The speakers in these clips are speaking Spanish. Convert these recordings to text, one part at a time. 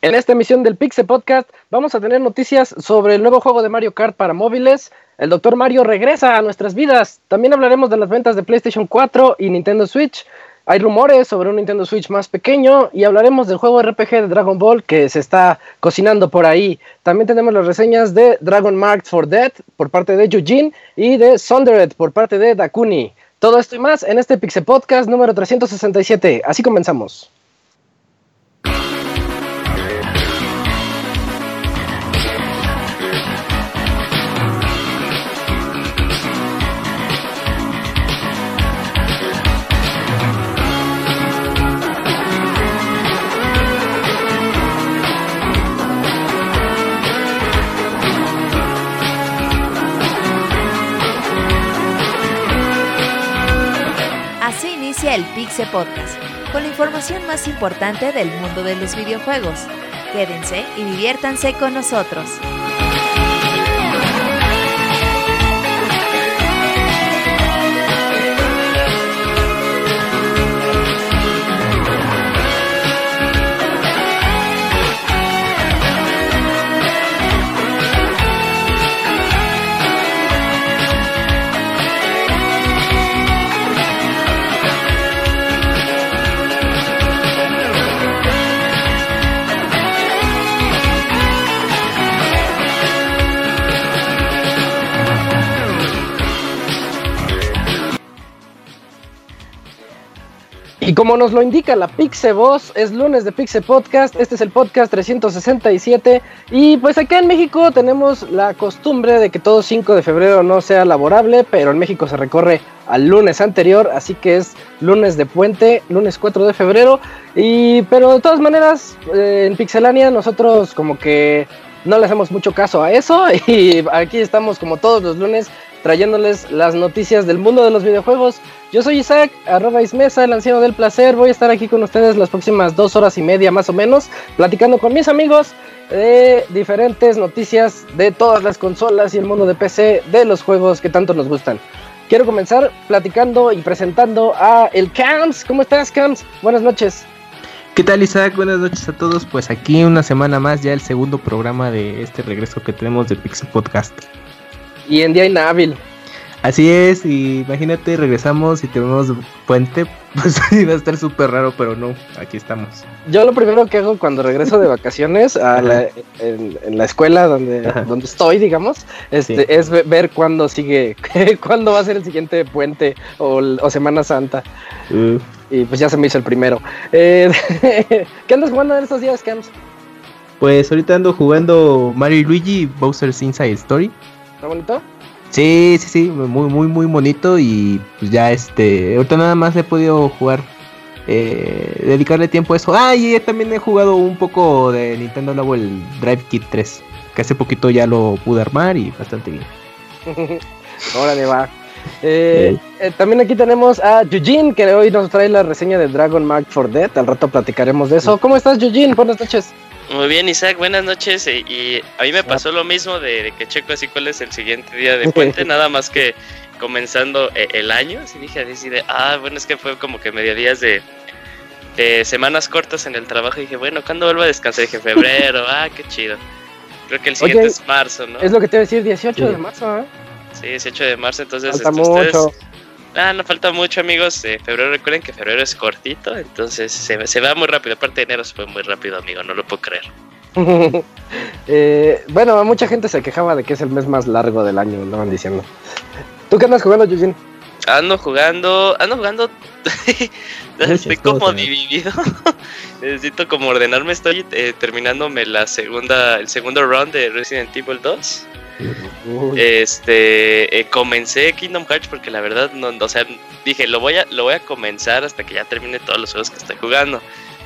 En esta emisión del Pixel Podcast vamos a tener noticias sobre el nuevo juego de Mario Kart para móviles. El Dr. Mario regresa a nuestras vidas. También hablaremos de las ventas de PlayStation 4 y Nintendo Switch. Hay rumores sobre un Nintendo Switch más pequeño y hablaremos del juego RPG de Dragon Ball que se está cocinando por ahí. También tenemos las reseñas de Dragon Marked for Dead por parte de Eugene y de Sundered por parte de Dakuni. Todo esto y más en este Pixel Podcast número 367. Así comenzamos. El Pixel Podcast, con la información más importante del mundo de los videojuegos. Quédense y diviértanse con nosotros. Y como nos lo indica la Pixe Voz, es lunes de Pixe Podcast, este es el podcast 367 y pues acá en México tenemos la costumbre de que todo 5 de febrero no sea laborable, pero en México se recorre al lunes anterior, así que es lunes de puente, lunes 4 de febrero, y pero de todas maneras eh, en Pixelania nosotros como que no le hacemos mucho caso a eso y aquí estamos como todos los lunes trayéndoles las noticias del mundo de los videojuegos. Yo soy Isaac, arroba Ismesa, el anciano del placer. Voy a estar aquí con ustedes las próximas dos horas y media más o menos, platicando con mis amigos de diferentes noticias de todas las consolas y el mundo de PC de los juegos que tanto nos gustan. Quiero comenzar platicando y presentando a el Cams. ¿Cómo estás, Cams? Buenas noches. ¿Qué tal Isaac? Buenas noches a todos. Pues aquí una semana más, ya el segundo programa de este regreso que tenemos del Pixel Podcast. Y en día inhábil. Así es, y imagínate, regresamos y tenemos puente, pues iba a estar súper raro, pero no, aquí estamos. Yo lo primero que hago cuando regreso de vacaciones a la, en, la escuela donde, donde estoy, digamos, este, es ver cuándo sigue, cuándo va a ser el siguiente puente o, Semana Santa. Y pues ya se me hizo el primero. Eh, ¿Qué andas jugando en estos días, Cams? Pues ahorita ando jugando Mario y Luigi Bowser's Inside Story. ¿Está bonito? Sí, sí, sí, muy, muy, muy bonito y pues ya este, ahorita nada más he podido jugar, eh, dedicarle tiempo a eso. Ah, y también he jugado un poco de Nintendo nuevo el Drive Kit 3, que hace poquito ya lo pude armar y bastante bien. Órale, va. Eh, eh, también aquí tenemos a Eugene, que hoy nos trae la reseña de Dragon Mark for Dead. Al rato platicaremos de eso. ¿Cómo estás, Eugene? Buenas noches. Muy bien, Isaac, buenas noches. Y, a mí me pasó lo mismo de, que checo así cuál es el siguiente día de puente, nada más que comenzando eh, el año. Así dije así de, ah, bueno, es que fue como que media días de, semanas cortas en el trabajo. Y dije, bueno, ¿cuándo vuelvo a descansar? Dije, febrero, ah, qué chido. Creo que el siguiente es marzo, ¿no? Es lo que te iba a decir, 18 de marzo, ¿eh? Sí, 18 de marzo, entonces... Este, mucho. Ah, no falta mucho, amigos. Eh, febrero, recuerden que febrero es cortito, entonces se, se va muy rápido. Aparte de enero se fue muy rápido, amigo, no lo puedo creer. eh, bueno, mucha gente se quejaba de que es el mes más largo del año, van diciendo. ¿Tú qué andas jugando, Yujin? Ando jugando, ando jugando. Estoy como dividido. Necesito como ordenarme. Estoy eh, terminándome la segunda, el segundo round de Resident Evil 2. Este, eh, comencé Kingdom Hearts porque la verdad, no, o sea, dije, lo voy a, lo voy a comenzar hasta que ya termine todos los juegos que estoy jugando.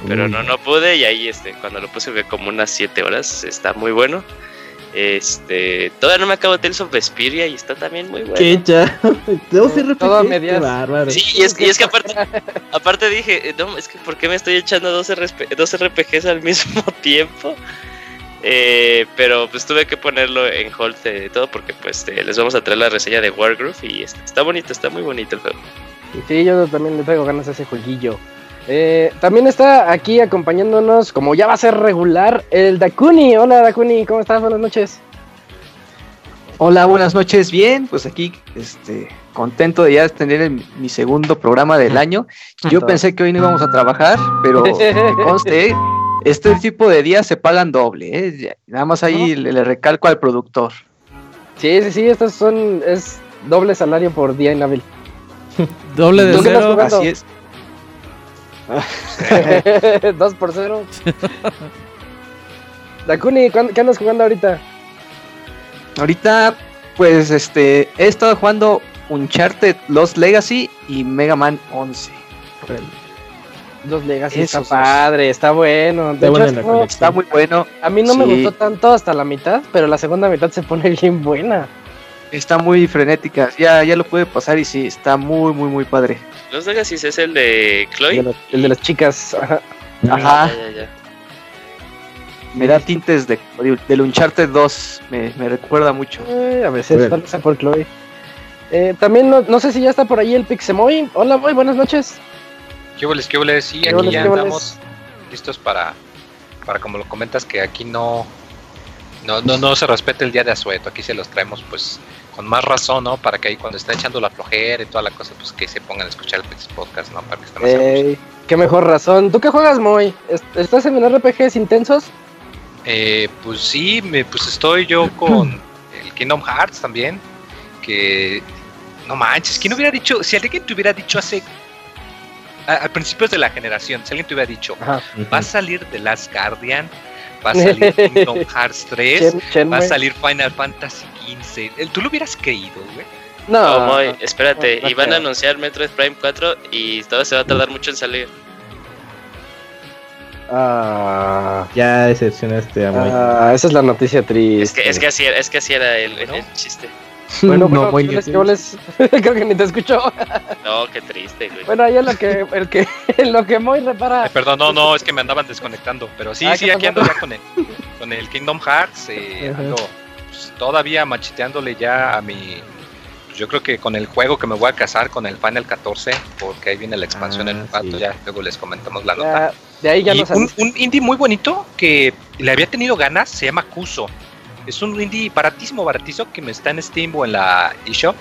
Pero no, no pude y ahí, este, cuando lo puse fue como unas 7 horas, está muy bueno. Este, todavía no me acabo Tales of Vesperia y está también muy bueno. ¿Qué ya? Todo media Sí, y es, y es que aparte, aparte dije, no, es que ¿por qué me estoy echando dos, dos RPGs al mismo tiempo? Eh, pero pues tuve que ponerlo en hold de todo porque pues eh, les vamos a traer la reseña de Wargroove y está, está bonito, está muy bonito el juego. Sí, yo también le traigo ganas a ese jueguillo. Eh, también está aquí acompañándonos, como ya va a ser regular, el Dakuni. Hola Dakuni, ¿cómo estás? Buenas noches. Hola, buenas noches. Bien, pues aquí, este, contento de ya tener el- mi segundo programa del año. Yo pensé que hoy no íbamos a trabajar, pero que conste, este tipo de días se pagan doble. ¿eh? Nada más ahí le, le recalco al productor. Sí, sí, sí, estos son, es doble salario por día inhábil. Doble de ¿Tú qué estás cero. jugando? Así es. Dos por cero. Dakuni, ¿cuán- ¿qué andas jugando ahorita? Ahorita, pues, este, he estado jugando Uncharted Lost Legacy y Mega Man 11. Dos Legacy, está padre, está bueno. De Está hecho, buena. Está muy bueno. a mí no me gustó tanto hasta la mitad, pero la segunda mitad se pone bien buena. Está muy frenética. Ya, ya lo pude pasar y sí, está muy, muy, muy padre. Los Legacy es el de El Chloe. de, el de las chicas. ajá. Ajá. Ya, ya, ya. Me da tintes de, del Uncharted 2. Me, me recuerda mucho. Eh, a veces, Bueno. tal vez sea por Chloe. Eh, también no, no sé si ya está por ahí el Pixemoy. Hola, Moy, buenas noches. ¿Qué hueles, qué hueles? Sí, ¿Qué aquí ya andamos listos para, para, como lo comentas, que aquí no, no, no, no se respete el día de asueto. Aquí se los traemos, pues, con más razón, ¿no? Para que ahí cuando está echando la flojera y toda la cosa, pues, que se pongan a escuchar el Podcast, ¿no? Para que estén más. Ey, qué mejor razón. ¿Tú qué juegas, Moy? ¿Est- ¿Estás en RPGs intensos? Eh, pues sí, me, pues estoy yo con el Kingdom Hearts también. Que no manches, ¿quién hubiera dicho? Si alguien te hubiera dicho hace. A, a principios de la generación, si alguien te hubiera dicho, Ajá. va a salir The Last Guardian, va a salir Kingdom Hearts 3, Chen- va a salir Final Fantasy XV. El- ¿Tú lo hubieras creído, güey? No, espérate, no y van a anunciar Metroid Prime 4 y todo se va a tardar mucho en salir. Ah, Ya decepcionaste a Moy. ah, esa es la noticia triste. Es que, es que así era, es que así era el, Bueno. el chiste. Bueno, No, bueno, Moy, ¿qué ni les- qué les- Creo que ni te escuchó. No, qué triste, güey. Bueno, ahí es lo que, el que, en lo que Moy repara. Ay, perdón, no, no, es que me andaban desconectando. Pero sí, Ah, sí, ¿qué aquí ando ya con el, con el Kingdom Hearts. eh, ando pues, todavía macheteándole ya a mi. pues, yo creo que con el juego que me voy a casar con el Final 14, porque ahí viene la expansión Ah, en un rato, sí. ya luego les comentamos la nota. Ya, de ahí ya y no un, un indie muy bonito que le había tenido ganas se llama Kuso. Es un indie baratísimo, baratizo que me está en Steam o en la eShop.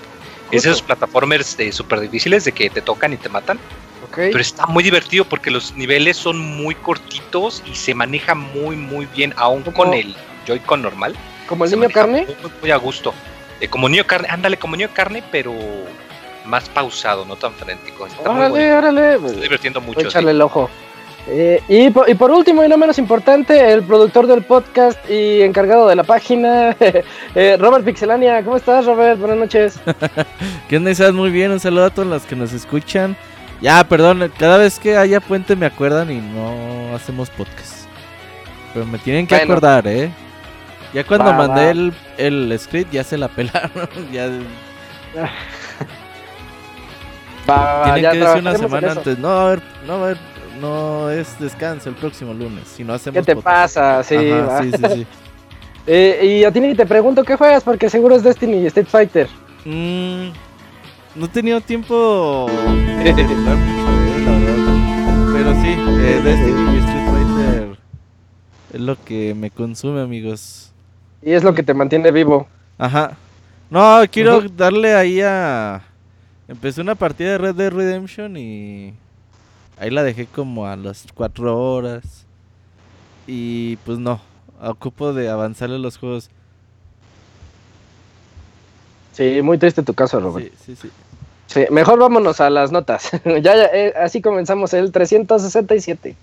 Es esos plataformers de súper difíciles de que te tocan y te matan. Ok. Pero está muy divertido porque los niveles son muy cortitos y se maneja muy, muy bien, aún ¿Cómo? con el Joy-Con normal. Como el niño carne. Muy, a gusto. Eh, como niño carne, ándale, como niño carne, pero más pausado, no tan frenético. Está Órale, órale. Me estoy divirtiendo mucho. Sí. echarle el ojo. Eh, y, por, y por último, y no menos importante, el productor del podcast y encargado de la página, eh, Robert Pixelania. ¿Cómo estás, Robert? Buenas noches. ¿Qué onda? Estás muy bien. Un saludo a todos los que nos escuchan. Ya, perdón, cada vez que haya puente me acuerdan y no hacemos podcast. Pero me tienen que Bueno. acordar, ¿eh? Ya cuando Va, mandé va. el, el script ya se la pelaron. ya Va, tienen ya que decir una semana antes. No, a ver, no, a ver, no es descanso el próximo lunes. Si no hacemos ¿Qué te podcast. pasa? Sí, Ajá, sí, sí, sí. Eh, y a ti te pregunto qué juegas, porque seguro es Destiny y Street Fighter. Mm, no he tenido tiempo eh. Pero sí, eh, Destiny y Street Fighter es lo que me consume, amigos. Y es lo que te mantiene vivo. Ajá. No, quiero darle ahí a... Empecé una partida de Red Dead Redemption y ahí la dejé como a las 4 horas. Y pues no, ocupo de avanzarle los juegos. Sí, muy triste tu caso, Robert. Sí, sí, sí. Sí, mejor vámonos a las notas. ya, ya, eh, así comenzamos el 367.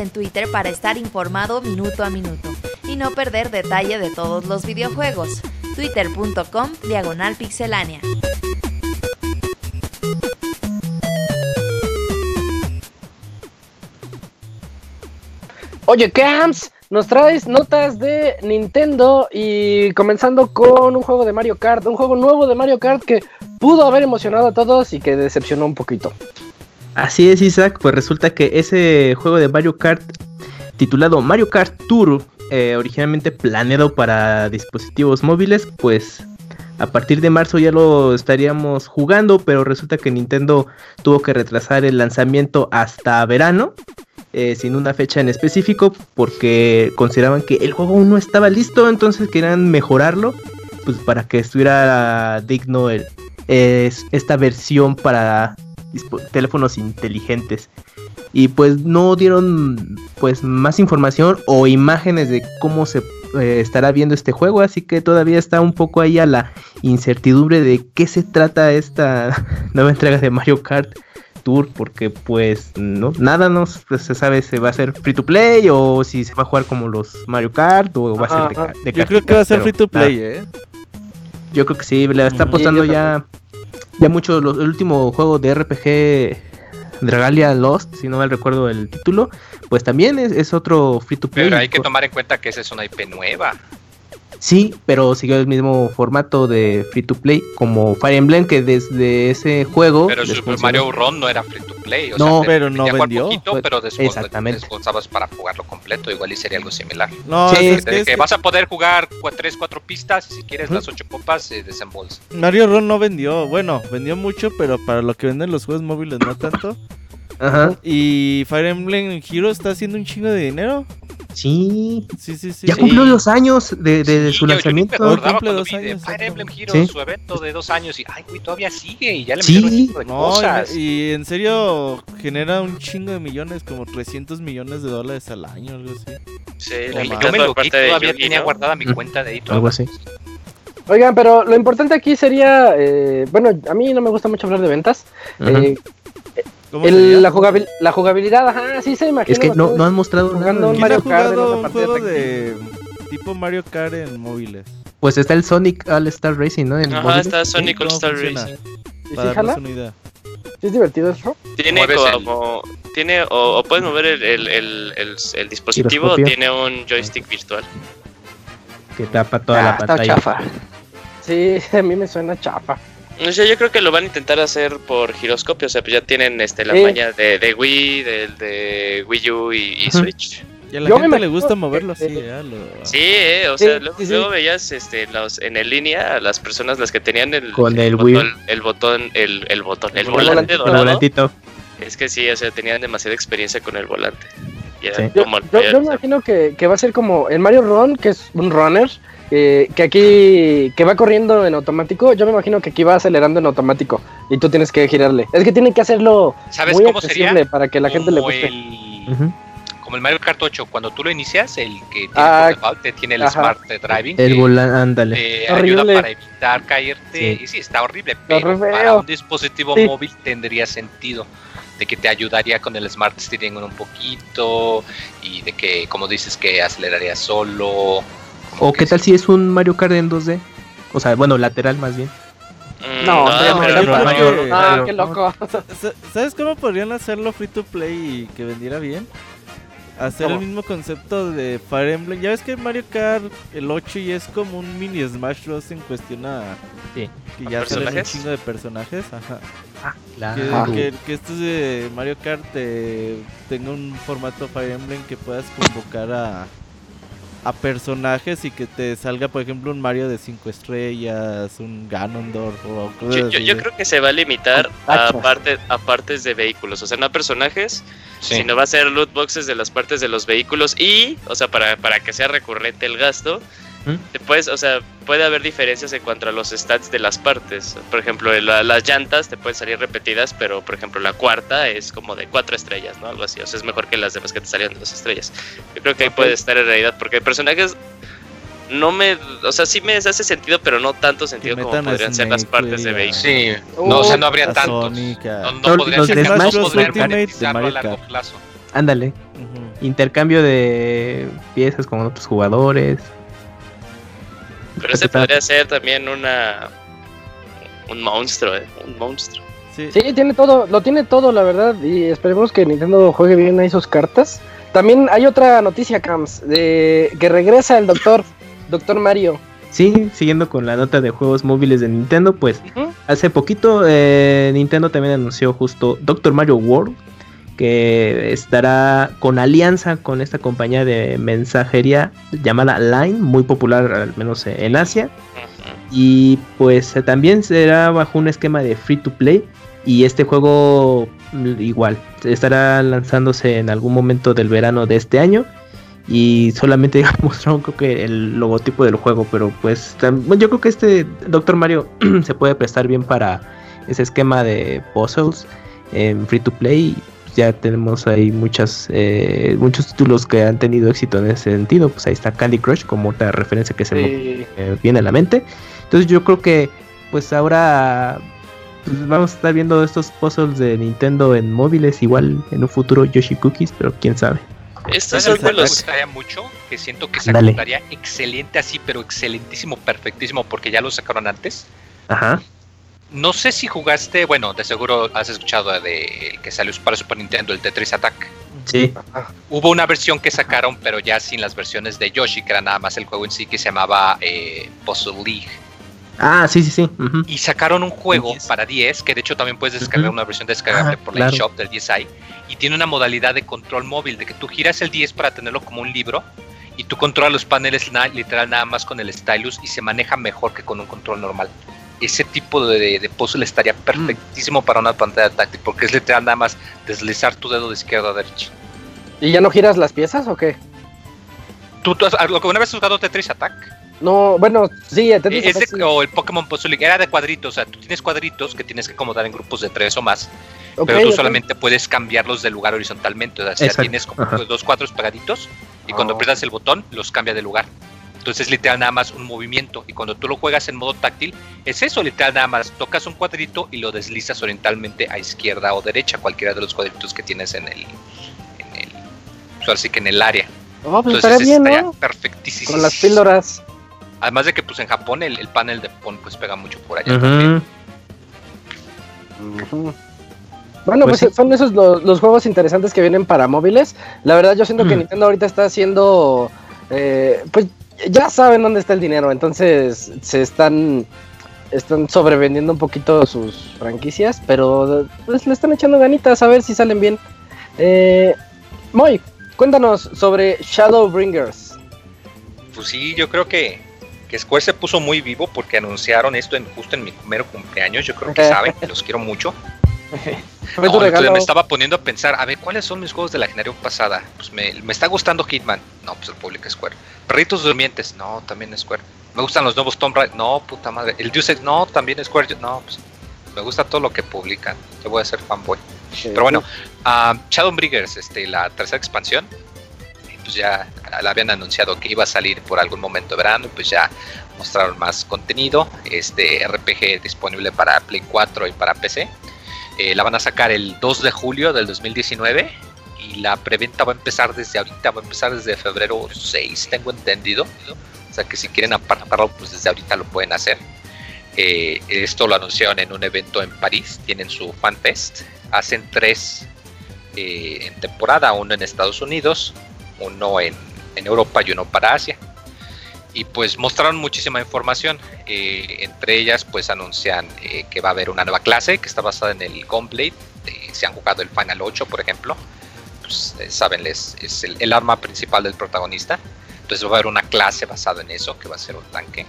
En Twitter para estar informado minuto a minuto y no perder detalle de todos los videojuegos. Twitter.com Diagonal Pixelánea. Oye, Camps, nos traes notas de Nintendo y comenzando con un juego de Mario Kart, un juego nuevo de Mario Kart que pudo haber emocionado a todos y que decepcionó un poquito. Así es, Isaac, pues resulta que ese juego de Mario Kart titulado Mario Kart Tour, eh, originalmente planeado para dispositivos móviles, pues a partir de marzo ya lo estaríamos jugando, pero resulta que Nintendo tuvo que retrasar el lanzamiento hasta verano. eh, sin una fecha en específico porque consideraban que el juego aún no estaba listo entonces querían mejorarlo pues para que estuviera digno el, es- esta versión para teléfonos inteligentes y pues no dieron pues más información o imágenes de cómo se eh, estará viendo este juego así que todavía está un poco ahí a la incertidumbre de qué se trata esta nueva entrega de Mario Kart Tour porque pues no nada no se sabe si va a ser free to play o si se va a jugar como los Mario Kart o va a ser de, Yo creo que va a ser free to play, ¿eh? yo creo que sí, le está Ujú. apostando Sí, ya ya mucho los- el último juego de RPG Dragalia Lost, si no mal recuerdo el título, pues también es, es otro free to play. Pero hay que tomar en cuenta que esa es una IP nueva. Sí, pero siguió el mismo formato de free to play como Fire Emblem que desde ese juego Pero Super funcionó. Mario Run no era free to play. O No, sea, pero no vendió. poquito, Pues, pero después exactamente. descansabas para jugarlo completo. Igual y sería algo similar. No, Sí, es que, es que que vas a poder jugar 3, 4 pistas y si quieres Ujú. las 8 copas, eh, desembolsa. Mario Run no vendió. Bueno, vendió mucho, pero para lo que venden los juegos móviles no tanto. Ajá. Y Fire Emblem Hero está haciendo un chingo de dinero. Sí. Sí, sí, sí. ya sí. cumplió dos años de, de Sí, su yo- yo lanzamiento. me acordaba Cumple dos de años, Fire. Emblem Hero, Sí. su evento de dos años y, ay, güey, todavía sigue y ya le Sí. metieron un chingo de No, cosas. y, y en serio genera un chingo de millones, como 300 millones de dólares al año, algo así. Sí, la yo me lo de todavía tenía ¿no? guardada mi Ujú. cuenta de ahí. Algo así. Oigan, pero lo importante aquí sería, eh, bueno, a mí no me gusta mucho hablar de ventas. Ajá. eh, ¿Cómo el- sería? la, jugabil- la jugabilidad, ajá, sí se imagina. Es que no, no han mostrado jugando nada. ¿Quién Mario ha Kart en jugado un juego de tipo Mario Kart en móviles? Pues está el Sonic All Star Racing, ¿no? En Ajá, móviles. está Sonic ¿Cómo All Star? Racing. ¿Y Para darnos una idea. ¿Sí es divertido eso? Tiene el- como. Tiene, o, o puedes mover el, el, el, el, el dispositivo o tiene un joystick virtual. Que tapa toda Ah, la está pantalla. chafa. Sí, a mí me suena chafa. O sea, yo creo que lo van a intentar hacer por giroscopio. O sea, pues ya tienen este, la Sí. maña de, de Wii, del de Wii U y. Switch. Y a la Yo me gente le imagino gusta moverlo así, eh. Lo- Sí, eh, o Sí, sea, luego, sí, sí. luego veías este, los, en el línea a las personas las que tenían el, Con el Wii. botón, el botón, el, el botón, el El volante. El volantito. Es que sí, o sea, tenían demasiada experiencia con el volante. Sí. Yo, me imagino que, que va a ser como el Mario Run, que es un runner, eh, que aquí que va corriendo en automático. Yo me imagino que aquí va acelerando en automático y tú tienes que girarle. Es que tienen que hacerlo ¿Sabes muy cómo accesible sería? para que la gente le guste. el-. Como el Mario Kart 8, cuando tú lo inicias, el que tiene Ah, te tiene el ajá. Smart Driving. El volante, ándale. ayuda para evitar caerte. Sí. Y sí, está horrible, pero para un dispositivo Sí. móvil tendría sentido de que te ayudaría con el Smart Steering un poquito y de que, como dices, que aceleraría solo. ¿O qué tal si es un Mario Kart en 2D? O sea, bueno, lateral más bien. Mm, No, no, Mario- que- Ah, Mario- qué loco. Sa- ¿Sabes cómo podrían hacerlo free to play y que vendiera bien? Hacer ¿Cómo? el mismo concepto de Fire Emblem. Ya ves que Mario Kart el 8 ya es como un mini Smash Bros. en cuestión a. Sí. Que ¿A ya salen un chingo de personajes. Ajá. Que, Claro. que, que estos de Mario Kart eh, tenga un formato Fire Emblem que puedas convocar a, a personajes y que te salga, por ejemplo, un Mario de 5 estrellas, un Ganondorf o cosas Yo, yo- creo que se va a limitar a, parte- a partes de vehículos, o sea, no a personajes, Sí. sino va a ser loot boxes de las partes de los vehículos y, o sea, para, para que sea recurrente el gasto, ¿Mm? te puedes, o sea, puede haber diferencias en cuanto a los stats de las partes. Por ejemplo, la- las llantas te pueden salir repetidas, pero por ejemplo la cuarta es como de cuatro estrellas, ¿no? Algo así, o sea, es mejor que las demás que te salieron de dos estrellas. Yo creo que ahí puede estar en realidad, porque personajes no me, o sea, sí me hace sentido, pero no tanto sentido como podrían ser las partes de vehículos. Sí, no, o sea, no habría tantos. No, no Los- podrían los ser de tantos, no podrían a largo plazo. Ándale. Ujú. Intercambio de piezas con otros jugadores. Pero ese podría ser también una un monstruo, ¿eh? Un monstruo. Sí. Sí, tiene todo, lo tiene todo, la verdad. Y esperemos que Nintendo juegue bien ahí sus cartas. también hay otra noticia, Cams, de que regresa el doctor, doctor Mario. Sí, siguiendo con la nota de juegos móviles de Nintendo, pues hace poquito eh, Nintendo también anunció justo Doctor Mario World, que estará con alianza con esta compañía de mensajería llamada Line, muy popular al menos en Asia. Y pues eh, también será bajo un esquema de free to play. Y este juego mm, igual estará lanzándose en algún momento del verano de este año. Y solamente mostraron creo que el logotipo del juego. Pero pues yo creo que este Doctor Mario se puede prestar bien para ese esquema de puzzles en free to play. Ya tenemos ahí muchas eh, muchos títulos que han tenido éxito en ese sentido. Pues ahí está Candy Crush como otra referencia que se me eh, viene a la mente. Entonces yo creo que pues ahora pues, vamos a estar viendo estos puzzles de Nintendo en móviles igual en un futuro Yoshi Cookies, pero quién sabe. ¿Sabes son algo que me gustaría mucho? Que siento que acomodaría excelente así, pero excelentísimo, perfectísimo, porque ya lo sacaron antes. Ajá. No sé si jugaste, bueno, de seguro has escuchado de el que salió para Super Nintendo, el Tetris Attack. Sí. Hubo una versión que sacaron, pero ya sin las versiones de Yoshi, que era nada más el juego en sí, que se llamaba eh, Puzzle League. Ah, sí, sí, sí. Y sacaron un juego 10. para 10, que de hecho también puedes descargar una versión descargable Ah, por claro. la eShop del 10i. Y tiene una modalidad de control móvil, de que tú giras el 10 para tenerlo como un libro. Y tú controlas los paneles na- literal nada más con el stylus y se maneja mejor que con un control normal. Ese tipo de, de puzzle estaría perfectísimo para una pantalla táctil, porque es literal nada más deslizar tu dedo de izquierda a derecha. ¿Y ya no giras las piezas o qué? ¿Tú, tú has, ¿Alguna vez has jugado Tetris Attack? No, bueno, sí, Tetris Attack sí. o el Pokémon Puzzle League era de cuadritos, o sea, tú tienes cuadritos que tienes que acomodar en grupos de tres o más, pero tú solamente puedes cambiarlos de lugar horizontalmente, o sea, Exacto, tienes como ajá. dos cuadros pegaditos y cuando Ah. aprietas el botón los cambia de lugar. Entonces literal nada más un movimiento y cuando tú lo juegas en modo táctil es eso, literal nada más tocas un cuadrito y lo deslizas orientalmente a izquierda o derecha, cualquiera de los cuadritos que tienes en el, en el, pues ahora sí que en el área. Oh, pues Entonces estaría bien, estaría ¿no? perfectísimo. Con las píldoras. Además de que pues en Japón el, el panel de Pon pues pega mucho por allá. también. Bueno, Pues pues, sí. son esos los, los juegos interesantes que vienen para móviles. La verdad, yo siento que. Nintendo ahorita está haciendo. eh, pues ya saben dónde está el dinero, entonces se están. Están sobrevendiendo un poquito sus franquicias, pero pues le están echando ganitas a ver si salen bien. Eh, Moy, cuéntanos sobre Shadowbringers. Pues sí, yo creo que, que Square se puso muy vivo porque anunciaron esto en, justo en mi mero cumpleaños. Yo creo que saben, que los quiero mucho. No, me estaba poniendo a pensar, a ver, ¿cuáles son mis juegos de la generación pasada? Pues me, me está gustando Hitman. No, pues el público es Square. Perritos Durmientes. No, también es Square. Me gustan los nuevos Tomb Raider. No, puta madre. El Deus Ex. No, también es Square. No, pues me gusta todo lo que publican. Yo voy a ser fanboy. Pero bueno, ah, Shadowbringers, este, la tercera expansión, pues ya la habían anunciado que iba a salir por algún momento de verano, y pues ya mostraron más contenido, este RPG disponible para Play 4 y para PC. Eh, la van a sacar el 2 de julio del 2019 y la preventa va a empezar desde ahorita, va a empezar desde febrero 6, tengo entendido. O sea que si quieren apartarlo, pues desde ahorita lo pueden hacer. Eh, esto lo anunciaron en un evento en París, tienen su FanFest. Hacen tres eh, en temporada, uno en Estados Unidos, uno en, en Europa y uno para Asia. Y pues mostraron muchísima información. eh, entre ellas, pues anuncian que va a haber una nueva clase que está basada en el Gunblade. si han jugado el Final 8, por ejemplo, pues eh, saben, es, el arma principal del protagonista. Entonces va a haber una clase basada en eso, que va a ser un tanque.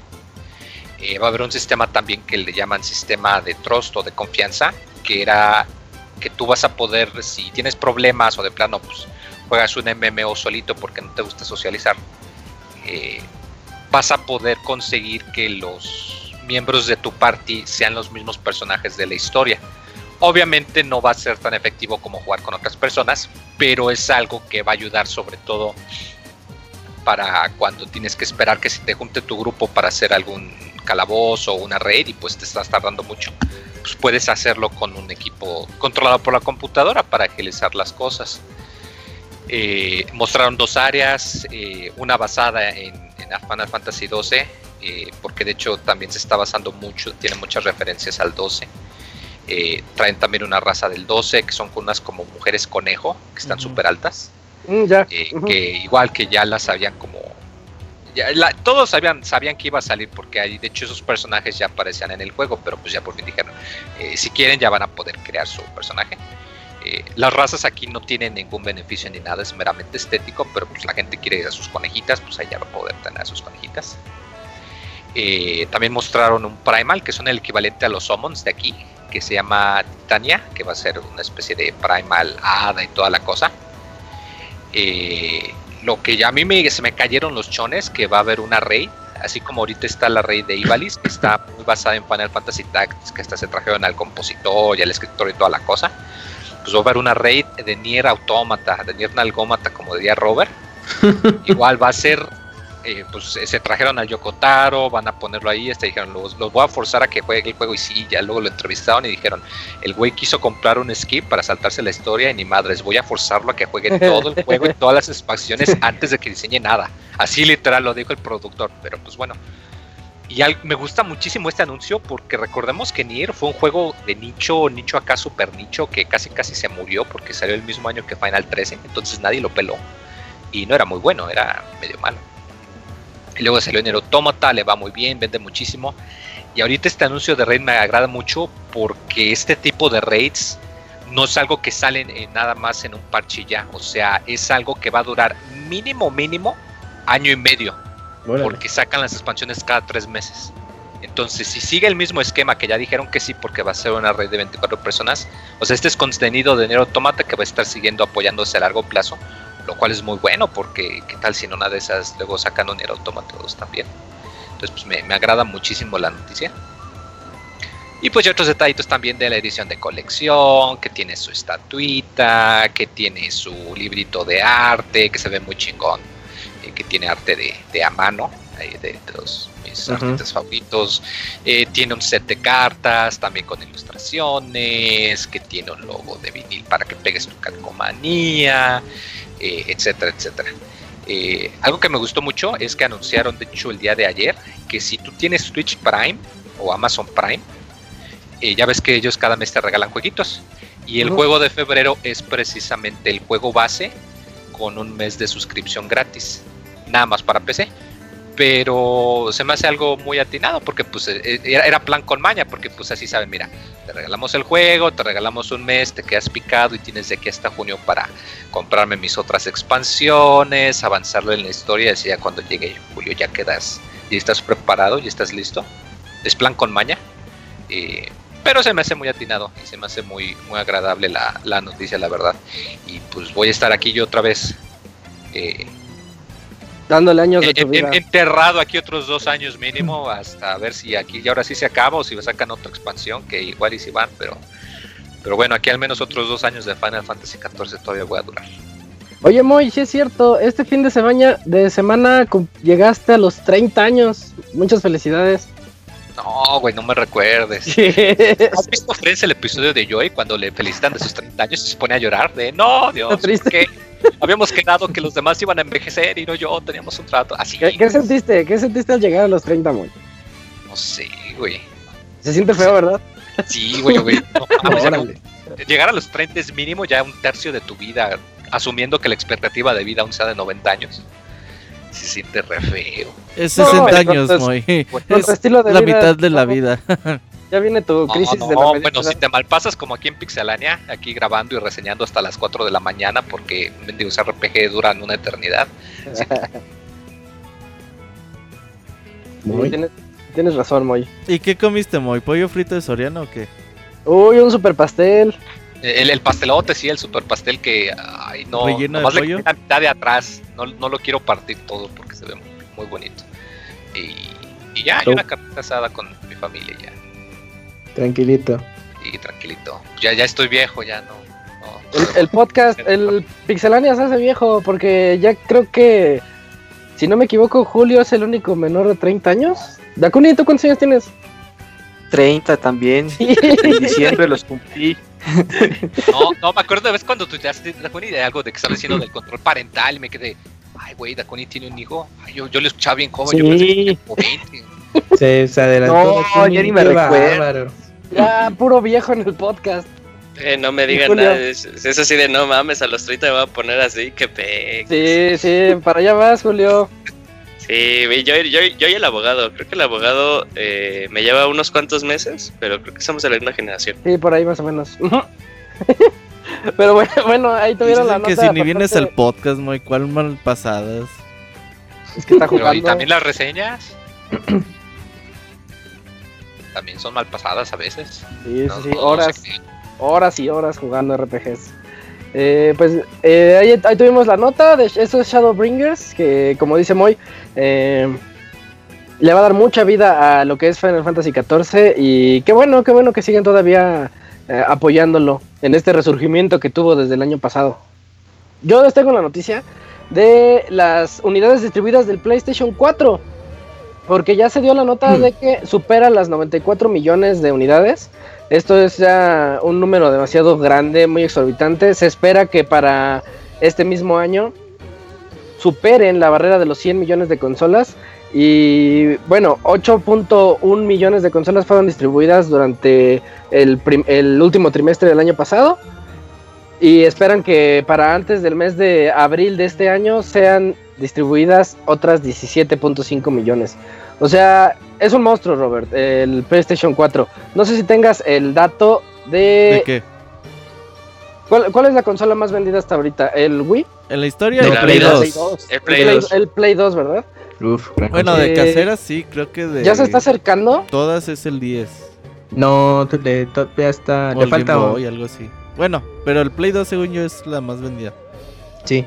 Eh, va a haber un sistema también que le llaman sistema de trust o de confianza, que era que tú vas a poder, si tienes problemas o de plano, pues juegas un MMO solito porque no te gusta socializar, eh, vas a poder conseguir que los miembros de tu party sean los mismos personajes de la historia. Obviamente no va a ser tan efectivo como jugar con otras personas, pero es algo que va a ayudar sobre todo para cuando tienes que esperar que se te junte tu grupo para hacer algún calabozo o una raid y pues te estás tardando mucho, pues puedes hacerlo con un equipo controlado por la computadora para agilizar las cosas. Eh, mostraron dos áreas, eh, una basada en, Final Fantasy XII, eh, porque de hecho también se está basando mucho, tiene muchas referencias al 12. Eh, traen también una raza del 12 que son unas como mujeres conejo, que están Ujú. súper altas. Mm, ya. eh, que igual que ya las sabían como ya la- todos sabían sabían que iba a salir porque ahí de hecho esos personajes ya aparecían en el juego pero pues ya por fin dijeron eh, si quieren ya van a poder crear su personaje Eh, las razas aquí no tienen ningún beneficio ni nada es meramente estético pero pues la gente quiere a sus conejitas pues ahí ya va a poder tener a sus conejitas Eh, también mostraron un primal que son el equivalente a los summons de aquí que se llama Titania que va a ser una especie de primal hada y toda la cosa eh, lo que ya a mí me, se me cayeron los chones, que va a haber una raid, así como ahorita está la raid de Ivalice, que está muy basada en Final Fantasy Tactics, que hasta se trajeron al compositor y al escritor y toda la cosa. Pues va a haber una raid de Nier Automata, de Nier Nalgómata, como diría Robert. Igual va a ser, eh, pues se trajeron al Yokotaro, van a ponerlo ahí, este, dijeron, los, los voy a forzar a que juegue el juego y sí, ya luego lo entrevistaron y dijeron, el güey quiso comprar un skip para saltarse la historia y ni madres, voy a forzarlo a que juegue todo el juego y todas las expansiones antes de que diseñe nada. Así literal lo dijo el productor, pero pues bueno. Y al- me gusta muchísimo este anuncio porque recordemos que Nier fue un juego de nicho, nicho acá super nicho, que casi casi se murió porque salió el mismo año que Final 13, entonces nadie lo peló. Y no era muy bueno, era medio malo. Y luego salió Nier Automata, le va muy bien, vende muchísimo. Y ahorita este anuncio de raid me agrada mucho porque este tipo de raids no es algo que salen eh, nada más en un parche ya. O sea, es algo que va a durar mínimo, mínimo año y medio. Órale. Porque sacan las expansiones cada tres meses. Entonces, si sigue el mismo esquema que ya dijeron que sí, porque va a ser una red de 24 personas, o sea, este es contenido de Nier Automata que va a estar siguiendo apoyándose a largo plazo, lo cual es muy bueno, porque qué tal si en una de esas luego sacan un Nier Automata 2 también. Entonces, pues me, agrada muchísimo la noticia. Y pues ya otros detallitos también de la edición de colección, que tiene su estatuita, que tiene su librito de arte, que se ve muy chingón, eh, que tiene arte de, de a mano, ahí de, de los mis artistas favoritos. Eh, tiene un set de cartas, también con ilustraciones, que tiene un logo de vinil para que pegues tu calcomanía, eh, etcétera, etcétera. Eh, algo que me gustó mucho es que anunciaron, de hecho, el día de ayer, que si tú tienes Twitch Prime o Amazon Prime, eh, ya ves que ellos cada mes te regalan jueguitos. Y el juego de febrero es precisamente el juego base con un mes de suscripción gratis. Nada más para PC. Pero se me hace algo muy atinado porque pues eh, era, era plan con maña, porque pues así saben, mira, te regalamos el juego, te regalamos un mes, te quedas picado y tienes de aquí hasta junio para comprarme mis otras expansiones, avanzarlo en la historia, y ya cuando llegue julio ya quedas, y estás preparado y estás listo. Es plan con maña. pero se me hace muy atinado y se me hace muy, muy agradable la, la noticia, la verdad. Y pues voy a estar aquí yo otra vez. eh, Dándole años de tu en- en- vida. enterrado aquí otros dos años mínimo hasta ver si aquí y ahora sí se acaba o si sacan otra expansión que igual y si van, pero pero bueno, aquí al menos otros dos años de Final Fantasy XIV todavía voy a durar. Oye, Moy, sí es cierto, este fin de semana, de semana llegaste a los 30 años. Muchas felicidades. No, güey, no me recuerdes. ¿Has visto Friends el episodio de Joy cuando le felicitan de sus 30 años y se pone a llorar? De no, Dios, que habíamos quedado que los demás iban a envejecer y no yo, teníamos un trato así. ¿Qué, qué sentiste? ¿Qué sentiste al llegar a los 30, Moy? No sé, güey. Se siente feo, ¿verdad? Sí, güey, güey. No ya no- llegar a los 30 es mínimo ya un tercio de tu vida, asumiendo que la expectativa de vida aún sea de 90 años. Se siente re feo. Es No, 60 entonces, años, Moy. Es estilo de la vida, mitad de la vida. Ya viene tu No, crisis no, de la mediana bueno, si te malpasas como aquí en Pixelania, aquí grabando y reseñando hasta las 4 de la mañana porque mendigos RPG duran una eternidad. Muy. Tienes, tienes razón, Moy. ¿Y qué comiste, Moy? ¿Pollo frito de Soriano o qué? Uy, un super pastel. El, el pastelote, sí, el super pastel que, ay, no, ¿Relleno de nomás le la mitad de atrás, no, no lo quiero partir todo porque se ve muy, muy bonito. Y, y ya, Oh. una carnita asada con mi familia ya, Tranquilito. y tranquilito. Ya, ya estoy viejo, ya no. no. El, el podcast, el Pixelania se hace viejo porque ya creo que, si no me equivoco, Julio es el único menor de 30 años. Dakuni, ¿tú cuántos años tienes? 30 también. En diciembre los cumplí. No, no, me acuerdo de vez cuando tú ya Daconi de algo de que estaba diciendo del control parental y me quedé, ay, güey, Daconi tiene un hijo. Ay, yo, yo lo escuchaba bien joven, yo pensé que Sí. tenía como 20. Se, se adelantó. No, ya ni me recuerdo. Ya, puro viejo en el podcast. Eh, no me digan Julio. nada. Es, es así de no mames, a los 30 me voy a poner así, que pe. Sí, sí, para allá vas, Julio. Sí, yo, yo, yo y el abogado. Creo que el abogado eh, me lleva unos cuantos meses, pero creo que somos de la misma generación. Sí, por ahí más o menos. Pero bueno, bueno, ahí tuvieron la nota. que si ni vienes al podcast, muy cuál mal pasadas. Es que está Pero, jugando. y también las reseñas. también son mal pasadas a veces. Sí, No sí, horas, horas y horas jugando RPGs. Eh, pues eh, ahí, ahí tuvimos la nota de eso es Shadowbringers, que como dice Moy, eh, le va a dar mucha vida a lo que es Final Fantasy XIV y qué bueno, qué bueno que siguen todavía apoyándolo en este resurgimiento que tuvo desde el año pasado. Yo les tengo la noticia de las unidades distribuidas del PlayStation 4, porque ya se dio la nota Hmm. de que supera las 94 millones de unidades. Esto es ya un número demasiado grande, muy exorbitante. Se espera que para este mismo año superen la barrera de los 100 millones de consolas. Y bueno, 8.1 millones de consolas fueron distribuidas durante el, el último trimestre del año pasado. Y esperan que para antes del mes de abril de este año sean distribuidas otras 17.5 millones. O sea, es un monstruo, Robert, el PlayStation 4. No sé si tengas el dato de... ¿De qué? ¿Cuál, cuál es la consola más vendida hasta ahorita? ¿El Wii? En la historia De de la Play vida. 2. El Play Play- 2. el Play 2, ¿verdad? Uf, Bueno, de Eh, caseras sí, creo que de. ¿Ya se está acercando? Todas es el 10. No, le- todavía está. O Le el falta. Game Boy, algo así. Bueno, pero el Play 2 según yo es la más vendida. Sí.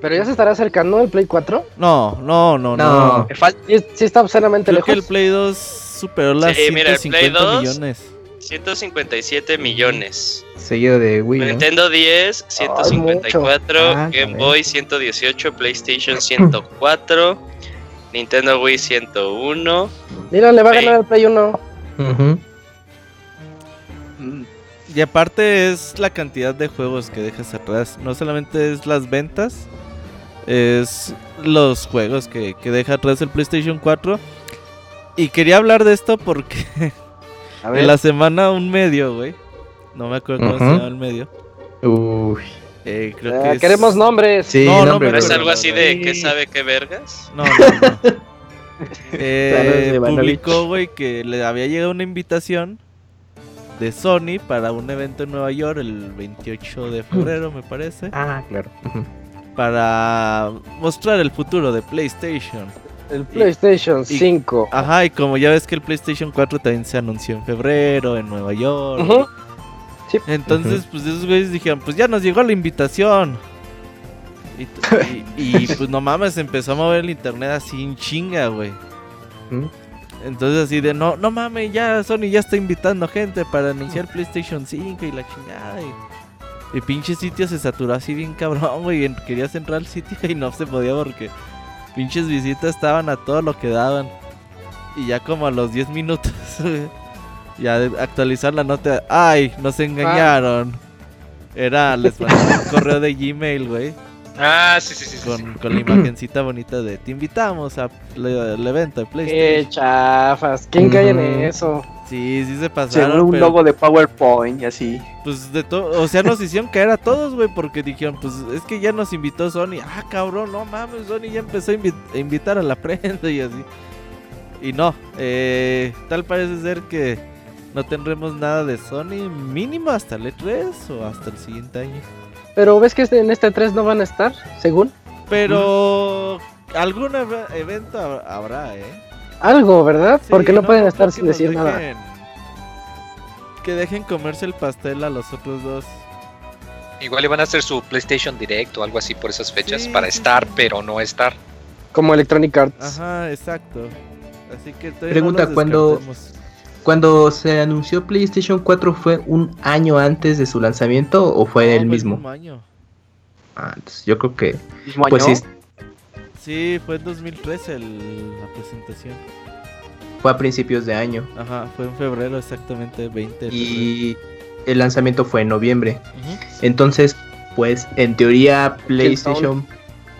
¿Pero ya se estará acercando el Play 4? No, no, no, No. no. Sí, sí está obscenamente Creo que el lejos. Play 2 superó las Sí, mira, el Play 150 2 millones. 157 millones. Seguido de Wii. ¿no? Nintendo 10, 154. Ah, Game. Boy 118. PlayStation 104. Nintendo Wii 101. Mira, le va a ganar el Play 1. Ujú. mm, Y aparte es la cantidad de juegos que dejas atrás. No solamente es las ventas, es los juegos que, que deja atrás el PlayStation 4. Y quería hablar de esto porque A en la semana un medio, güey. No me acuerdo cómo se llama el medio. Uy. Eh, creo Eh, que es- Queremos nombres. Sí, No, no nombre, ¿No es pero- algo así de qué sabe qué vergas? No, no, no. Eh, publicó, güey, que le había llegado una invitación de Sony para un evento en Nueva York el 28 de febrero, me parece, Ah, claro. Para mostrar el futuro de PlayStation. El PlayStation y- 5. Ajá, y como ya ves que el PlayStation 4 también se anunció en febrero en Nueva York. Ujú. Entonces, pues esos güeyes dijeron, pues ya nos llegó la invitación. Y, t- y- y, pues no mames, empezó a mover el internet así en chinga, güey. Entonces así de, no, no mames, ya Sony ya está invitando gente para anunciar PlayStation 5 y la chingada. Y, y pinche sitio se saturó así bien cabrón, güey. Querías entrar al sitio y no se podía porque pinches visitas estaban a todo lo que daban. Y ya como a los 10 minutos, güey, ya de actualizar la nota, ay, nos engañaron. Era, les mandaron un correo de Gmail, güey, Ah, sí, sí, sí. sí, sí. con, con la imagencita bonita de te invitamos a le- el evento de Qué PlayStation. chafas. ¿Quién cae en eso? Sí, sí se Según pasaron, un pero logo de PowerPoint y así. pues de todo, o sea, nos hicieron caer a todos, güey, porque dijeron, pues es que ya nos invitó Sony. Ah, cabrón, no mames, Sony ya empezó a, invi- a invitar a la prensa y así. Y no, eh, tal parece ser que no tendremos nada de Sony mínimo hasta el E3 o hasta el siguiente año. Pero ves que este- en este 3 no van a estar, según. Pero algún eve- evento hab- habrá, ¿eh? Algo, ¿verdad? Sí, Porque no, pueden estar sin decir nada. Que dejen comerse el pastel a los otros dos. Igual iban a hacer su PlayStation Direct o algo así por esas fechas Sí, para sí, estar, sí. pero no estar. Como Electronic Arts. Ajá, exacto. Así que Pregunta, no los ¿cuándo- descartemos. Cuando se anunció PlayStation 4, ¿fue un año antes de su lanzamiento o fue No, el mismo? año. Ah, entonces yo creo que. Pues año. Sí, fue en 2013 el- la presentación. fue a principios de año. Ajá, fue en febrero exactamente, 20 de febrero. Y el lanzamiento fue en noviembre. Entonces, pues en teoría PlayStation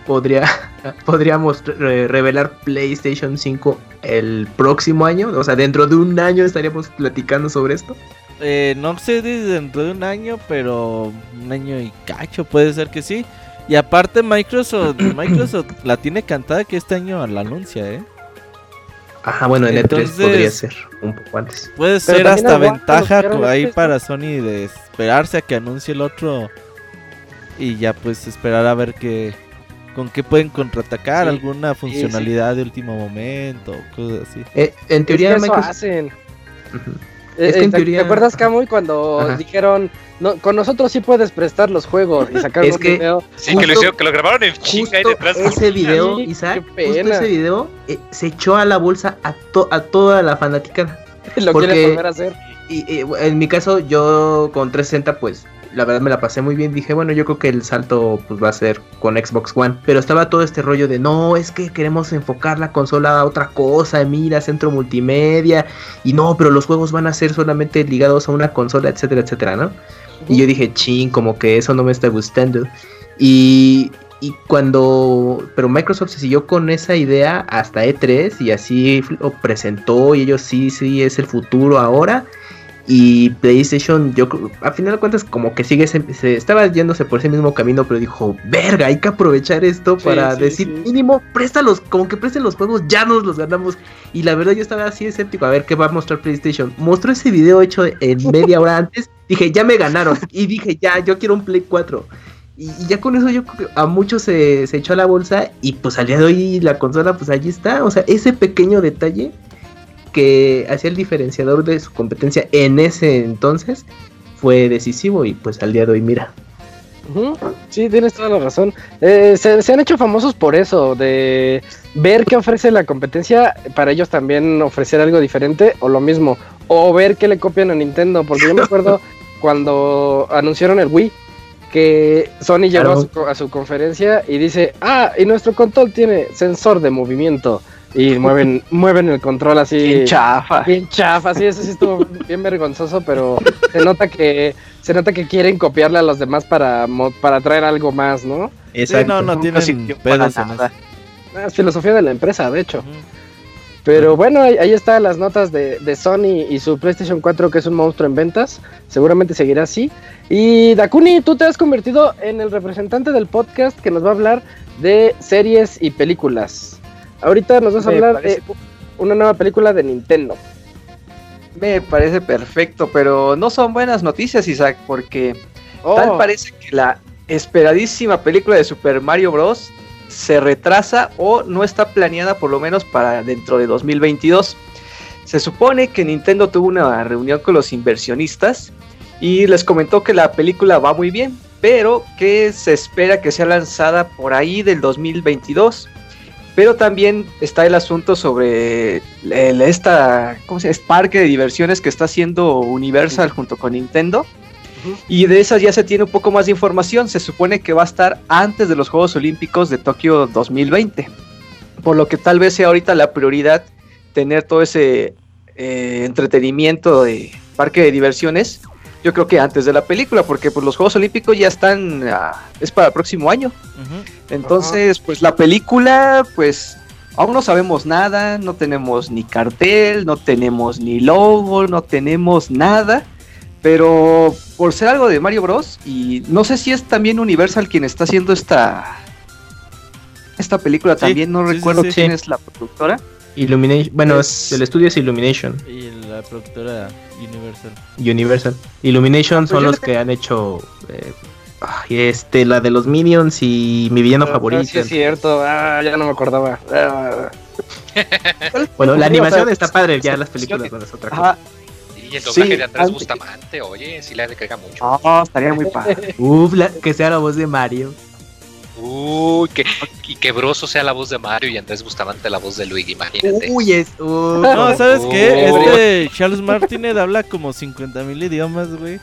podría, podría mostr- re- revelar PlayStation 5 el próximo año. O sea, dentro de un año estaríamos platicando sobre esto. Eh, no sé de dentro de un año, pero un año y cacho puede ser que sí. Y aparte Microsoft, Microsoft la tiene cantada que este año la anuncia, ¿eh? Ajá, bueno, en Entonces- E3 podría ser un poco antes. Puede Pero ser hasta ventaja que ahí para Sony de esperarse a que anuncie el otro y ya pues esperar a ver qué con qué pueden contraatacar, Sí, alguna funcionalidad de último momento, cosas así. Eh, en Es teoría, que eso Microsoft- hacen. Es que en ¿te- teoría- ¿Te acuerdas, Camuy, cuando Ajá. dijeron, no, con nosotros sí puedes prestar los juegos y sacar Es un que- video? Sí, que lo, hicieron, que lo grabaron en chinga ahí Justo detrás. ese video, Sí, Isaac, justo ese video eh, se echó a la bolsa a, to- a toda la fanaticada. Lo Porque- quieren volver a hacer. Y en mi caso, yo con 360, pues la verdad me la pasé muy bien. Dije, bueno, yo creo que el salto pues va a ser con Xbox One. Pero estaba todo este rollo de no, es que queremos enfocar la consola a otra cosa. Mira, centro multimedia. Y no, pero los juegos van a ser solamente ligados a una consola, etcétera, etcétera, ¿no? Y yo dije, ching, como que eso no me está gustando. Y, y cuando. Pero Microsoft se siguió con esa idea hasta E3 y así lo presentó. Y ellos sí, sí, es el futuro ahora. Y PlayStation, yo a final de cuentas, como que sigue, se, se estaba yéndose por ese mismo camino, pero dijo, verga, hay que aprovechar esto Sí, para sí, decir, sí. mínimo, préstalos, como que presten los juegos, ya nos los ganamos. Y la verdad, yo estaba así escéptico, a ver qué va a mostrar PlayStation. Mostró ese video hecho en media hora antes, dije, ya me ganaron. Y dije, ya, yo quiero un Play 4. Y, y ya con eso yo creo que a muchos se, se echó a la bolsa y pues al día de hoy la consola pues allí está. O sea, ese pequeño detalle que hacía el diferenciador de su competencia en ese entonces fue decisivo y pues al día de hoy mira. Sí, tienes toda la razón. Eh, se, se han hecho famosos por eso, de ver qué ofrece la competencia, para ellos también ofrecer algo diferente o lo mismo, o ver qué le copian a Nintendo, porque yo me acuerdo cuando anunciaron el Wii, que Sony llegó a su, a su conferencia y dice, ah, y nuestro control tiene sensor de movimiento, y mueven, mueven el control así. Bien chafa. Bien chafa, sí, eso sí estuvo bien vergonzoso, pero se nota que se nota que quieren copiarle a los demás para mo- para traer algo más, ¿no? Sí, no, no tienen pedos en eso. Ah, Es filosofía de la empresa, de hecho. Pero bueno, ahí, ahí están las notas de, de Sony y su PlayStation 4, que es un monstruo en ventas. Seguramente seguirá así. Y Dakuni, tú te has convertido en el representante del podcast que nos va a hablar de series y películas. Ahorita nos vas a hablar parece- de una nueva película de Nintendo. Me parece perfecto, pero no son buenas noticias, Isaac, porque Oh, tal parece que la esperadísima película de Super Mario Bros. se retrasa o no está planeada por lo menos para dentro de 2022. Se supone que Nintendo tuvo una reunión con los inversionistas y les comentó que la película va muy bien, pero que se espera que sea lanzada por ahí del 2022. Pero también está el asunto sobre el- esta, ¿cómo se llama? Este parque de diversiones que está haciendo Universal junto con Nintendo. Y de esas ya se tiene un poco más de información. Se supone que va a estar antes de los Juegos Olímpicos de Tokio 2020. Por lo que tal vez sea ahorita la prioridad tener todo ese eh, entretenimiento de parque de diversiones. Yo creo que antes de la película, porque pues, los Juegos Olímpicos ya están, ah, es para el próximo año. Entonces, pues la película, pues aún no sabemos nada, no tenemos ni cartel, no tenemos ni logo, no tenemos nada. Pero por ser algo de Mario Bros. Y no sé si es también Universal quien está haciendo esta esta película Sí, también, no sí, recuerdo sí. quién Sí. es la productora. Illumination, bueno, Es- el estudio es Illumination, Y la productora Universal. Universal. Illumination Pues son los que han hecho eh, ay, este, la de los Minions y mi villano ah, favorito. sí es cierto, ah, ya no me acordaba. Ah, Bueno, la o animación sea, está padre, ya las películas son es otra cosa. Ajá. Y el doblaje Sí, de Andrés Bustamante, oye, sí le agrega mucho. No, Ah, estaría muy padre. Uf, la- que sea la voz de Mario. Uy, que, y que Broso sea la voz de Mario y Andrés Bustamante la voz de Luigi, imagínate. Uy, es. No, ¿sabes qué? Oh. Este Charles Martinet habla como 50 mil idiomas, güey.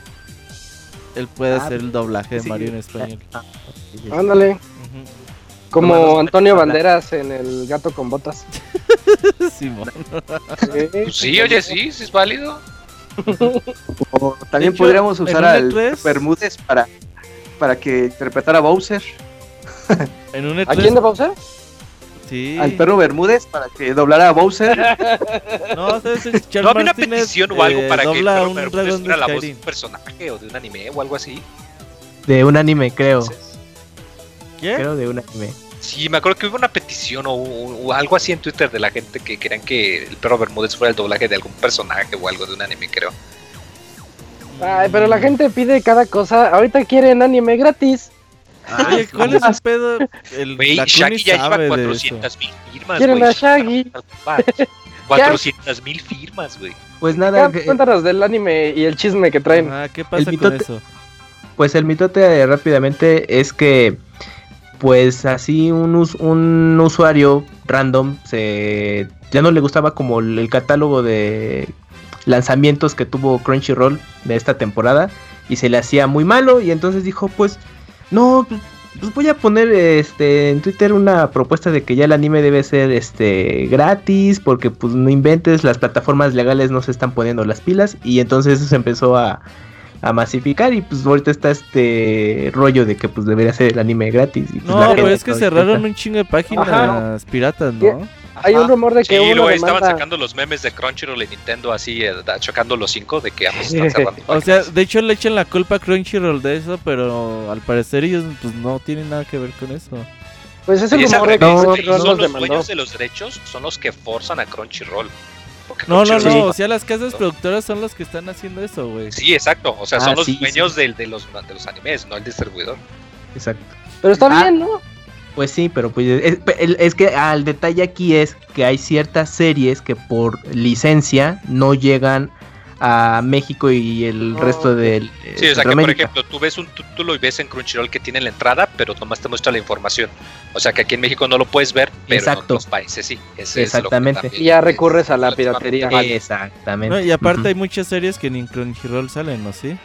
Él puede Ah, hacer el doblaje de sí. Mario en español. ándale, Ujú. como Antonio Banderas en El Gato con Botas. Simón. Pues sí, oye, sí, sí es válido. O también hecho, podríamos usar al E3 Bermúdez para, para que interpretara a Bowser. En un ¿A E3, quién de Bowser? Sí. al perro Bermúdez para que doblara a Bowser. No, ¿sabes? El Charles ¿No había una Martínez, petición o algo eh, para que el dobla perro un Bermúdez dragón fuera la voz de Skyrim. un personaje o de un anime o algo así? De un anime, creo. ¿Qué? Creo de un anime. Sí, me acuerdo que hubo una petición o, o algo así en Twitter de la gente que querían que el perro Bermúdez fuera el doblaje de algún personaje o algo de un anime, creo. Ay, pero la gente pide cada cosa. Ahorita quieren anime gratis. Oye, ¿cuál es el pedo? El, la Shaggy ya lleva sabe de eso. 400 mil firmas, Quieren güey. a Shaggy. 400 mil firmas, güey. Pues nada, Ya, que- Cuéntanos del anime y el chisme que traen. Ah, ¿qué pasa El con mitote- eso? pues el mitote eh, rápidamente es que pues así un, us- un usuario random se ya no le gustaba como el, el catálogo de lanzamientos que tuvo Crunchyroll de esta temporada y se le hacía muy malo y entonces dijo pues no pues, pues voy a poner este en Twitter una propuesta de que ya el anime debe ser este gratis porque pues no inventes las plataformas legales no se están poniendo las pilas y entonces se empezó a a masificar y pues ahorita está este rollo de que pues debería ser el anime gratis. Y, pues, No, pero es que cerraron un chingo de páginas piratas, ¿no? Hay un rumor de que Sí, estaban demanda. sacando los memes de Crunchyroll y Nintendo así, eh, chocando los cinco de que ambos están cerrando. O sea, de hecho le echan la culpa a Crunchyroll de eso, pero al parecer ellos pues no tienen nada que ver con eso. Pues es el rumor de que güey, Crunchyroll son los los dueños de los derechos, son los que forzan a Crunchyroll. No, no, no, o sea, las casas productoras son las que están haciendo eso, güey. Sí, exacto. O sea, Ah, son los sí, dueños del- De, los, de los animes, no el distribuidor. Exacto. Pero está Ah. bien, ¿no? Pues sí, pero pues es, que al detalle aquí es que hay ciertas series que por licencia no llegan a México y el Oh, resto del Sí, o eh, sea que por ejemplo, tú ves un título y ves en Crunchyroll que tiene la entrada, pero nomás te muestra la información. O sea que aquí en México no lo puedes ver, pero en Exacto. otros países sí. Ese Exactamente. Y ya es- recurres a la piratería. Exactamente. No, y aparte hay muchas series que ni en Crunchyroll salen, ¿no? ¿Sí?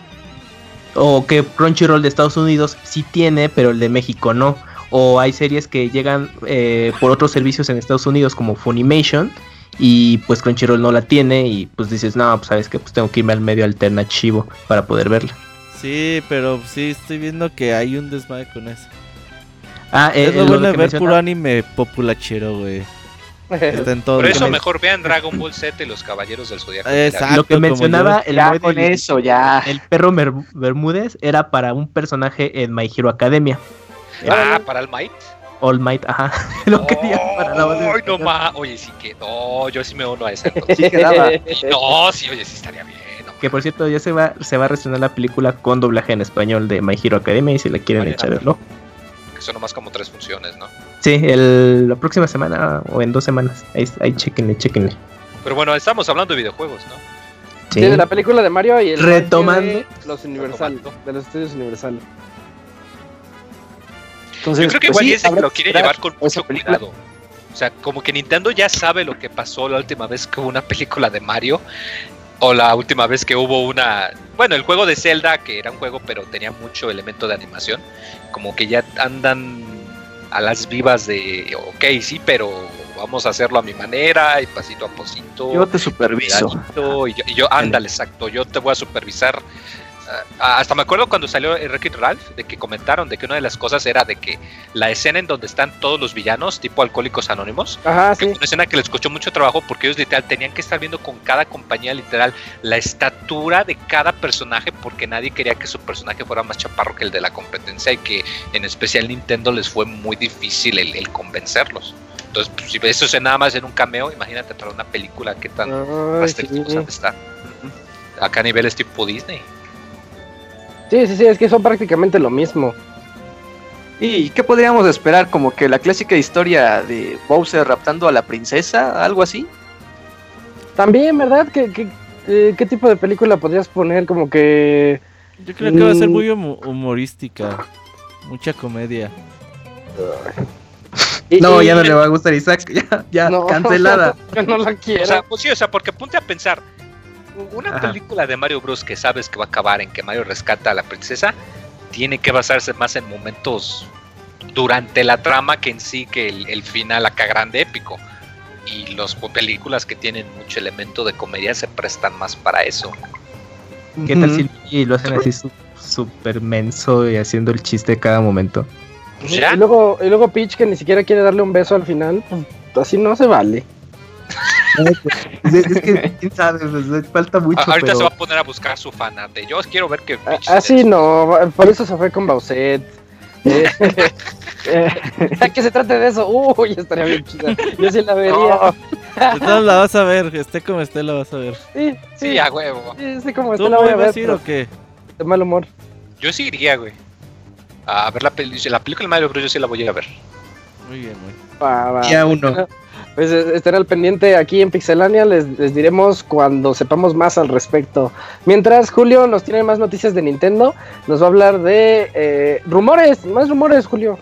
O que Crunchyroll de Estados Unidos sí tiene, pero el de México no. O hay series que llegan eh, por otros servicios en Estados Unidos como Funimation y pues Crunchyroll no la tiene y pues dices, no, pues sabes que pues tengo que irme al medio alternativo para poder verla. Sí, pero sí estoy viendo que hay un desmadre con eso. Ah, eh, es lo lo bueno de ver menciona- puro anime populachero, güey. Está en todo. Por eso mejor vean Dragon Ball Z y los Caballeros del Zodiaco. Exacto. lo que mencionaba el, Ya Moe con del- eso, ya. el perro Mer- Bermúdez era para un personaje en My Hero Academia. Ah, para el Might. All Might, ajá. lo quería para la de Ay, no. Oye, sí que. No, yo sí me uno a esa. Sí quedaba. No, sí, oye, sí estaría bien. no Que por cierto, ya se va, se va a reestrenar la película con doblaje en español de My Hero Academia y si la quieren echar verlo. ¿no? Que son nomás como tres funciones, ¿no? Sí, el, la próxima semana o en dos semanas. Ahí, ahí chequenle, chequenle. Pero bueno, estamos hablando de videojuegos, ¿no? Sí. Sí, de la película de Mario y el Retomando. de los Universal, Retomando. de los estudios Universal. Entonces, Yo creo que pues igual sí, es lo quiere llevar con mucho película. cuidado. O sea, como que Nintendo ya sabe lo que pasó la última vez que hubo una película de Mario. O la última vez que hubo una. Bueno, el juego de Zelda, que era un juego, pero tenía mucho elemento de animación. Como que ya andan a las vivas de. Ok, sí, pero vamos a hacerlo a mi manera y pasito a pasito. Yo te superviso. y yo, y yo, ándale, exacto, yo te voy a supervisar. Ah, hasta me acuerdo cuando salió Wreck-It Ralph, de que comentaron de que una de las cosas era de que la escena en donde están todos los villanos, tipo Alcohólicos Anónimos, Ajá, que sí. fue una escena que les costó mucho trabajo porque ellos literal tenían que estar viendo con cada compañía literal la estatura de cada personaje porque nadie quería que su personaje fuera más chaparro que el de la competencia y que en especial Nintendo les fue muy difícil el, el convencerlos. Entonces, pues, si eso es nada más en un cameo, imagínate para una película qué tan Ay, sí. de estar. Acá a niveles tipo Disney. Sí, sí, sí, es que son prácticamente lo mismo. ¿Y qué podríamos esperar? Como que la clásica historia de Bowser raptando a la princesa, algo así. También, ¿verdad? ¿Qué, qué, eh, qué tipo de película podrías poner? Como que... Yo creo que va a ser Mm. muy humo- humorística. Mucha comedia. y- No, y- ya no le va a gustar Isaac. Ya, ya No, cancelada. Yo no la quiero. O sea, pues sí, o sea, porque ponte a pensar, una Ajá. película de Mario Bros. que sabes que va a acabar en que Mario rescata a la princesa, tiene que basarse más en momentos durante la trama que en sí que el, el final acá grande épico. Y las películas que tienen mucho elemento de comedia se prestan más para eso. ¿Qué tal si y lo hacen así súper menso y haciendo el chiste cada momento? Y luego, y luego Peach que ni siquiera quiere darle un beso al final. pues, Así no se vale. Es, es que, quién sabe, pues, falta mucho, A- ahorita pero... se va a poner a buscar su fanart. de, Yo quiero ver que. A- Así des- no, por eso se fue con. Eh, eh, que se trate de eso, uy, estaría bien chida. Yo sí la vería. Entonces la vas a ver, esté como esté, la vas a ver. Sí, sí, Sí, a huevo. sí, sí, como ¿Tú esté la voy a ver. a pero o qué? De mal humor. Yo sí iría, güey. A ver la, peli la película de Mario Bros. Yo sí la voy a ir a ver. Muy bien, muy. Va, va. Día uno. Pues estén al pendiente aquí en Pixelania, les, les diremos cuando sepamos más al respecto. Mientras Julio nos tiene más noticias de Nintendo, nos va a hablar de eh, rumores, más rumores, Julio.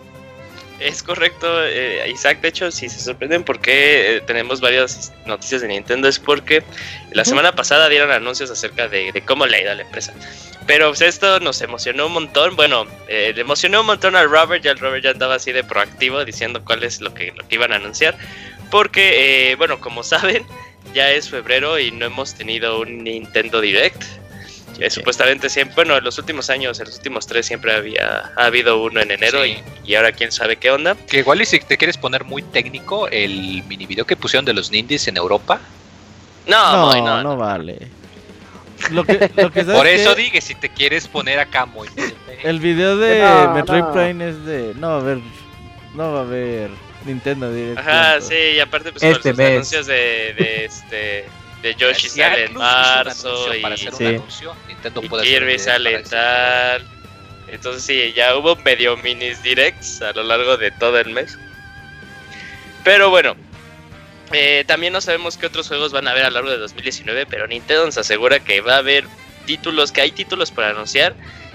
Es correcto, eh, Isaac. De hecho, si se sorprenden por qué eh, tenemos varias noticias de Nintendo, es porque la semana pasada dieron anuncios acerca de, de cómo le ha ido a la empresa. Pero pues, esto nos emocionó un montón. Bueno, eh, le emocionó un montón al Robert. Ya el Robert ya andaba así de proactivo diciendo cuál es lo que, lo que iban a anunciar. Porque, eh, bueno, como saben, ya es febrero y no hemos tenido un Nintendo Direct. Eh, Supuestamente siempre, bueno, en los últimos años, en los últimos tres siempre había ha habido uno en enero Sí. y, y ahora quién sabe qué onda. Que igual y si te quieres poner muy técnico, el mini video que pusieron de los Nindies en Europa. No, No, vale. Lo que, lo que Por eso que dije, si te quieres poner acá muy... el video de No, Metroid no. Prime es de. No va a haber. No va a haber Nintendo Direct. Ajá, sí, y aparte pues Este con los mes. anuncios de, de este de Yoshi Si sale en marzo y, Para hacer Sí. un anuncio, Nintendo y puede Kirby sale tal. Entonces sí, ya hubo medio minis directs a lo largo de todo el mes. Pero bueno, eh, también no sabemos qué otros juegos van a haber a lo largo de 2019, pero Nintendo nos asegura que va a haber títulos, que hay títulos para anunciar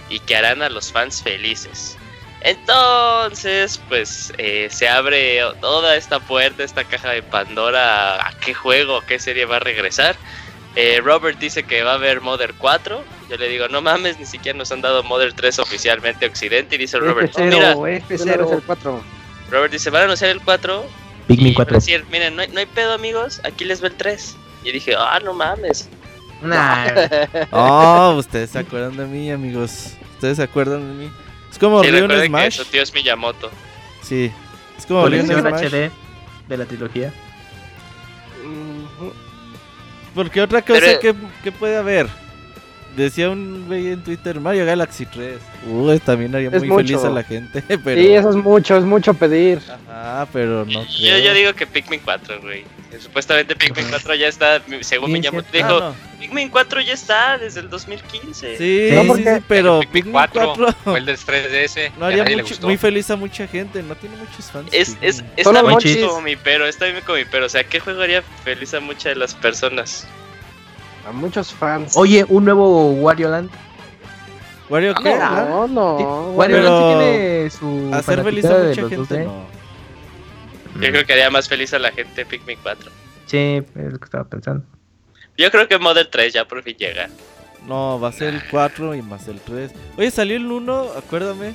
y que harán a los fans felices. Entonces, pues eh, se abre toda esta puerta, esta caja de Pandora, a, qué juego, qué serie va a regresar. Eh, Robert dice que va a haber Mother 4. Yo le digo, no mames, ni siquiera nos han dado Mother 3 oficialmente Occidente. Y dice Robert, "Oh, mira, De una vez el 4. Robert dice, van a anunciar el 4. Pikmin y van a 4. decir, miren, no hay, no hay pedo, amigos, aquí les va el 3. Y dije, ah, no mames. Nah, Oh, ustedes se acuerdan de mí, amigos. Ustedes se acuerdan de mí. Es como Sí, Ryu en recuerden que Smash. su tío es Miyamoto. Sí. Es como Ryu en Smash. HD de la trilogía. Porque otra cosa Pero- que, que puede haber. Decía un güey en Twitter, Mario Galaxy 3. Uy, también haría Es muy mucho. feliz a la gente. Pero... Sí, eso es mucho, es mucho pedir. Ajá, pero no yo, creo. yo digo que Pikmin 4, güey. Supuestamente Pikmin 4 ya está, según Sí, Miyamoto dijo, Ah, no. Pikmin 4 ya está desde el 2015. Sí, No, sí, porque- sí, pero Pikmin Pikmin 4 4 Fue el del 3DS. no haría mucho- muy feliz a mucha gente. No tiene muchos fans. Es, es, Pikmin. está Son bien como mi pero, está bien como mi pero. O sea, ¿qué juego haría feliz a muchas de las personas? A muchos fans. Oye, un nuevo Wario Land. ¿Wario qué? ¿Ah? No, no. Sí, Wario Pero- Land tiene su. Hacer feliz a mucha gente, 2D. no. Yo creo que haría más feliz a la gente Pikmin 4. Sí, es lo que estaba pensando. Yo creo que Mother 3 ya por fin llega. No, va a ser el 4 y más el 3. Oye, salió el 1, acuérdame.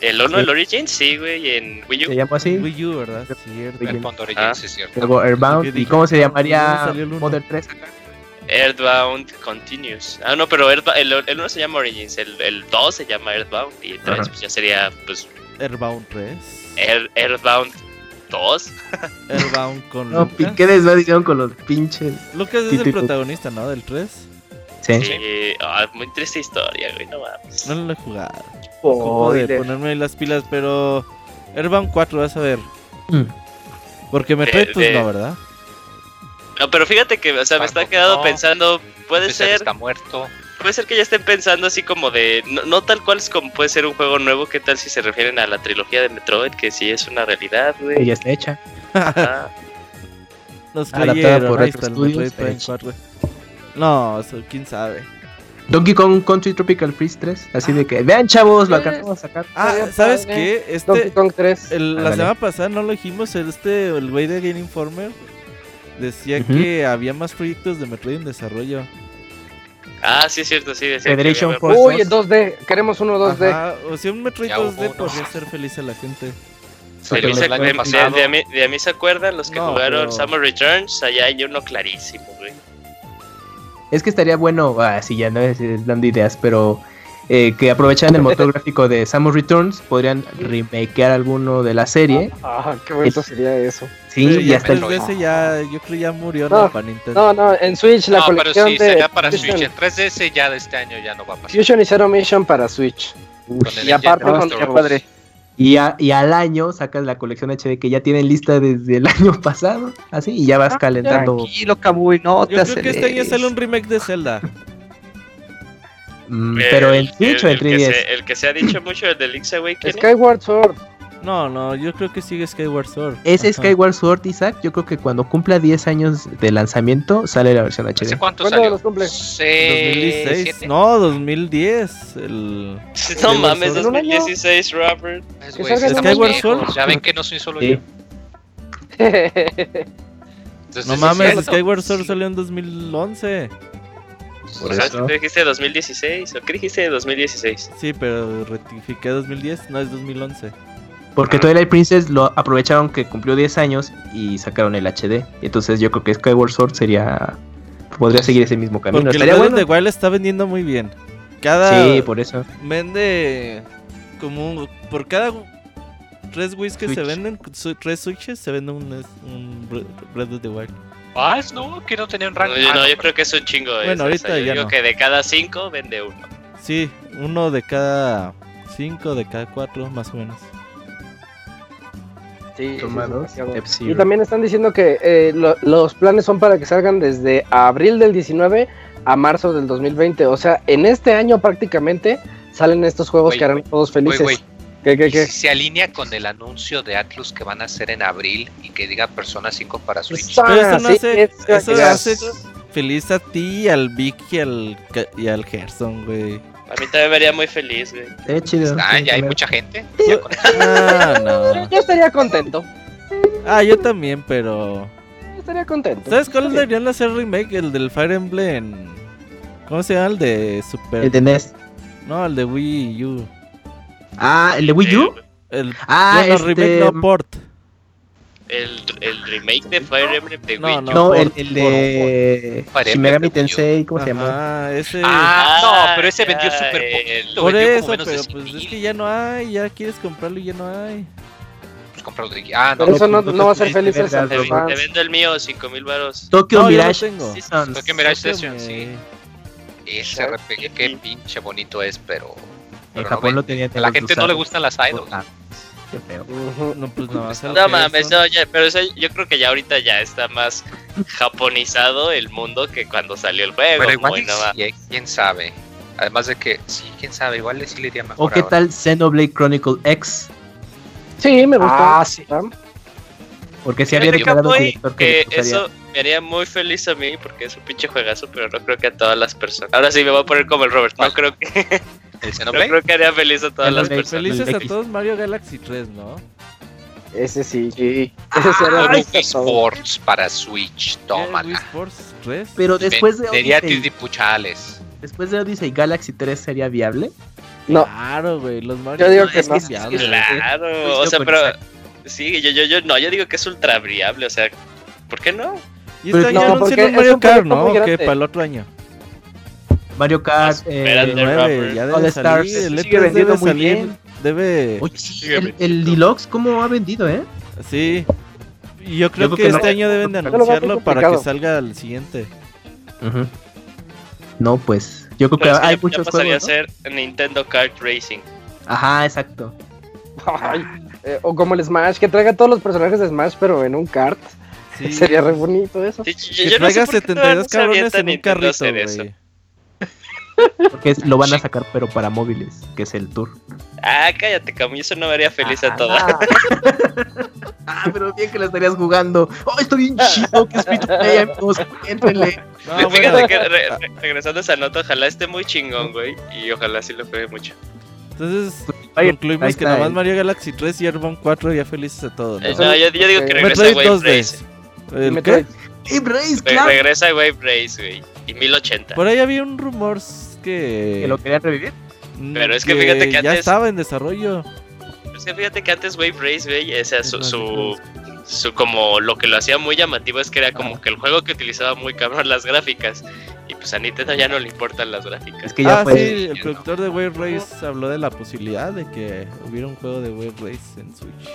El 1, Sí. el Origin, sí, güey, en Wii U. Se llama así. Wii U, ¿verdad? Cierto. El Pond Origins, Ah. sí, es cierto. Luego Airbound. ¿Qué ¿Y cómo se ¿Dónde llamaría salió el uno? Mother 3 acá? Earthbound Continues. Ah, no, pero Earthba- el, el 1 se llama Origins, el, el 2 se llama Earthbound y el 3 Ajá. pues, ya sería pues Airbound 3. Ear- Earthbound 2. Airbound con No, Lucas. ¿qué desvalidación con los pinches? Lucas es el protagonista, ¿no? Del 3. Sí. Sí, ah, muy triste historia, güey, no mames. No lo he jugado. De Spoiler. ponerme las pilas, pero. Airbound 4, vas a ver. Mm. Porque Metroid, De- pues de- no, ¿verdad? No, pero fíjate que, o sea, me está quedado no. pensando, puede ser, Está muerto. puede ser que ya estén pensando así como de, no, no tal cual es como puede ser un juego nuevo, ¿qué tal si se refieren a la trilogía de Metroid, que sí es una realidad, Que güey? ya está hecha. Nos Adaptada creyeron, por ahí Retro Studios, Metroid Prime hecho. 4. No, eso quién sabe. Donkey Kong Country Tropical Freeze 3. Así de que, vean chavos, lo Eh. alcanzamos a sacar. Ah, ¿sabes qué? Donkey Este, Kong 3. el- la semana pasada no lo dijimos, el- este, el güey de Game Informer decía que había más proyectos de Metroid en desarrollo. Ah, sí es cierto, sí. decía que Federation Force. Uy, en 2D. Queremos uno 2D. Ajá, o sea, un Metroid Ya hubo 2D uno. podría ser feliz a la gente. De de- de- mí- de mí se acuerdan los que No, jugaron pero- Summer Returns, allá hay uno clarísimo, güey. Es que estaría bueno, así ya no es, es dando ideas, pero eh, que aprovecharan el motor gráfico de Samus Returns, podrían remakear alguno de la serie. Ah, qué bonito sería eso. Sí, Pero y ya hasta el- 3DS ya, yo creo ya murió No, ¿no? para Nintendo. No, no, en Switch la no, pero colección sí, de sería para Fusion, Switch. En 3DS ya de este año ya no va a pasar. Fusion y Zero Mission para Switch. El y aparte con of qué padre. y, a- y al año sacas la colección HD que ya tienen lista desde el año pasado, así, y ya vas Ah, calentando. Tranquilo, Kamui, no te Yo creo que este año sale un remake de Zelda. Mm, pero en El- Switch o el- el que 3DS. se- El que se ha dicho mucho el de Link's Awakening. Skyward Sword. No, no, yo creo que sigue Skyward Sword. Ese Ajá. Skyward Sword, Isaac, yo creo que cuando cumpla 10 años de lanzamiento sale la versión ¿Hace HD. cuánto ¿Cuándo salió? los cumple? Se- 2016. siete. No, 2010. El... No mames, Sword. 2016, Robert. Pues, Que Skyward Sword. Ya ven que no soy solo Sí. yo. Entonces, No mames, Skyward Sword sí. salió en 2011. Por O sea, eso. ¿tú dijiste 2016? ¿O qué dijiste 2016? Sí, pero rectifiqué 2010, no es 2011. Porque Twilight Princess lo aprovecharon que cumplió 10 años y sacaron el HD. Y entonces yo creo que Skyward Sword sería. Podría seguir ese mismo camino. Porque el Estaría of bueno. the Wild está vendiendo muy bien. Cada Sí, por eso. vende como un- por cada tres Wii's que se venden, su- tres Switches, se vende un, un Bre- Breath of the Wild. Ah, es no, que no tenía un No, rango. yo, Ah, no, yo pero- creo que es un chingo. Bueno, eso, ahorita o sea, yo ya digo no. que de cada cinco vende uno. Sí, uno de cada cinco, de cada cuatro, más o menos. Sí, sí. Y también están diciendo que eh, lo- los planes son para que salgan desde abril del 19 a marzo del 2020. O sea, en este año prácticamente salen estos juegos Güey, que harán güey, todos felices. güey, ¿Qué, qué, ¿y qué? si se alinea con el anuncio de Atlus que van a hacer en abril y que diga Persona 5 para Switch. Ah, Pero eso no sí, hace, eso feliz a ti, al Vic y al, y al Gerson, güey. A mí también me vería muy feliz, güey. Estaría chido. Ah, ya hay mucha gente. Ah, no. Yo estaría contento. Ah, yo también, pero... Yo estaría contento. ¿Sabes cuál deberían hacer remake? El del Fire Emblem. ¿Cómo se llama? El de Super. El de NES. No, el de Wii U. Ah, ¿el de Wii U? El... Ah, bueno, este, remake no port. El, el remake de Fire Emblem de No, Wii U. no. No, por- el, el de Fire Shin Megami. Tensei, ¿cómo se llama? Ah, ese. Ah, Ah, no, pero ese vendió súper el- poquito. por eso, pero 100 pues es que ya no hay. Ya quieres comprarlo y ya no hay. Pues cómpralo de- Ah, no, Pero eso no, no va a ser feliz verdad, Te, te vendo el mío, 5000 varos. Tokyo No, Mirage tengo. Tokyo Mirage Sessions, sí. Ese RPG, qué pinche bonito es, pero. En pero no Japón lo vende. tenía A la gente no le gustan las idols. Ah, Qué feo. No, pues No mames, no, ya, pero eso, yo creo que ya ahorita ya está más japonizado el mundo que cuando salió el juego. Pero igual, sí, quién sabe. Además de que, sí, quién sabe, igual le- sí le iría mejor. ¿O qué ahora. tal Xenoblade Chronicle X? Sí, me gusta. Ah, sí. Porque si había declarado que, que gustaría. eso me haría muy feliz a mí porque es un pinche juegazo, pero no creo que a todas las personas. Ahora sí me voy a poner como el Robert. No creo que, ¿El no Xenoblade? creo que haría feliz a todas las personas. Felices a todos Mario Galaxy 3, ¿no? Ese sí. Ese sí Ah, a todos. Sports para Switch, ¿Qué, Wii tómala. Sports 3? Pero después de Odyssey, Disney Puchales. después de Odyssey Galaxy 3 sería viable. No, Claro, güey. Los Mario Yo digo que es no. viable. Claro, Pues o yo sea, pero sí, yo, yo, yo, no, yo digo que es ultra viable, o sea, ¿por qué no? Y este no, año porque anuncian un Mario Kart, ¿no? grande. Para el otro año. Mario Kart, eh, de El 9, Robert. ya All Stars, sigue E3 vendiendo debe muy salir. bien. Debe. Oye, sí, el, el Deluxe, ¿cómo ha vendido, eh? Sí. Y yo creo creo que, que no. este año deben de Yo anunciarlo para que salga el siguiente. No, pues, yo creo que Pero es que hay ya- muchos pasaría juegos, a ¿no? ser Nintendo Kart Racing. Ajá, exacto. Ay, eh, o como el Smash, que traiga todos los personajes de Smash, pero en un kart. Sí. Sería re bonito eso. Sí, yo- Que yo no sé traiga por qué 72 no se cabrones en un carrito, eso. güey. Porque es- lo van a sacar, pero para móviles, que es el tour. Ah, cállate, Camu, eso no me haría feliz a todas. Ah, Ah, pero bien que lo estarías jugando. Oh, está bien chido, que es free to play, amigos. Éntrenle. No, Fíjate bueno, que re- re- regresando a esa nota, ojalá esté muy chingón, güey. Y ojalá sí lo juegue mucho. Entonces, Ahí- concluimos ahí que nomás el- Mario Galaxy 3 y Airborne 4 ya felices a todos, ¿no? Eh, no, yo, yo digo que regresa Metroid Wave 2D. Race. ¿El Metroid. qué? ¡Eh, Brace, Re- claro! regresa Wave Race, güey. Y 1080. Por ahí había un rumor que... ¿Que lo querían revivir? mm, Pero es que fíjate que ya antes- estaba en desarrollo. Es que fíjate que antes Wave Race, güey, o sea, Es su, su, su- como lo que lo hacía muy llamativo es que era como que el juego que utilizaba muy cabrón las gráficas. Y pues a Nintendo ya no le importan las gráficas. Es que ya ah, fue. sí, el productor de Wave Race habló de la posibilidad de que hubiera un juego de Wave Race en Switch.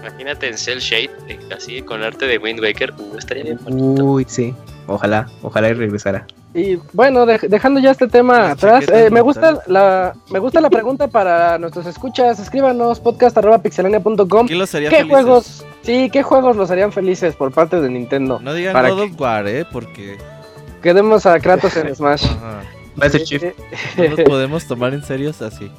Imagínate en Cell Shade, eh, así con arte de Wind Waker, uh, estaría bien bonito. Uy, sí. Ojalá, ojalá y regresara. Y bueno, dej- dejando ya este tema atrás, eh, me gusta la me gusta la pregunta para nuestros escuchas. Escríbanos podcast@pixelania.com. ¿Quién los haría ¿Qué felices? juegos? Sí, ¿qué juegos los harían felices por parte de Nintendo? No digan Para God of War, eh, porque Quedemos a Kratos en Smash. ajá, Master Chief. Eh, no nos podemos tomar en serio así.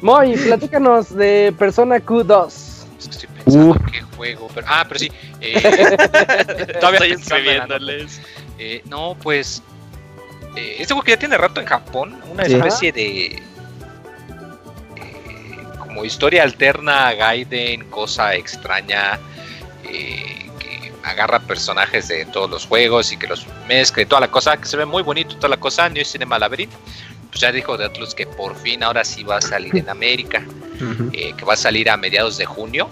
Moy, platícanos de Persona Q2. Es que estoy pensando Uf. qué juego. Pero, ah, pero sí. eh, todavía Estoy escribiéndoles. Eh, no, pues. eh, este juego que ya tiene rato en Japón, una Sí. especie de. eh, como historia alterna, Gaiden, cosa extraña. que agarra personajes de todos los juegos y que los mezcla y toda la cosa, que se ve muy bonito toda la cosa. New Cinema Labyrinth. Pues ya dijo de Atlus que por fin ahora sí va a salir en América eh, que va a salir a mediados de junio.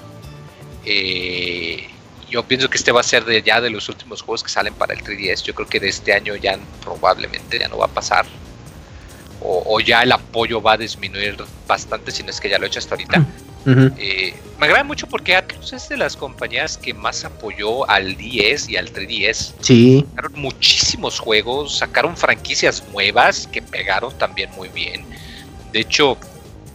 Eh, yo pienso que este va a ser de, ya de los últimos juegos que salen para el 3DS. Yo creo que de este año ya probablemente ya no va a pasar. O, o ya el apoyo va a disminuir bastante, si no es que ya lo he hecho hasta ahorita. Eh, me agrada mucho porque Atlus es de las compañías que más apoyó al 10 y al 3DS. Sí. Sacaron muchísimos juegos, sacaron franquicias nuevas que pegaron también muy bien. De hecho,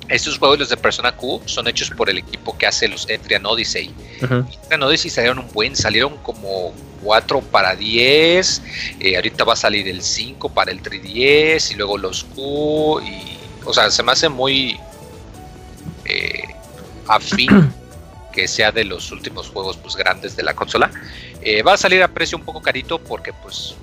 estos juegos, los de Persona Q, son hechos por el equipo que hace los Etrian Odyssey. Ujú. Etrian Odyssey salieron un buen, salieron como 4 para 10. eh, ahorita va a salir el 5 para el 3DS y luego los Q. Y, o sea, se me hace muy eh, afín que sea de los últimos juegos pues, grandes de la consola. Eh, va a salir a precio un poco carito porque pues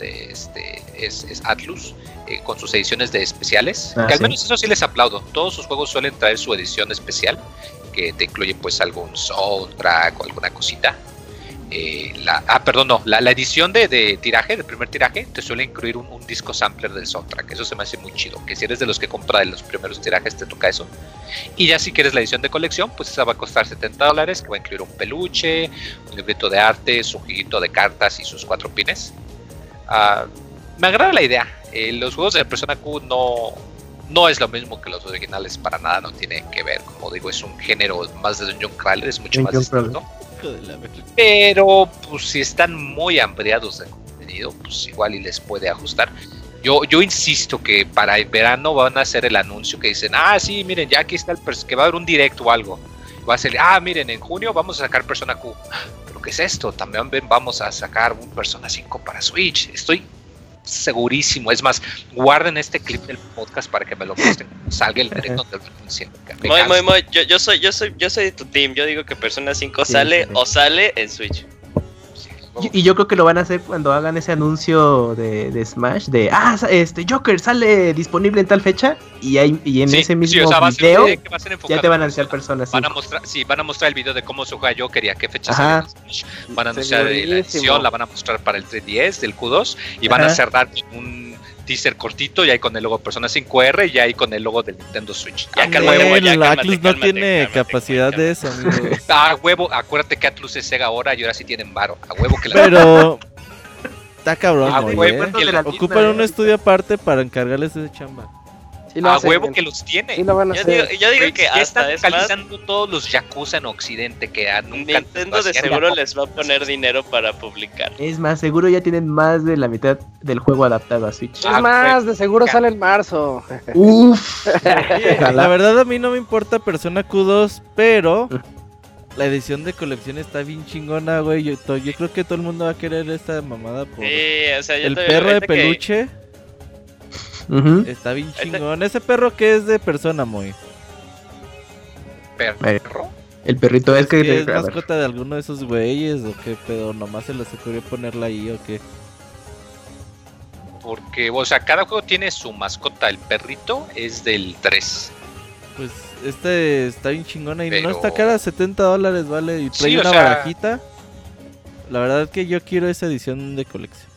este es, es Atlus eh, con sus ediciones de especiales. Ah, que al sí. menos eso sí les aplaudo. Todos sus juegos suelen traer su edición especial que te incluye pues algún soundtrack o alguna cosita. Eh, la, ah, perdón, no, la, la edición de, de tiraje, del primer tiraje, te suele incluir un, un disco sampler del soundtrack. Eso se me hace muy chido. Que si eres de los que compra de los primeros tirajes, te toca eso. Y ya si quieres la edición de colección, pues esa va a costar 70 dólares, que va a incluir un peluche, un librito de arte, su jueguito de cartas y sus cuatro pines. Ah, me agrada la idea. Eh, los juegos de Persona Q no, no es lo mismo que los originales, para nada, no tiene que ver. Como digo, es un género más de Dungeon Crawler, es mucho más distinto. Pero pues si están muy hambriados de contenido, pues igual y les puede ajustar. Yo, yo insisto que para el verano van a hacer el anuncio que dicen, ah, sí, miren, ya aquí está el que va a haber un directo o algo. Va a ser, ah, miren, en junio vamos a sacar Persona Q. ¿Pero qué es esto? También vamos a sacar un Persona 5 para Switch. Estoy segurísimo. Es más, guarden este clip del podcast para que me lo muestren cuando salga el directo del Muy, muy, muy. Yo, yo soy, yo soy, yo soy de tu team. Yo digo que Persona 5 Sí, sale sí. o sale en Switch. Y, y yo creo que lo van a hacer cuando hagan ese anuncio de, de Smash de ah este Joker sale disponible en tal fecha y, ahí, y en Sí, ese sí, mismo o sea, video ser ya te van a anunciar Persona. personas. Van a sí. mostrar, sí, van a mostrar el video de cómo se juega Joker y a qué fecha Ajá. sale Switch. Van a anunciar la edición, la van a mostrar para el 3DS del Q2 y van a cerrar un teaser cortito y ahí con el logo Persona 5R y ahí con el logo del Nintendo Switch. Ya Ah, cálmate, ya cálmate, Atlus no tiene cálmate, capacidad cálmate. de eso, amigos. A huevo, acuérdate que Atlus es Sega ahora y ahora sí tienen varo. A huevo que la Pero está cabrón, Ah, güey, ¿eh? la Ocupan un estudio aparte para encargarles esa chamba. Sí a hacen huevo bien. que los tiene. Sí lo van a Yo hacer. digo, yo digo Güey, que ya hasta están es más. localizando todos los Yakuza en Occidente que a- nunca Nintendo de seguro les va a poner dinero para publicar. Es más, seguro ya tienen más de la mitad del juego adaptado a Switch. Es Ah, más, de seguro sale en marzo. Uf. La verdad a mí no me importa Persona Q2, pero la edición de colección está bien chingona, güey. Yo, creo que todo el mundo va a querer esta mamada por Sí, o sea, yo el perro de que- Está bien chingón. Ese perro que es de persona, muy. Perro. El perrito es que. ¿Es mascota de alguno de esos güeyes o qué pedo? Nomás se les ocurrió ponerla ahí o qué. Porque, o sea, cada juego tiene su mascota. El perrito es del 3. Pues este está bien chingona y no está cara, 70 dólares vale. Y trae Sí, o una sea- barajita. La verdad que yo quiero esa edición de colección.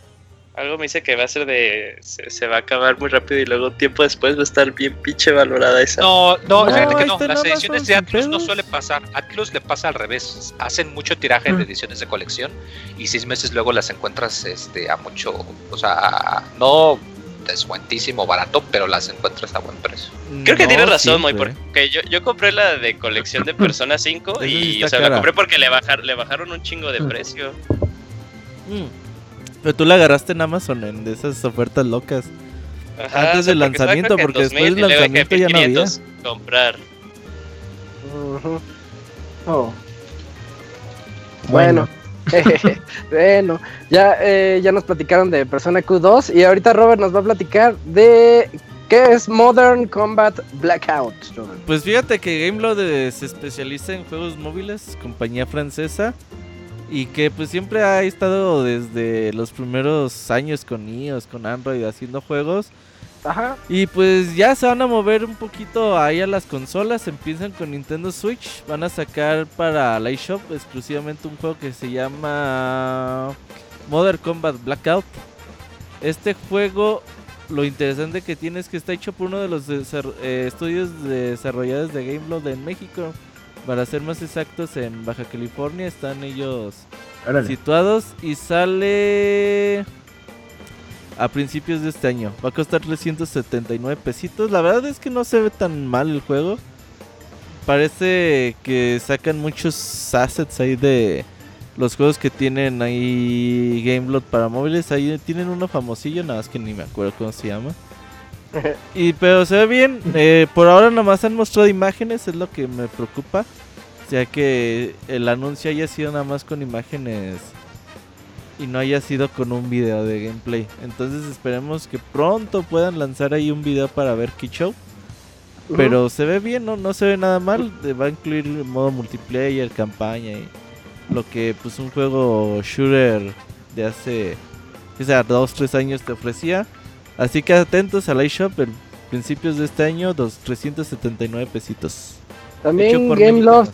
Algo me dice que va a ser de. Se, se va a acabar muy rápido y luego tiempo después va a estar bien pinche valorada esa. No, no, No, fíjate que ahí no. Las ediciones de Atlus no suele pasar. Atlus le pasa al revés. Hacen mucho tiraje de ediciones de colección y seis meses luego las encuentras este, a mucho. O sea, a- no descuentísimo, barato, pero las encuentras a buen precio. Creo que No tienes razón, Moy, porque yo, yo compré la de colección de Persona 5 Esa sí y, o sea, la compré porque le, bajar, le bajaron un chingo de Mm. precio. Mm. Pero tú la agarraste en Amazon, en de esas ofertas locas. Ajá, Antes o sea, del porque lanzamiento, porque después del 2000 y luego dije, lanzamiento ya no había. 1500 comprar. Ujú. Oh. Bueno. bueno, ya, eh, ya nos platicaron de Persona Q2 y ahorita Robert nos va a platicar de qué es Modern Combat Blackout. Robert. Pues fíjate que Gameload se especializa en juegos móviles, compañía francesa, y que pues siempre ha estado desde los primeros años con iOS, con Android, haciendo juegos. Ajá. Y pues ya se van a mover un poquito ahí a las consolas. Empiezan con Nintendo Switch. Van a sacar para la eShop exclusivamente un juego que se llama Modern Combat Blackout. Este juego, lo interesante que tiene es que está hecho por uno de los eh, estudios de desarrolladores de Gameload en México. Para ser más exactos, en Baja California están ellos situados y sale a principios de este año. Va a costar 379 pesitos. La verdad es que no se ve tan mal el juego. Parece que sacan muchos assets ahí de los juegos que tienen ahí Gameload para móviles. Ahí tienen uno famosillo, nada más que ni me acuerdo cómo se llama. Y pero se ve bien. eh, por ahora nomás han mostrado imágenes, es lo que me preocupa. O sea que el anuncio haya sido nada más con imágenes y no haya sido con un video de gameplay. Entonces esperemos que pronto puedan lanzar ahí un video para ver qué show. Pero se ve bien, ¿no? No se ve nada mal. eh, Va a incluir modo multiplayer, campaña y lo que pues un juego shooter de hace, o sea, dos, tres años te ofrecía. Así que atentos al iShop en principios de este año, dos, 379 pesitos. También Gameloft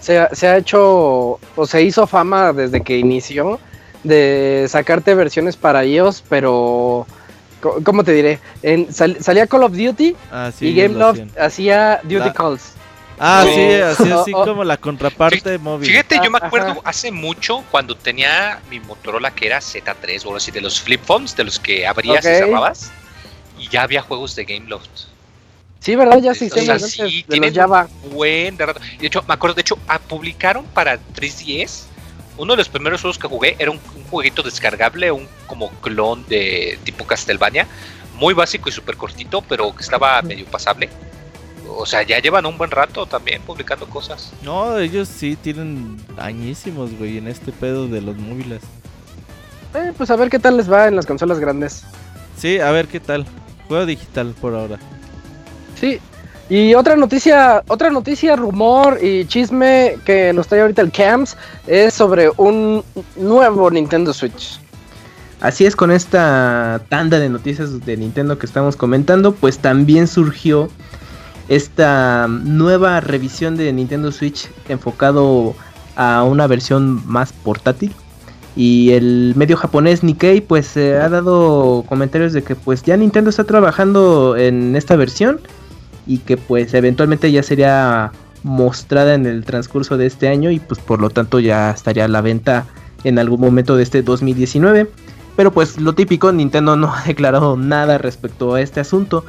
se, ha- se ha hecho o se hizo fama desde que inició de sacarte versiones para iOS, pero ¿cómo te diré? En, sal- salía Call of Duty Ah, sí, y Gameloft hacía Duty Calls. Ah, No. sí, así, así Oh, oh. como la contraparte móvil. Fíjate, yo me acuerdo ajá. hace mucho cuando tenía mi Motorola que era Z3 o algo así, de los flip phones, de los que abrías Ok. y cerrabas. Y ya había juegos de Gameloft. Sí, ¿verdad? Ya sí, de los tienen Java. buen de rato. De hecho, me acuerdo, de hecho, ah, publicaron para 3DS. Uno de los primeros juegos que jugué era un, un jueguito descargable, un como clon de tipo Castlevania. Muy básico y súper cortito, pero que estaba medio pasable. O sea, ya llevan un buen rato también publicando cosas. No, ellos sí tienen añísimos, güey, en este pedo de los móviles. Eh, pues a ver qué tal les va en las consolas grandes. Sí, a ver qué tal. Juego digital por ahora. Sí. Y otra noticia, otra noticia, rumor y chisme que nos trae ahorita el Camps es sobre un nuevo Nintendo Switch. Así es, con esta tanda de noticias de Nintendo que estamos comentando, pues también surgió esta nueva revisión de Nintendo Switch enfocado a una versión más portátil. Y el medio japonés Nikkei pues eh, ha dado comentarios de que pues ya Nintendo está trabajando en esta versión y que pues eventualmente ya sería mostrada en el transcurso de este año y pues por lo tanto ya estaría a la venta en algún momento de este 2019. Pero pues lo típico, Nintendo no ha declarado nada respecto a este asunto.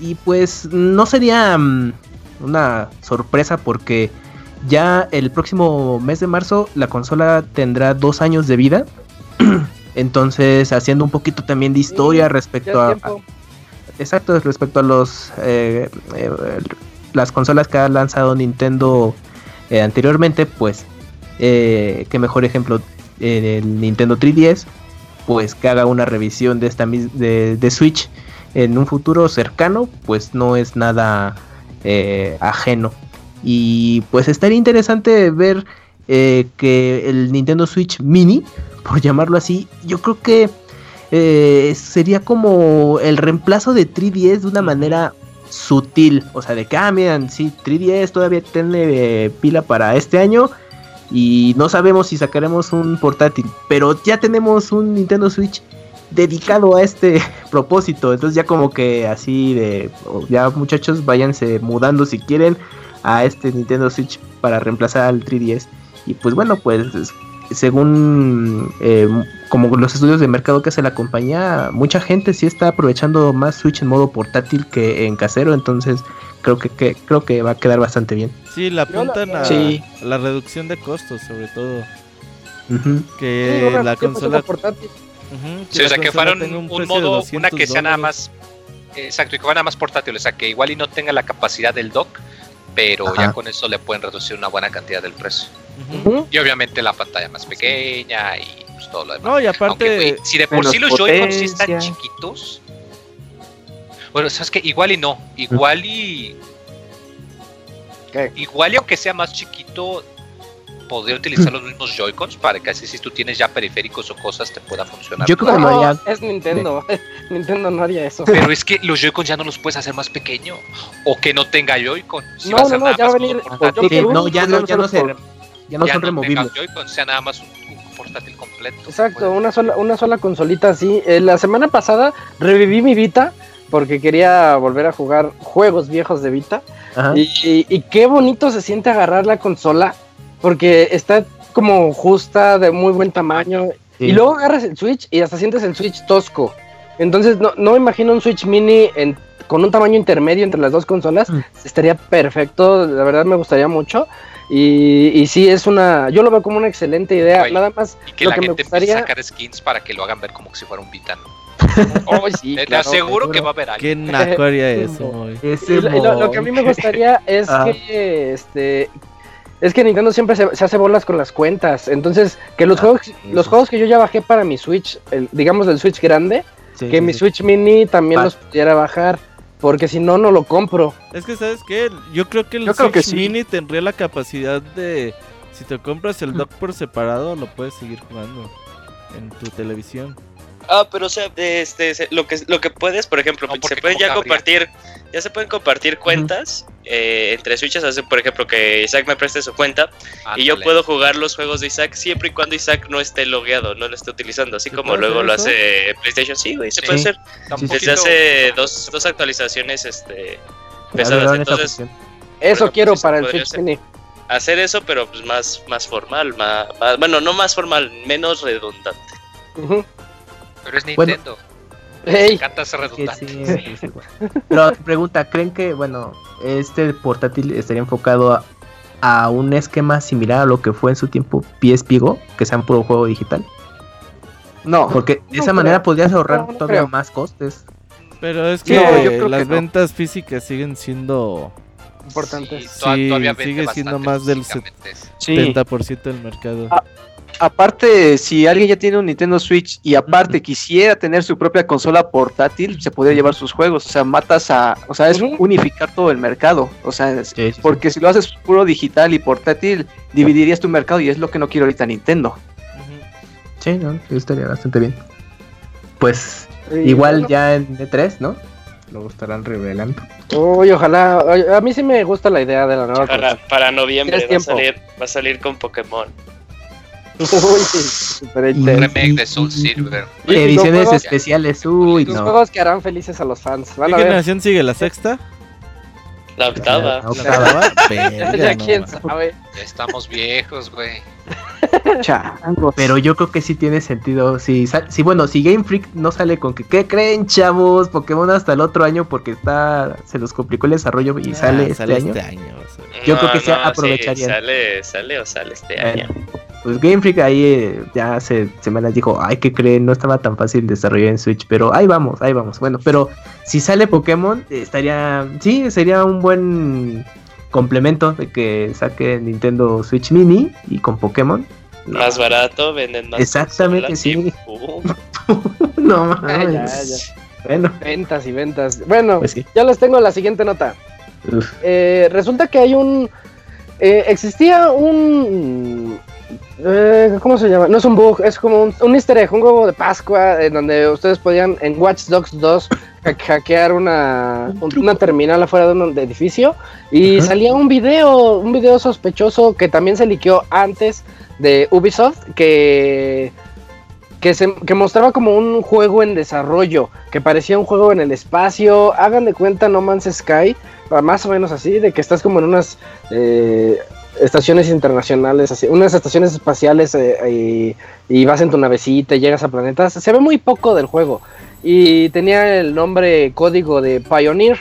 Y pues no sería mm, una sorpresa porque ya el próximo mes de marzo la consola tendrá dos años de vida. Entonces haciendo un poquito también de historia respecto es a. Exacto, respecto a los eh, eh, las consolas que ha lanzado Nintendo eh, anteriormente, pues qué mejor ejemplo el Nintendo 3DS, pues que haga una revisión de esta de, de Switch en un futuro cercano, pues no es nada eh, ajeno. Y pues estaría interesante ver eh, que el Nintendo Switch Mini, por llamarlo así, yo creo que eh, sería como el reemplazo de 3DS de una manera sutil. O sea, de que, ah, miren, sí, 3DS todavía tiene eh, pila para este año. Y no sabemos si sacaremos un portátil. Pero ya tenemos un Nintendo Switch dedicado a este propósito. Entonces ya como que así de, ya muchachos, váyanse mudando si quieren a este Nintendo Switch para reemplazar al 3DS. Y pues bueno, pues según eh, como los estudios de mercado que hace la compañía, mucha gente sí está aprovechando más Switch en modo portátil que en casero, entonces creo que, que creo que va a quedar bastante bien. Sí, la apuntan a Sí. la reducción de costos, sobre todo. Que Sí, la ¿qué pasó consola. con Sí, o sea, que fueran un, modo, 200 una que sea nada más. Exacto, y que fuera nada más portátil, o sea, que igual y no tenga la capacidad del dock, pero Ajá. ya con eso le pueden reducir una buena cantidad del precio. Y obviamente la pantalla más pequeña y pues, todo lo demás. No, y Aunque, aparte, güey, si de por sí los Joy-Con sí están chiquitos. Bueno, sabes que igual y no, igual y. ¿Qué? Igual y aunque sea más chiquito, podría utilizar los mismos Joy-Cons para que así si tú tienes ya periféricos o cosas te pueda funcionar. Yo creo que No, haría. es Nintendo. Nintendo no haría eso. Pero es que los Joy-Cons ya no los puedes hacer más pequeño. O que no tenga Joy-Con. Si No, va a no, ser no, nada ya va a venir- portátil, Sí, no, ya no, ya no se, ya no ya son no removibles. Joy-Con, sea nada más un, un portátil completo. Exacto, una sola, una sola consolita así. Eh, la semana pasada reviví mi Vita porque quería volver a jugar juegos viejos de Vita. Y- y qué bonito se siente agarrar la consola porque está como justa, de muy buen tamaño. Sí. Y luego agarras el Switch y hasta sientes el Switch tosco. Entonces no, no me imagino un Switch mini en- con un tamaño intermedio entre las dos consolas. Mm. Estaría perfecto, la verdad me gustaría mucho. Y, y sí, es una, yo lo veo como una excelente idea. Nada más Y que lo la que me gente empiece a gustaría- sacar skins para que lo hagan ver como si fuera un Vita. ¿no? Oh, sí, Te- claro, aseguro seguro. que va a haber algo. ¿qué naco haría eso, lo- lo que a mí me gustaría es Ah. que este es que Nintendo siempre se, se hace bolas con las cuentas. Entonces, que los Ah, juegos, sí, los sí. juegos que yo ya bajé para mi Switch, el- digamos del Switch grande, Sí, que sí, mi sí. Switch mini también los pudiera bajar. Porque si no, no lo compro. Es que, ¿sabes qué? Yo creo que el Yo creo Switch que sí. Mini tendría la capacidad de. Si te compras el dock por separado, lo puedes seguir jugando en tu televisión. Ah, pero o sea, este, se- lo que lo que puedes, por ejemplo, No, se pueden ya cabría. compartir, ya se pueden compartir cuentas eh, entre switches, así, por ejemplo, que Isaac me preste su cuenta y yo puedo jugar los juegos de Isaac siempre y cuando Isaac no esté logueado, no lo esté utilizando, así ¿Se como luego lo hace PlayStation. Sí, güey, se Sí. puede hacer. Sí. Desde hace dos, dos actualizaciones este, pesadas, entonces. Eso ejemplo, quiero para el Switch hacer. mini. hacer eso, pero pues más, más formal, más, más- bueno, no más formal, menos redundante. Pero es Bueno. Nintendo. Me Ey, redundante. sí, sí, sí, bueno. Pero pregunta, ¿creen que, bueno, este portátil estaría enfocado a, a un esquema similar a lo que fue en su tiempo PSP Go, que sea un puro juego digital? No, Porque de No esa creo. manera podrías ahorrar No, no todavía creo. más costes. Pero es que las que no. ventas físicas siguen siendo importante. Sí, to- Sí, todavía sigue siendo más del físicamente. sí. 70% del mercado. Ah, Aparte, si alguien ya tiene un Nintendo Switch y aparte quisiera tener su propia consola portátil, se podría llevar sus juegos. O sea, matas a. O sea, es unificar todo el mercado. O sea, es- Sí, sí, sí. porque si lo haces puro digital y portátil, dividirías tu mercado y es lo que no quiere ahorita Nintendo. Ujú. Sí, no, estaría bastante bien. Pues igual bueno, ya en E3, ¿no? Lo estarán revelando. Uy, ojalá. A mí sí me gusta la idea de la nueva Para, consola. para noviembre va a, salir, va a salir con Pokémon. Uy, super Y- intenso. Remake de Soul Silver. Ediciones juegos- especiales, uy, Los no. juegos que harán felices a los fans. ¿Qué generación sigue? ¿La sexta? La octava. La ¿La octava. Verga, Ya quién sabe. Ya estamos viejos, güey. Changos. Pero yo creo que sí tiene sentido. Si, si bueno, si Game Freak no sale con que, ¿qué creen, chavos? Pokémon hasta el otro año porque está se los complicó el desarrollo y Ah, sale este sale este año. o sea. Yo creo que sí sí, aprovecharían. sale, sale o sale este Bueno, año. Pues Game Freak ahí eh, ya hace semanas dijo, ay, que creen, no estaba tan fácil desarrollar en Switch, pero ahí vamos, ahí vamos. Bueno, pero si sale Pokémon, eh, estaría, sí, sería un buen complemento de que saque Nintendo Switch Mini y con Pokémon. No, Más barato, venden más. Exactamente, sí. no ya, mames. ya. Bueno, Ventas y ventas. Bueno, pues sí. ya les tengo la siguiente nota. Eh, resulta que hay un. eh, existía un. Eh, ¿Cómo se llama? No es un bug, es como un, un easter egg, un huevo de Pascua, en donde ustedes podían en Watch Dogs 2 ha- hackear una, un- una terminal afuera de un edificio y salía un video, un video sospechoso que también se liqueó antes de Ubisoft, que que, se, que mostraba como un juego en desarrollo, que parecía un juego en el espacio. Hagan de cuenta No Man's Sky, más o menos así, de que estás como en unas eh, estaciones internacionales, así, unas estaciones espaciales eh, y, y vas en tu navecita y llegas a planetas. Se ve muy poco del juego y tenía el nombre código de Pioneer.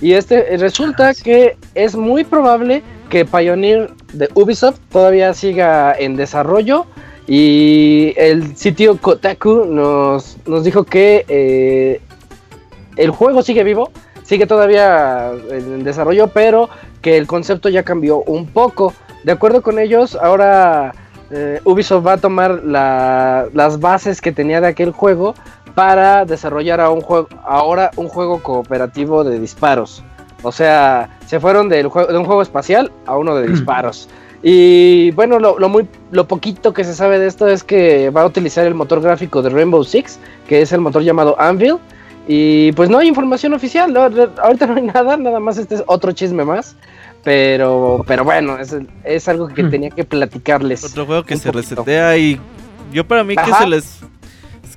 Y este resulta que es muy probable que Pioneer de Ubisoft todavía siga en desarrollo. Y el sitio Kotaku nos, nos dijo que eh, el juego sigue vivo, sigue todavía en desarrollo, pero que el concepto ya cambió un poco. De acuerdo con ellos, ahora eh, Ubisoft va a tomar la- las bases que tenía de aquel juego para desarrollar a un juego, ahora un juego cooperativo de disparos. O sea, se fueron del de un juego espacial a uno de disparos. Y bueno, lo, lo muy, lo poquito que se sabe de esto es que va a utilizar el motor gráfico de Rainbow Six, que es el motor llamado Anvil. Y pues no hay información oficial, ahorita no hay nada, nada más este es otro chisme más. Pero, pero bueno, es, es algo que Hmm. tenía que platicarles. Otro juego que se poquito. resetea y yo para mí que se les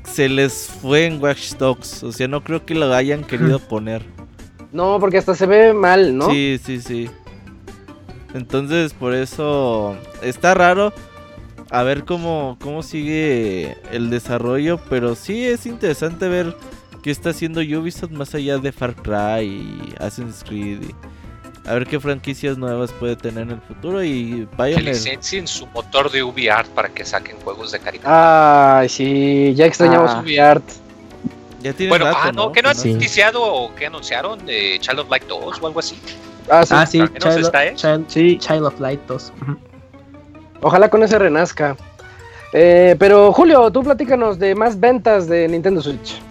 se les fue en Watch Dogs, o sea, no creo que lo hayan querido poner. No, porque hasta se ve mal, ¿no? Sí, sí, sí. Entonces, por eso está raro a ver cómo cómo sigue el desarrollo, pero sí es interesante ver qué está haciendo Ubisoft más allá de Far Cry y Assassin's Creed. y a ver qué franquicias nuevas puede tener en el futuro y Que Pioneer. licencien su motor de UbiArt para que saquen juegos de caricatura. Ay, sí, ya extrañamos Ah. UbiArt. Ya tiene bueno, rato, ah, no, ¿qué no han Sí. noticiado o qué anunciaron de Child of Light 2 o algo así? Ah, sí. Ah, sí, al menos Child, está, ¿eh? Child- Sí. Child of Light 2. Ujú. Ojalá con ese renazca. Eh, pero Julio, tú platícanos de más ventas de Nintendo Switch.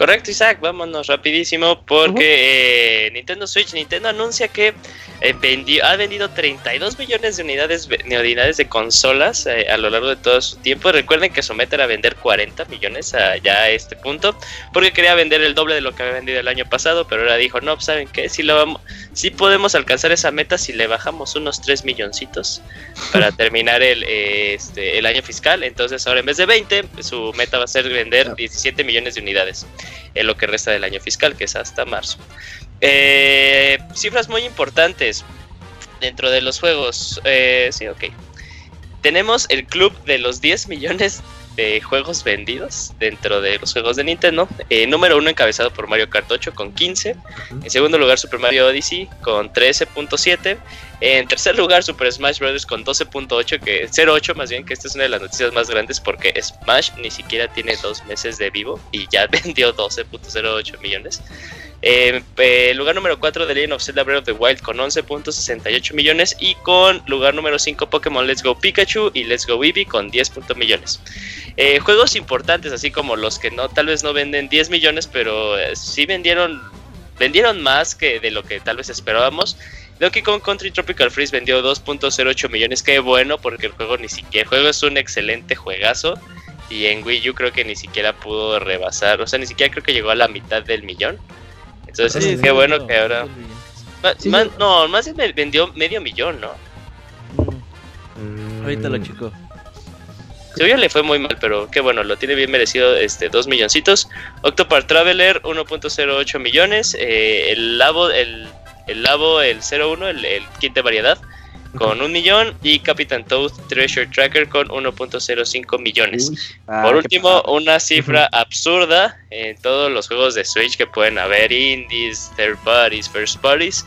Correcto, Isaac, vámonos rapidísimo porque eh, Nintendo Switch, Nintendo anuncia que eh, vendió, ha vendido 32 millones de unidades, de unidades de consolas eh, a lo largo de todo su tiempo. Recuerden que someten a vender 40 millones a, ya a este punto porque quería vender el doble de lo que había vendido el año pasado, pero ahora dijo, no, pues, ¿saben qué? Si, lo vamos, si podemos alcanzar esa meta si le bajamos unos 3 milloncitos para terminar el, este, el año fiscal. Entonces ahora en vez de 20, su meta va a ser vender 17 millones de unidades en lo que resta del año fiscal, que es hasta marzo. Eh, cifras muy importantes dentro de los juegos. Eh, sí, ok. Tenemos el club de los 10 millones de juegos vendidos dentro de los juegos de Nintendo. Eh, número uno encabezado por Mario Kart 8 con 15. En segundo lugar Super Mario Odyssey con 13.7. En tercer lugar Super Smash Bros. con 12.8, que 0.8 más bien, que esta es una de las noticias más grandes porque Smash ni siquiera tiene dos meses de vivo y ya vendió 12.08 millones. Eh, eh, lugar número 4 de Legend of Zelda Breath of the Wild con 11.68 millones y con lugar número 5 Pokémon Let's Go Pikachu y Let's Go Eevee con 10 punto millones. Eh, juegos importantes así como los que no tal vez no venden 10 millones pero eh, sí vendieron vendieron más que de lo que tal vez esperábamos. Donkey Kong Country Tropical Freeze vendió 2.08 millones, qué bueno porque el juego ni siquiera el juego es un excelente juegazo y en Wii U creo que ni siquiera pudo rebasar, o sea, ni siquiera creo que llegó a la mitad del millón. Entonces, Sí, qué sí, bueno no, que ahora sí, Ma- Sí, más- sí. no, más bien vendió medio millón, ¿no? Mm, Ahorita lo chico. Seguro le fue muy mal, pero qué bueno, lo tiene bien merecido, este, 2 milloncitos. Octopart Traveler, 1.08 millones. eh, el Labo, el, el Labo, el 01, el, el kit de variedad, con un millón. Y Captain Toad Treasure Tracker con 1.05 millones. Uy, Ah, Por último, una cifra absurda en todos los juegos de Switch que pueden haber, indies, third parties, first parties.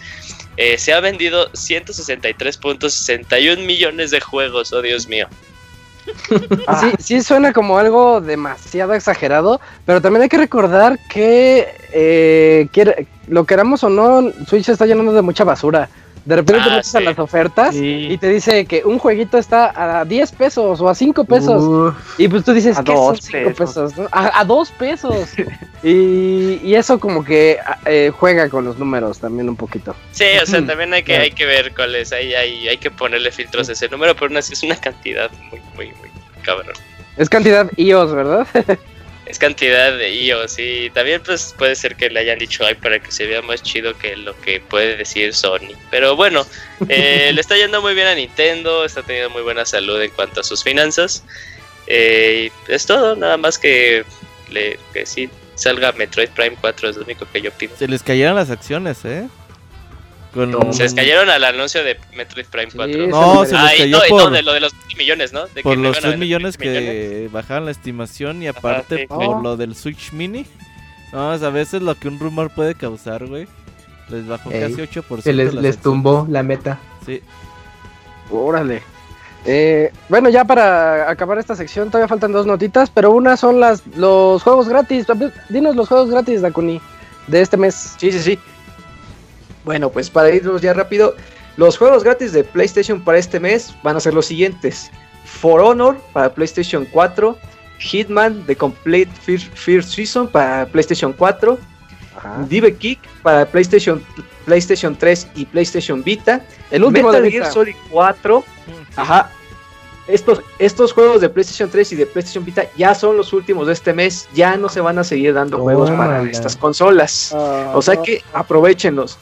Eh, se ha vendido 163.61 millones de juegos, oh Dios mío. Ah. Sí, sí suena como algo demasiado exagerado, pero también hay que recordar que, eh, lo queramos o no, Switch está llenando de mucha basura. De repente Ah, te metes a las ofertas Sí. y te dice que un jueguito está a 10 pesos o a 5 pesos. uf, Y pues tú dices, ¿qué son dos 5 pesos. pesos? no? A, a 2 pesos. y, y eso como que eh, juega con los números también un poquito. Sí, o sea, también hay que, hay que ver cuáles, hay, hay, hay que ponerle filtros a ese número, pero así es una cantidad muy, muy, muy cabrón. Es cantidad iOS, ¿verdad? Es cantidad de IOS y también pues puede ser que le hayan dicho ay para que se vea más chido que lo que puede decir Sony. Pero bueno, eh, le está yendo muy bien a Nintendo, está teniendo muy buena salud en cuanto a sus finanzas. Eh, es todo, nada más que, le, que sí salga Metroid Prime 4, es lo único que yo pido. Se les cayeron las acciones, ¿eh? Con... Se les cayeron al anuncio de Metroid Prime Sí, 4. No, se les Ah, y cayó no, y no, por, de lo de los millones, ¿no? De por que los le iban a 3 vender millones 3 que bajaron la estimación y aparte sí. por Oh. lo del Switch Mini. No, a veces lo que un rumor puede causar, güey. Les bajó Ey, casi 8%. Se les, les tumbó la meta. Sí. Órale. Eh, bueno, ya para acabar esta sección todavía faltan dos notitas, pero una son las los juegos gratis. Dinos los juegos gratis, Dakuni, de este mes. Sí, sí, sí. Bueno, pues para irnos ya rápido, los juegos gratis de PlayStation para este mes van a ser los siguientes: For Honor para PlayStation 4, Hitman The Complete First, Season para PlayStation 4, Ajá. Dive Kick para PlayStation, PlayStation 3 y PlayStation Vita, El último Metal de Gear. Solid 4, Ajá. Estos, estos juegos de PlayStation 3 y de PlayStation Vita ya son los últimos de este mes. Ya no se van a seguir dando juegos para estas consolas. Ah, O sea que aprovechenlos.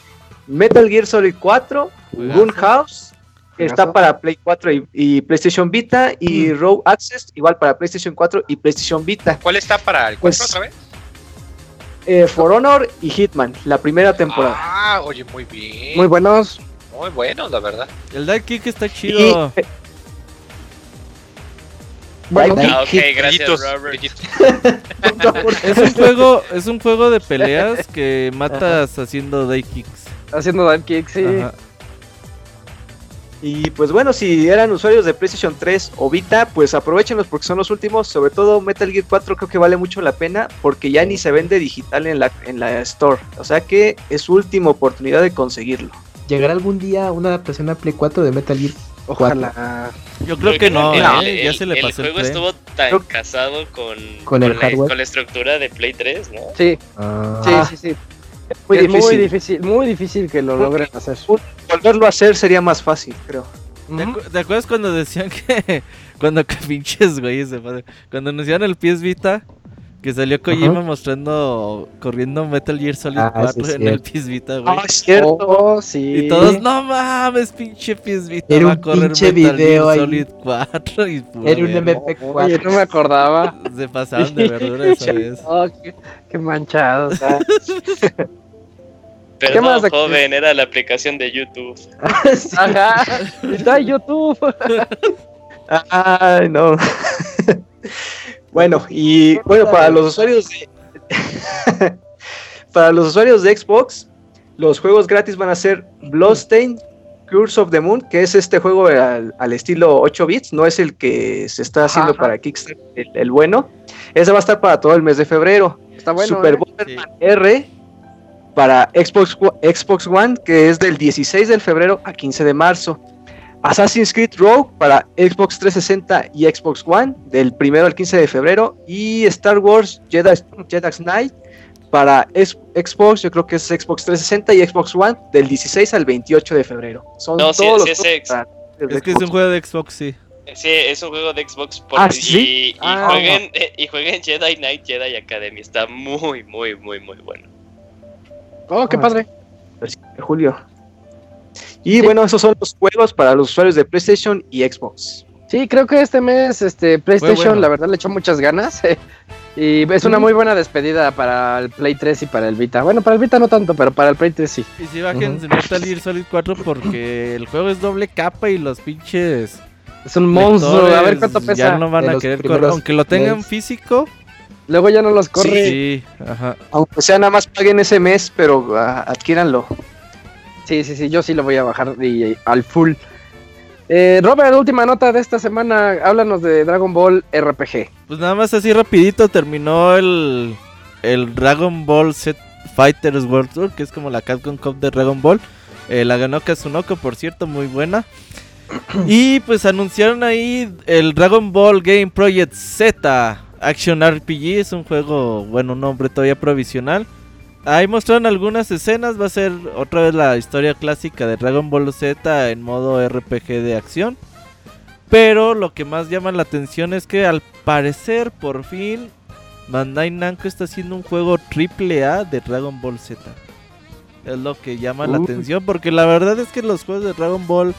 Metal Gear Solid 4, Juegazo. Gun House, que está para Play 4 y, y PlayStation Vita, y Mm. Row Access, igual para PlayStation 4 y PlayStation Vita. ¿Cuál está para el 4 Pues, otra vez? Eh, For Honor y Hitman, la primera temporada. Ah, oye, muy bien. Muy buenos. Muy bueno, la verdad. El Dive Kick está Y, chido. eh, Bueno, Ah, gracias, Robert. Es un juego, es un juego de peleas que matas haciendo dive kicks. Haciendo dive kick, sí. Ajá. Y pues bueno, si eran usuarios de PlayStation 3 o Vita, pues aprovechenlos porque son los últimos. Sobre todo Metal Gear 4 creo que vale mucho la pena porque ya ni se vende digital en la, en la Store. O sea que es su última oportunidad de conseguirlo. ¿Llegará algún día una adaptación a Play 4 de Metal Gear? Ojalá. Yo creo que no, el, ¿eh? el- ya se le el pasó el juego estuvo tan Creo- casado con, Con el la, hardware. con la estructura de Play 3, ¿no? Sí, Ah, sí, Ah, sí, sí. Muy es difícil. muy difícil, muy difícil que lo logren hacer. Volverlo a hacer sería más fácil, creo. ¿Te, acu- te acuerdas cuando decían que cuando que pinches güeyes? Cuando anunciaron el PS Vita que salió Kojima mostrando corriendo Metal Gear Solid Ah, 4 sí, en el. PS Vita, güey. Ah, es cierto. Oh, sí. y todos, no mames, pinche PS Vita Era va a un correr pinche Metal video Gear ahí. Solid 4 y pura Era un verga. MP4. Oye, no me acordaba. Se pasaron de verdura esa vez. Oh, qué, qué manchados. Perdón, joven, era la aplicación de YouTube. Sí. Ajá. Está en YouTube. Ay, no. bueno, y bueno, para los usuarios de para los usuarios de Xbox, los juegos gratis van a ser Bloodstained Curse of the Moon, que es este juego al, al estilo 8 bits, no es el que se está haciendo Ajá. para Kickstarter, el, el bueno. Ese va a estar para todo el mes de febrero. Está bueno. Super ¿eh? Bomberman R para Xbox, One- Xbox One, que es del 16 de febrero a 15 de marzo. Assassin's Creed Rogue para Xbox 360 y Xbox One, del 1 al 15 de febrero. Y Star Wars Jedi, Jedi Knight para Xbox, yo creo que es Xbox 360 y Xbox One, del 16 al 28 de febrero. Son No, sí, todos sí, los sí, juegos ex- para- de Es que es un juego de Xbox, sí. Sí, es un juego de Xbox por- Ah, y, ¿sí? y Ah. jueguen eh, y jueguen Jedi Knight Jedi Academy. Está muy, muy, muy, muy bueno. Oh, qué padre. de julio. Y bueno, esos son los juegos para los usuarios de PlayStation y Xbox. Sí, creo que este mes este PlayStation bueno. la verdad le echó muchas ganas. y es una muy buena despedida para el Play 3 y para el Vita. Bueno, para el Vita no tanto, pero para el Play 3 sí. Y si bajen Metal Gear Solid 4 porque el juego es doble capa y los pinches Es un monstruo. A ver cuánto pesa. Ya no van a querer correr. Aunque lo tengan físico, Luego ya no los corre. sí, ajá. Aunque sea nada más paguen ese mes, pero ah, adquiéranlo. Sí, sí, sí, yo sí lo voy a bajar y, y al full. Eh, Robert, última nota de esta semana. Háblanos de Dragon Ball RPG. Pues nada más así rapidito terminó el, el Dragon Ball Z Fighters World Tour, que es como la Capcom Cup de Dragon Ball. Eh, la ganó Kazunoko, por cierto, muy buena. Y pues anunciaron ahí el Dragon Ball Game Project Z Action RPG. Es un juego, bueno, un nombre todavía provisional. Ahí mostraron algunas escenas. Va a ser otra vez la historia clásica de Dragon Ball Z en modo RPG de acción. Pero lo que más llama la atención es que al parecer, por fin, Bandai Namco está haciendo un juego triple A de Dragon Ball Z. Es lo que llama la atención, porque la verdad es que los juegos de Dragon Ball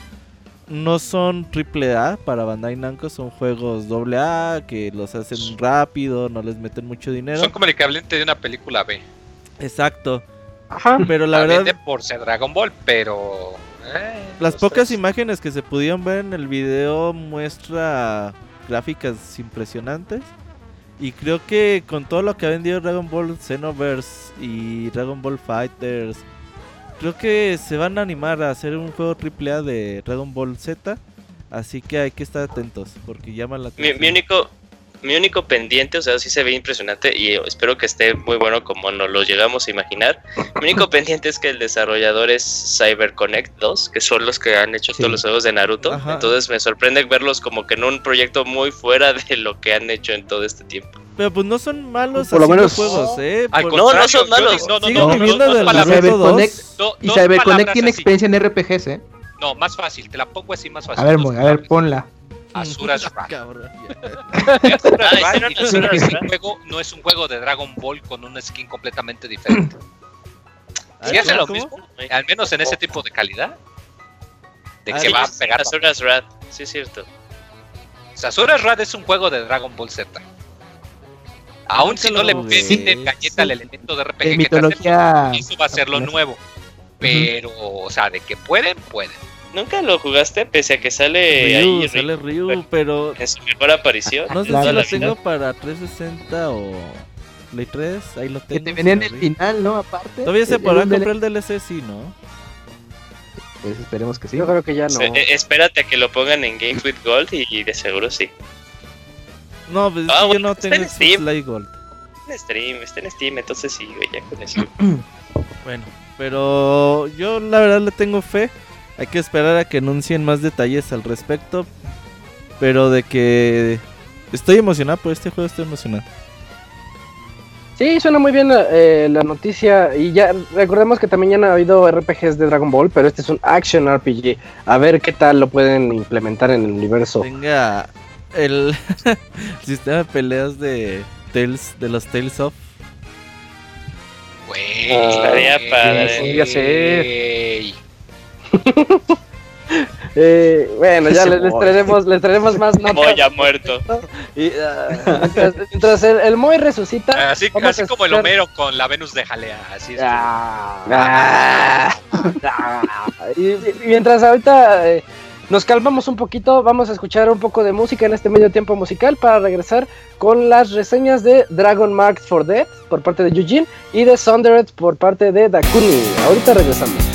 no son triple A para Bandai Namco, son juegos doble A que los hacen rápido, no les meten mucho dinero. Son como el equivalente de una película B. Exacto. Ajá. Pero la La verdad, venden por ser Dragon Ball, pero. eh, las pocas tres- imágenes que se pudieron ver en el video muestra gráficas impresionantes. Y creo que con todo lo que ha vendido Dragon Ball Xenoverse y Dragon Ball Fighters, creo que se van a animar a hacer un juego AAA de Dragon Ball Z. Así que hay que estar atentos porque llama la Mi, atención. mi único mi único pendiente, o sea, sí se ve impresionante y espero que esté muy bueno como nos lo llegamos a imaginar. Mi único pendiente es que el desarrollador es CyberConnect 2, que son los que han hecho Sí. todos los juegos de Naruto. Ajá. Entonces me sorprende verlos como que en un proyecto muy fuera de lo que han hecho en todo este tiempo. Pero pues no son malos Por lo menos- juegos, ¿eh? Por- No, no son malos. digo- No, no, Sigo no, no. Naruto Cyberconnect 2. Do- Y Cyberconnect tiene así. experiencia en RPGs, ¿eh? No, más fácil, te la pongo así más fácil. A ver, Moy, a ver, ponla. Azura's Wrath. Ah, no es un juego- no es un juego de Dragon Ball con un skin completamente diferente. Si Ah, hace lo ¿cómo? mismo, al menos en ese tipo de calidad, de Ah, que va a pegar. Azura's Wrath, sí es cierto. O sea, Azura's Wrath es un juego de Dragon Ball Z. Aún si no lo le meten galleta al elemento de RPG que te hace, mitología. eso va a ser lo nuevo. Pero, o sea, de que pueden, pueden. ¿Nunca lo jugaste pese a que sale Ryu, ahí sale Ryu Ryu, pero en su mejor aparición? no sé si lo tengo para 360 o Play 3, ahí lo Que tengo. te venía en el final, ¿no? Aparte. Todavía se Eh, podrá comprar el DLC, sí, ¿no? Pues esperemos que sí. Yo creo que ya no. Se- eh, espérate a que lo pongan en Games with Gold y, y de seguro sí. No, pues es Ah, que yo bueno, no tengo en Xbox Gold. Está en Steam, está en Steam, entonces sí, güey, ya con eso. Bueno, pero yo la verdad le tengo fe. Hay que esperar a que anuncien más detalles al respecto. Pero de que estoy emocionado por este juego, estoy emocionado. Sí, suena muy bien eh, la noticia. Y ya recordemos que también ya han habido RPGs de Dragon Ball, pero este es un action RPG. A ver qué tal lo pueden implementar en el universo. Tenga el sistema de peleas de Tales, de los Tales of. Güey. Estaría padre. Podría ser. Ey. Eh, bueno, ya les, les traeremos, les traeremos más notas. Moy ya muerto. Y, ah, mientras, mientras el, el Moy resucita. Así, vamos así a como el Homero con la Venus de Jalea. Así es. Ah, ah, ah. y, y mientras ahorita eh, nos calmamos un poquito, vamos a escuchar un poco de música en este medio tiempo musical para regresar con las reseñas de Dragon Marked for Death por parte de Eugene y de Sundered por parte de Dakuni. Ahorita regresamos.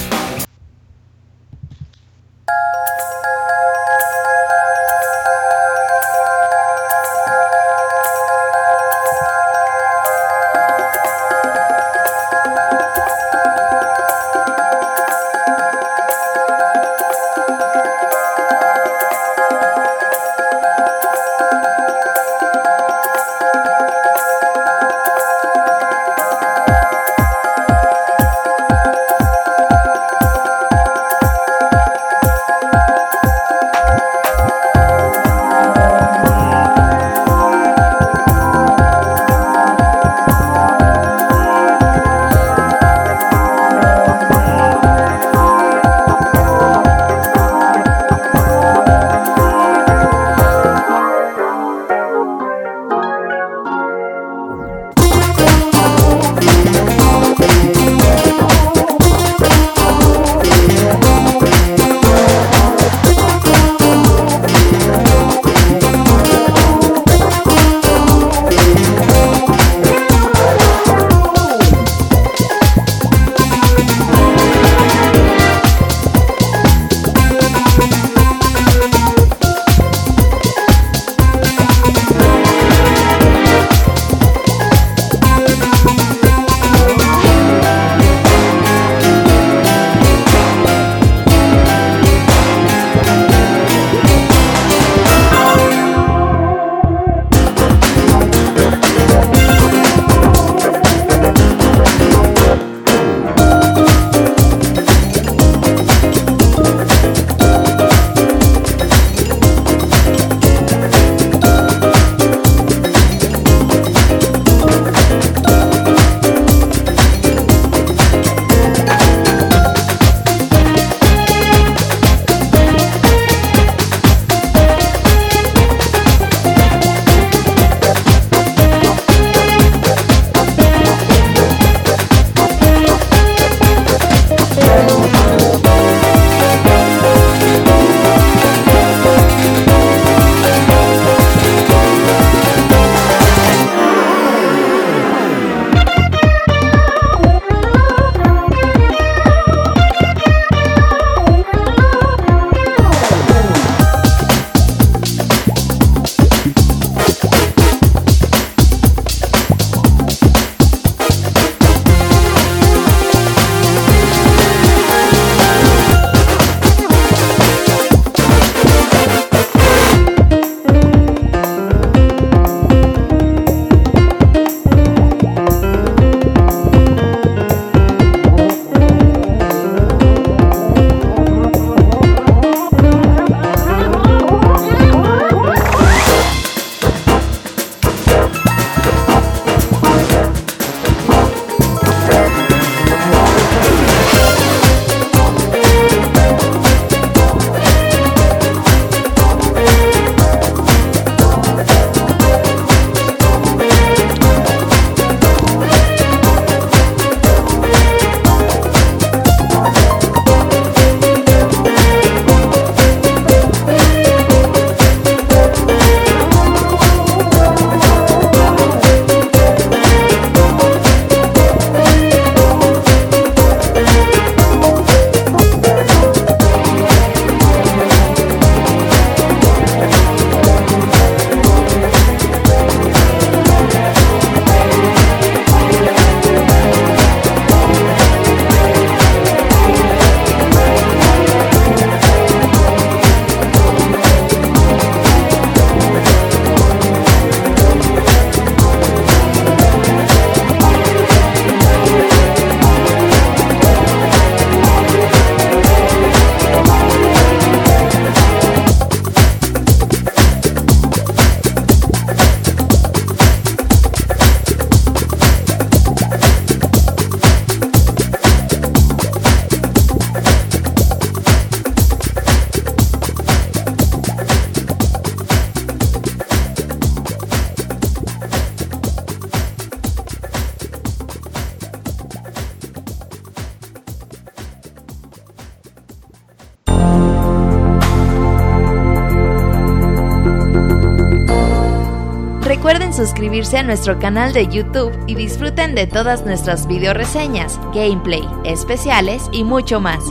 Suscribirse a nuestro canal de YouTube y disfruten de todas nuestras video reseñas, gameplay, especiales y mucho más.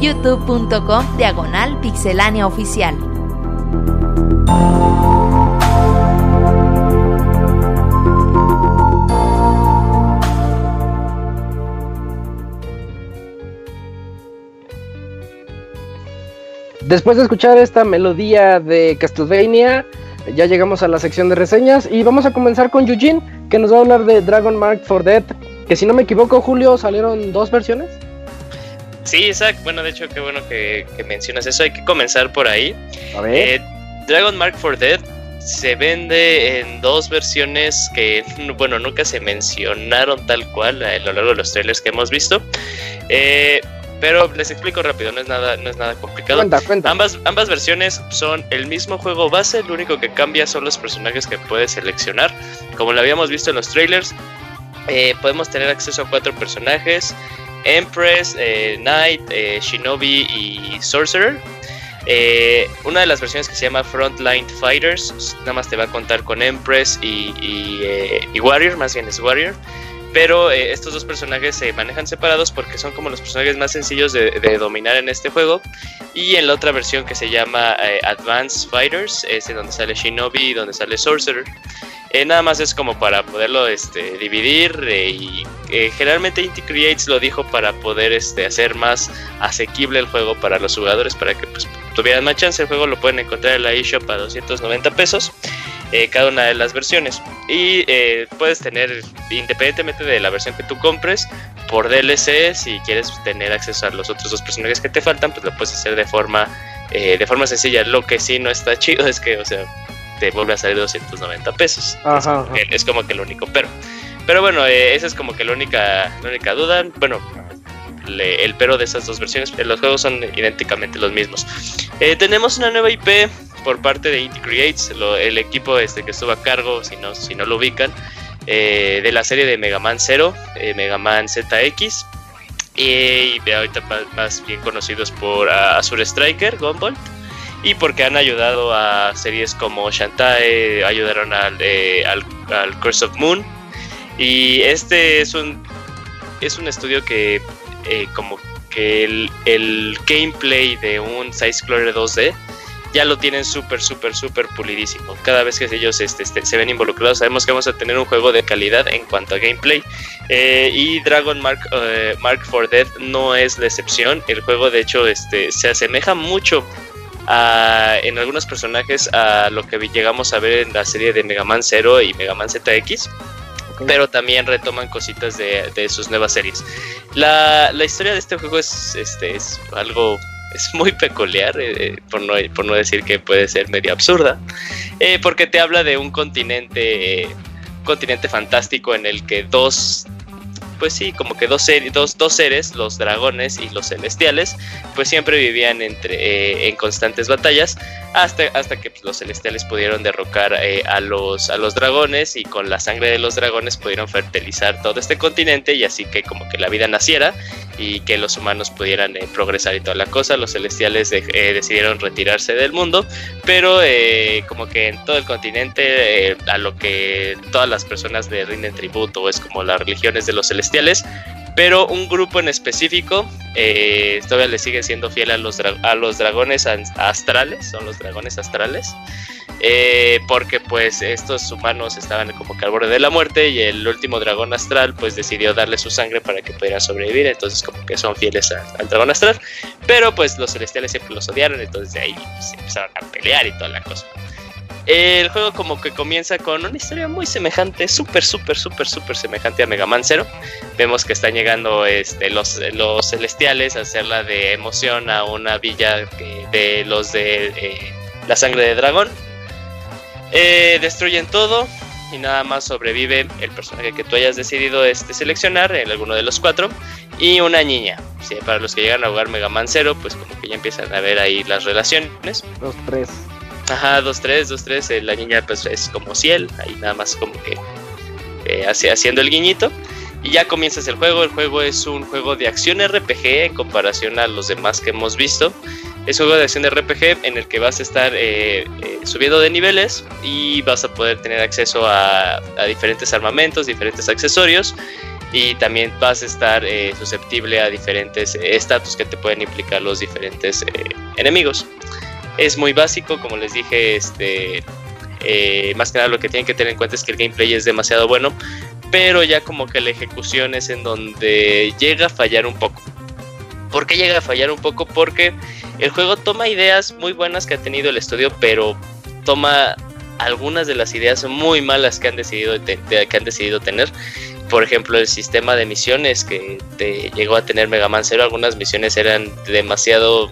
youtube.com diagonal pixelania oficial. Después de escuchar esta melodía de Castlevania, ya llegamos a la sección de reseñas y vamos a comenzar con Eugene, que nos va a hablar de Dragon Mark for Dead, que si no me equivoco, Julio, salieron dos versiones. Sí, Isaac, bueno, de hecho, qué bueno que, que mencionas eso, hay que comenzar por ahí. A ver. Eh, Dragon Mark for Dead se vende en dos versiones que, bueno, nunca se mencionaron tal cual a lo largo de los trailers que hemos visto. Eh, pero les explico rápido, no es nada, no es nada complicado. cuenta, cuenta. Ambas, ambas versiones son el mismo juego base, lo único que cambia son los personajes que puedes seleccionar. Como lo habíamos visto en los trailers, eh, podemos tener acceso a cuatro personajes: Empress, eh, Knight, eh, Shinobi y Sorcerer. Eh, una de las versiones que se llama Frontline Fighters, nada más te va a contar con Empress y, y, eh, y Warrior, más bien es Warrior. Pero eh, estos dos personajes se manejan separados porque son como los personajes más sencillos de, dominar en este juego. Y en la otra versión que se llama eh, Advanced Fighters, es en donde sale Shinobi y donde sale Sorcerer. Eh, nada más es como para poderlo este, dividir y generalmente Inti Creates lo dijo para poder este, hacer más asequible el juego para los jugadores para que pues, tuvieran más chance. El juego lo pueden encontrar en la eShop a 290 pesos cada una de las versiones y eh, puedes tener independientemente de la versión que tú compres por DLC si quieres tener acceso a los otros dos personajes que te faltan pues lo puedes hacer de forma eh, de forma sencilla. Lo que sí no está chido es que o sea te vuelve a salir 290 pesos. Ajá, es, como ajá. que, es como que lo único. Pero, pero bueno, eh, esa es como que la única, la única duda. Bueno, le- el pero de esas dos versiones, los juegos son idénticamente los mismos. Tenemos una nueva IP por parte de Indie Creates, el equipo este que estuvo a cargo, si no, si no lo ubican, eh, de la serie de Mega Man 0, eh, Mega Man ZX. Y de ahorita más bien conocidos por ah, Azure Striker, Gumball y porque han ayudado a series como Shantae, ayudaron al, eh, al, Curse of Moon. Y este es un, es un estudio que eh, como que el, el gameplay de un side-scroller 2D ya lo tienen súper, súper, súper pulidísimo. Cada vez que ellos este, este, se ven involucrados sabemos que vamos a tener un juego de calidad en cuanto a gameplay. Eh, y Dragon Mark, eh, Mark for Dead no es la excepción. El juego de hecho este, se asemeja mucho a- en algunos personajes a lo que llegamos a ver en la serie de Mega Man 0 y Mega Man ZX, pero también retoman cositas de, de sus nuevas series. La, la historia de este juego es, este, es algo es muy peculiar, eh, por, no, por no decir que puede ser medio absurda, eh, porque te habla de un continente, un continente fantástico en el que dos pues sí, como que dos, dos, dos seres, los dragones y los celestiales, pues siempre vivían entre, eh, en constantes batallas hasta, hasta que los celestiales pudieron derrocar eh, a, los, a los dragones y con la sangre de los dragones pudieron fertilizar todo este continente y así que como que la vida naciera y que los humanos pudieran eh, progresar y toda la cosa. Los celestiales eh, decidieron retirarse del mundo, pero como que en todo el continente a lo que todas las personas le rinden tributo es como las religiones de los celestiales. Pero un grupo en específico eh, todavía le sigue siendo fiel a los, a los dragones astrales, son los dragones astrales, eh, porque pues estos humanos estaban como que al borde de la muerte y el último dragón astral pues decidió darle su sangre para que pudieran sobrevivir, entonces como que son fieles a- al dragón astral, pero pues los celestiales siempre los odiaron, entonces de ahí pues, empezaron a pelear y toda la cosa. El juego como que comienza con una historia muy semejante, súper, súper, súper, súper semejante a Mega Man Zero. Vemos que están llegando este, los, los celestiales a hacerla de emoción a una villa de los de eh, la sangre de dragón. Eh, destruyen todo y nada más sobrevive el personaje que tú hayas decidido este, seleccionar, en alguno de los cuatro, y una niña. Sí, para los que llegan a jugar Mega Man Zero, pues como que ya empiezan a ver ahí las relaciones. Los tres. Ajá, 2-3, 2-3. eh, la niña pues es como Ciel, ahí nada más como que eh, hace- haciendo el guiñito. Y ya comienzas el juego. El juego es un juego de acción RPG en comparación a los demás que hemos visto. Es un juego de acción de RPG en el que vas a estar eh, eh, subiendo de niveles y vas a poder tener acceso a, a diferentes armamentos, diferentes accesorios y también vas a estar eh, susceptible a diferentes estatus que te pueden implicar los diferentes eh, enemigos. Es muy básico, como les dije, este, eh, más que nada lo que tienen que tener en cuenta es que el gameplay es demasiado bueno, pero ya como que la ejecución es en donde llega a fallar un poco. ¿Por qué llega a fallar un poco? Porque el juego toma ideas muy buenas que ha tenido el estudio, pero toma algunas de las ideas muy malas que han decidido, que han decidido tener. Por ejemplo, el sistema de misiones que llegó a tener Mega Man Zero, algunas misiones eran demasiado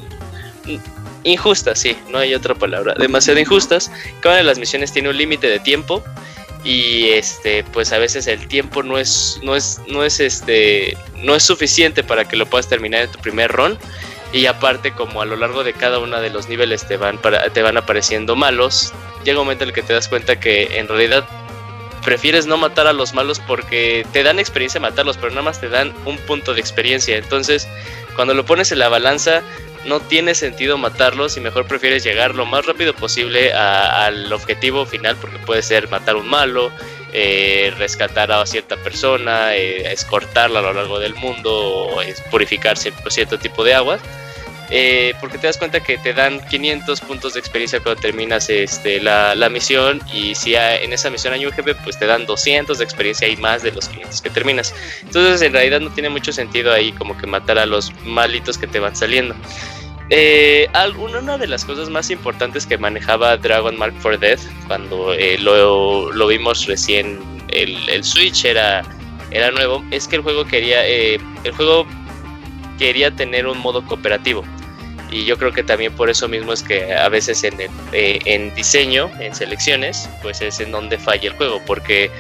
injustas, sí, no hay otra palabra, demasiado injustas. Cada una de las misiones tiene un límite de tiempo y este pues a veces el tiempo no es no es no es este no es suficiente para que lo puedas terminar en tu primer run. Y aparte como a lo largo de cada uno de los niveles te van para, te van apareciendo malos llega un momento en el que te das cuenta que en realidad prefieres no matar a los malos porque te dan experiencia matarlos pero nada más te dan un punto de experiencia. Entonces cuando lo pones en la balanza no tiene sentido matarlos y mejor prefieres llegar lo más rápido posible a- al objetivo final porque puede ser matar un malo, eh, rescatar a cierta persona, eh, escortarla a lo largo del mundo o es purificar cierto, cierto tipo de aguas. Eh, porque te das cuenta que te dan 500 puntos de experiencia cuando terminas este, la, la misión y si en esa misión hay un jefe pues te dan 200 de experiencia y más de los 500 que terminas. Entonces en realidad no tiene mucho sentido ahí como que matar a los malitos que te van saliendo. Eh, una de las cosas más importantes que manejaba Dragon Mark for Death cuando eh, lo, lo vimos recién el, el Switch era, era nuevo es que el juego quería eh, el juego quería tener un modo cooperativo y yo creo que también por eso mismo es que a veces en, el- eh, en diseño, en selecciones, pues es en donde falla el juego, porque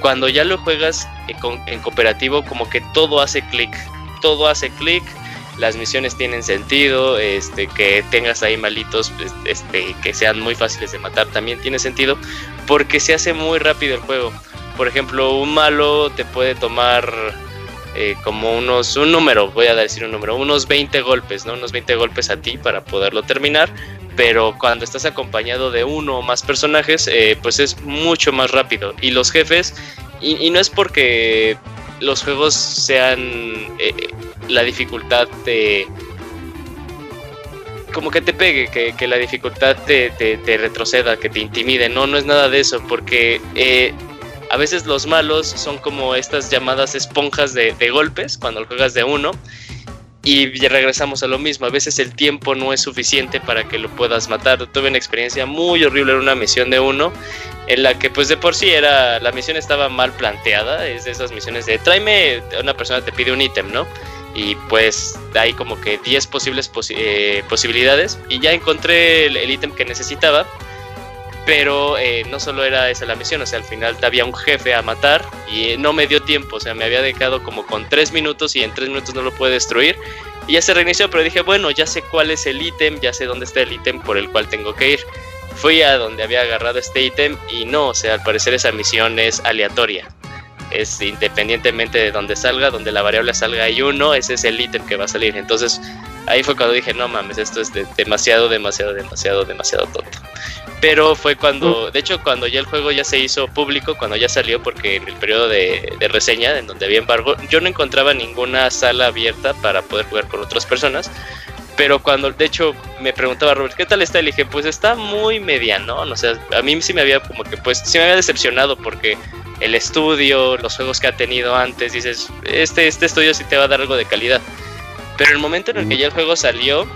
cuando ya lo juegas eh, en cooperativo como que todo hace clic, todo hace clic, las misiones tienen sentido, este, que tengas ahí malitos pues, este, que sean muy fáciles de matar también tiene sentido, porque se hace muy rápido el juego. Por ejemplo, un malo te puede tomar eh, como unos, un número, voy a decir un número, unos 20 golpes, ¿no? Unos 20 golpes a ti para poderlo terminar, pero cuando estás acompañado de uno o más personajes, eh, pues es mucho más rápido. Y los jefes, y, no es porque los juegos sean eh, la dificultad de... Como que te pegue, que, que la dificultad te, retroceda, que te intimide. No, no es nada de eso, porque a veces los malos son como estas llamadas esponjas de, golpes cuando lo juegas de uno. Y regresamos a lo mismo. A veces el tiempo no es suficiente para que lo puedas matar. Tuve una experiencia muy horrible en una misión de uno. En la que pues de por sí era. La misión estaba mal planteada. Es de esas misiones de tráeme. Una persona te pide un ítem, ¿no? Y pues hay como que 10 posibles posi- eh, posibilidades. Y ya encontré el ítem que necesitaba pero eh, no solo era esa la misión, o sea, al final había un jefe a matar y eh, no me dio tiempo, o sea, me había dejado como con tres minutos y en tres minutos no lo pude destruir. Y ya se reinició, pero dije, bueno, ya sé cuál es el ítem, ya sé dónde está el ítem por el cual tengo que ir. Fui a donde había agarrado este ítem y no, o sea, al parecer esa misión es aleatoria. Es independientemente de donde salga, donde la variable salga hay uno, ese es el ítem que va a salir. Entonces ahí fue cuando dije, no mames, esto es de- demasiado, demasiado, demasiado, demasiado tonto. Pero fue cuando, de hecho, cuando ya el juego ya se hizo público, cuando ya salió, porque en el periodo de, de reseña, en donde había embargo, yo no encontraba ninguna sala abierta para poder jugar con otras personas. Pero cuando, de hecho, me preguntaba Robert, ¿qué tal está? Le dije, pues está muy mediano. O sea, a mí sí me había como que, pues, sí me había decepcionado porque el estudio, los juegos que ha tenido antes, dices, este, este estudio sí te va a dar algo de calidad. Pero el momento en el que ya el juego salió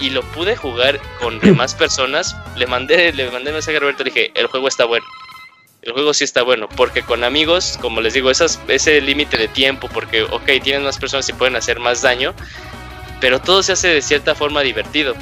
y lo pude jugar con demás personas, le mandé, le mandé mensaje a Roberto y dije, el juego está bueno. El juego sí está bueno, porque con amigos, como les digo, esas, ese límite de tiempo, porque, ok, tienen más personas y pueden hacer más daño, pero todo se hace de cierta forma divertido.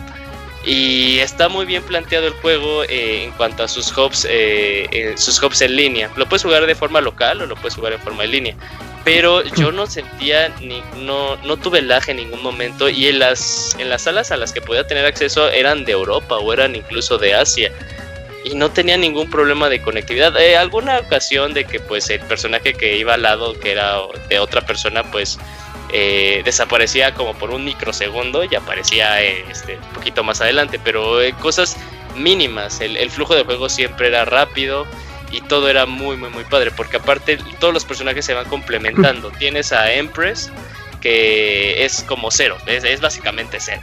Y está muy bien planteado el juego eh, en cuanto a sus hubs, eh, eh, sus hubs en línea. Lo puedes jugar de forma local o lo puedes jugar en forma en línea. Pero yo no sentía, ni, no, no tuve lag en ningún momento. Y en las, en las salas a las que podía tener acceso eran de Europa o eran incluso de Asia. Y no tenía ningún problema de conectividad. Eh, alguna ocasión de que pues el personaje que iba al lado, que era de otra persona, pues eh, desaparecía como por un microsegundo y aparecía eh, este, un poquito más adelante, pero eh, cosas mínimas, el, el, flujo de juego siempre era rápido y todo era muy muy muy padre, porque aparte todos los personajes se van complementando, tienes a Empress que es como cero, es, es básicamente cero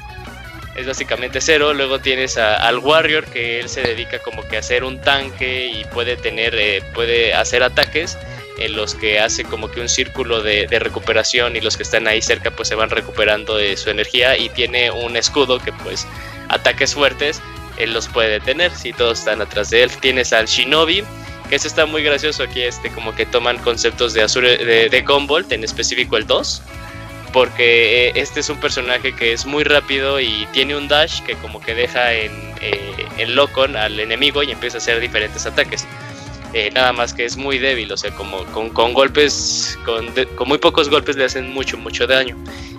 es básicamente cero. Luego tienes al Warrior que él se dedica como que a hacer un tanque y puede tener, puede hacer ataques en los que hace como que un círculo de, recuperación y los que están ahí cerca pues se van recuperando de su energía y tiene un escudo que pues ataques fuertes él los puede detener si todos están atrás de él. Tienes al Shinobi que eso está muy gracioso aquí este como que toman conceptos de Azure de, de Gumball, en específico el 2 porque eh, este es un personaje que es muy rápido y tiene un dash que como que deja en, eh, en loco al enemigo y empieza a hacer diferentes ataques. Eh, nada más que es muy débil, o sea, como con, con golpes, con, con, muy pocos golpes le hacen mucho, mucho daño.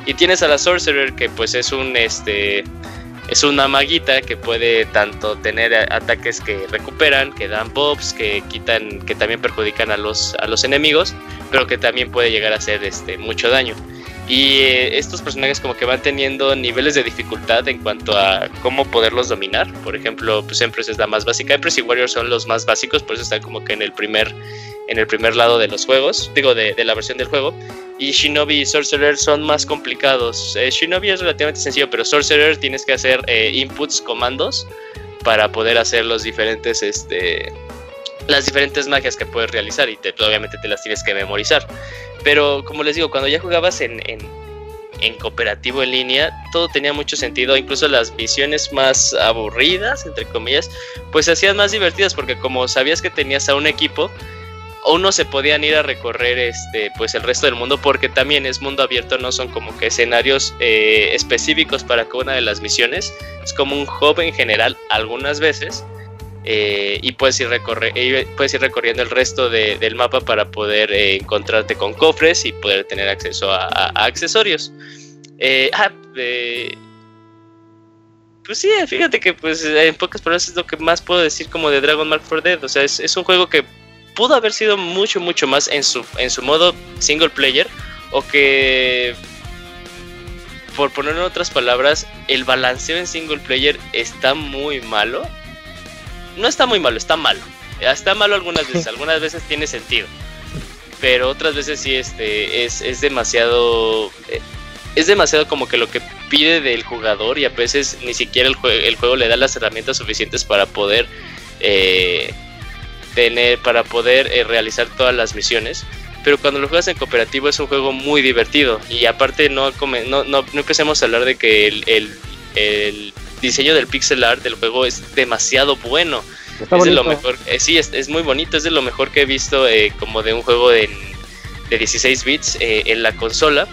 Y tienes a la Sorcerer que pues es un, este, es una maguita que puede tanto tener ataques que recuperan, que dan bobs, que quitan, que también perjudican a los, a los enemigos, pero que también puede llegar a hacer este, mucho daño. Y eh, estos personajes como que van teniendo niveles de dificultad en cuanto a cómo poderlos dominar. Por ejemplo, pues Empress es la más básica. Empress y Warrior son los más básicos, por eso están como que en el primer, en el primer lado de los juegos, digo, de, de la versión del juego. Y Shinobi y Sorcerer son más complicados. Eh, Shinobi es relativamente sencillo, pero Sorcerer tienes que hacer eh, inputs, comandos, para poder hacer los diferentes, este, las diferentes magias que puedes realizar y te, obviamente te las tienes que memorizar. Pero como les digo, cuando ya jugabas en, en, en, cooperativo en línea, todo tenía mucho sentido, incluso las misiones más aburridas, entre comillas, pues se hacían más divertidas porque como sabías que tenías a un equipo, uno se podían ir a recorrer este pues el resto del mundo porque también es mundo abierto no son como que escenarios eh, específicos para cada una de las misiones es como un hub en general algunas veces eh, y puedes ir, recorre, puedes ir recorriendo el resto de, del mapa para poder eh, encontrarte con cofres y poder tener acceso a, a, accesorios. Ah, pues sí, fíjate que pues en pocas palabras es lo que más puedo decir como de Dragon Mark for Dead. O sea, es, es, un juego que pudo haber sido mucho, mucho más en su, en su modo single player o que por poner en otras palabras, el balanceo en single player está muy malo no está muy malo, está malo. Está malo algunas veces, algunas veces tiene sentido. Pero otras veces sí este, es, es demasiado. Eh, es demasiado como que lo que pide del jugador y a veces ni siquiera el, el juego le da las herramientas suficientes para poder eh, tener, para poder eh, realizar todas las misiones. Pero cuando lo juegas en cooperativo es un juego muy divertido. Y aparte no, no, no, empecemos a hablar de que el, el, el diseño del pixel art del juego es demasiado bueno. es de lo mejor, eh, sí, es, es, muy bonito, es de lo mejor que he visto eh, como de un juego de, de 16 bits eh, en la consola.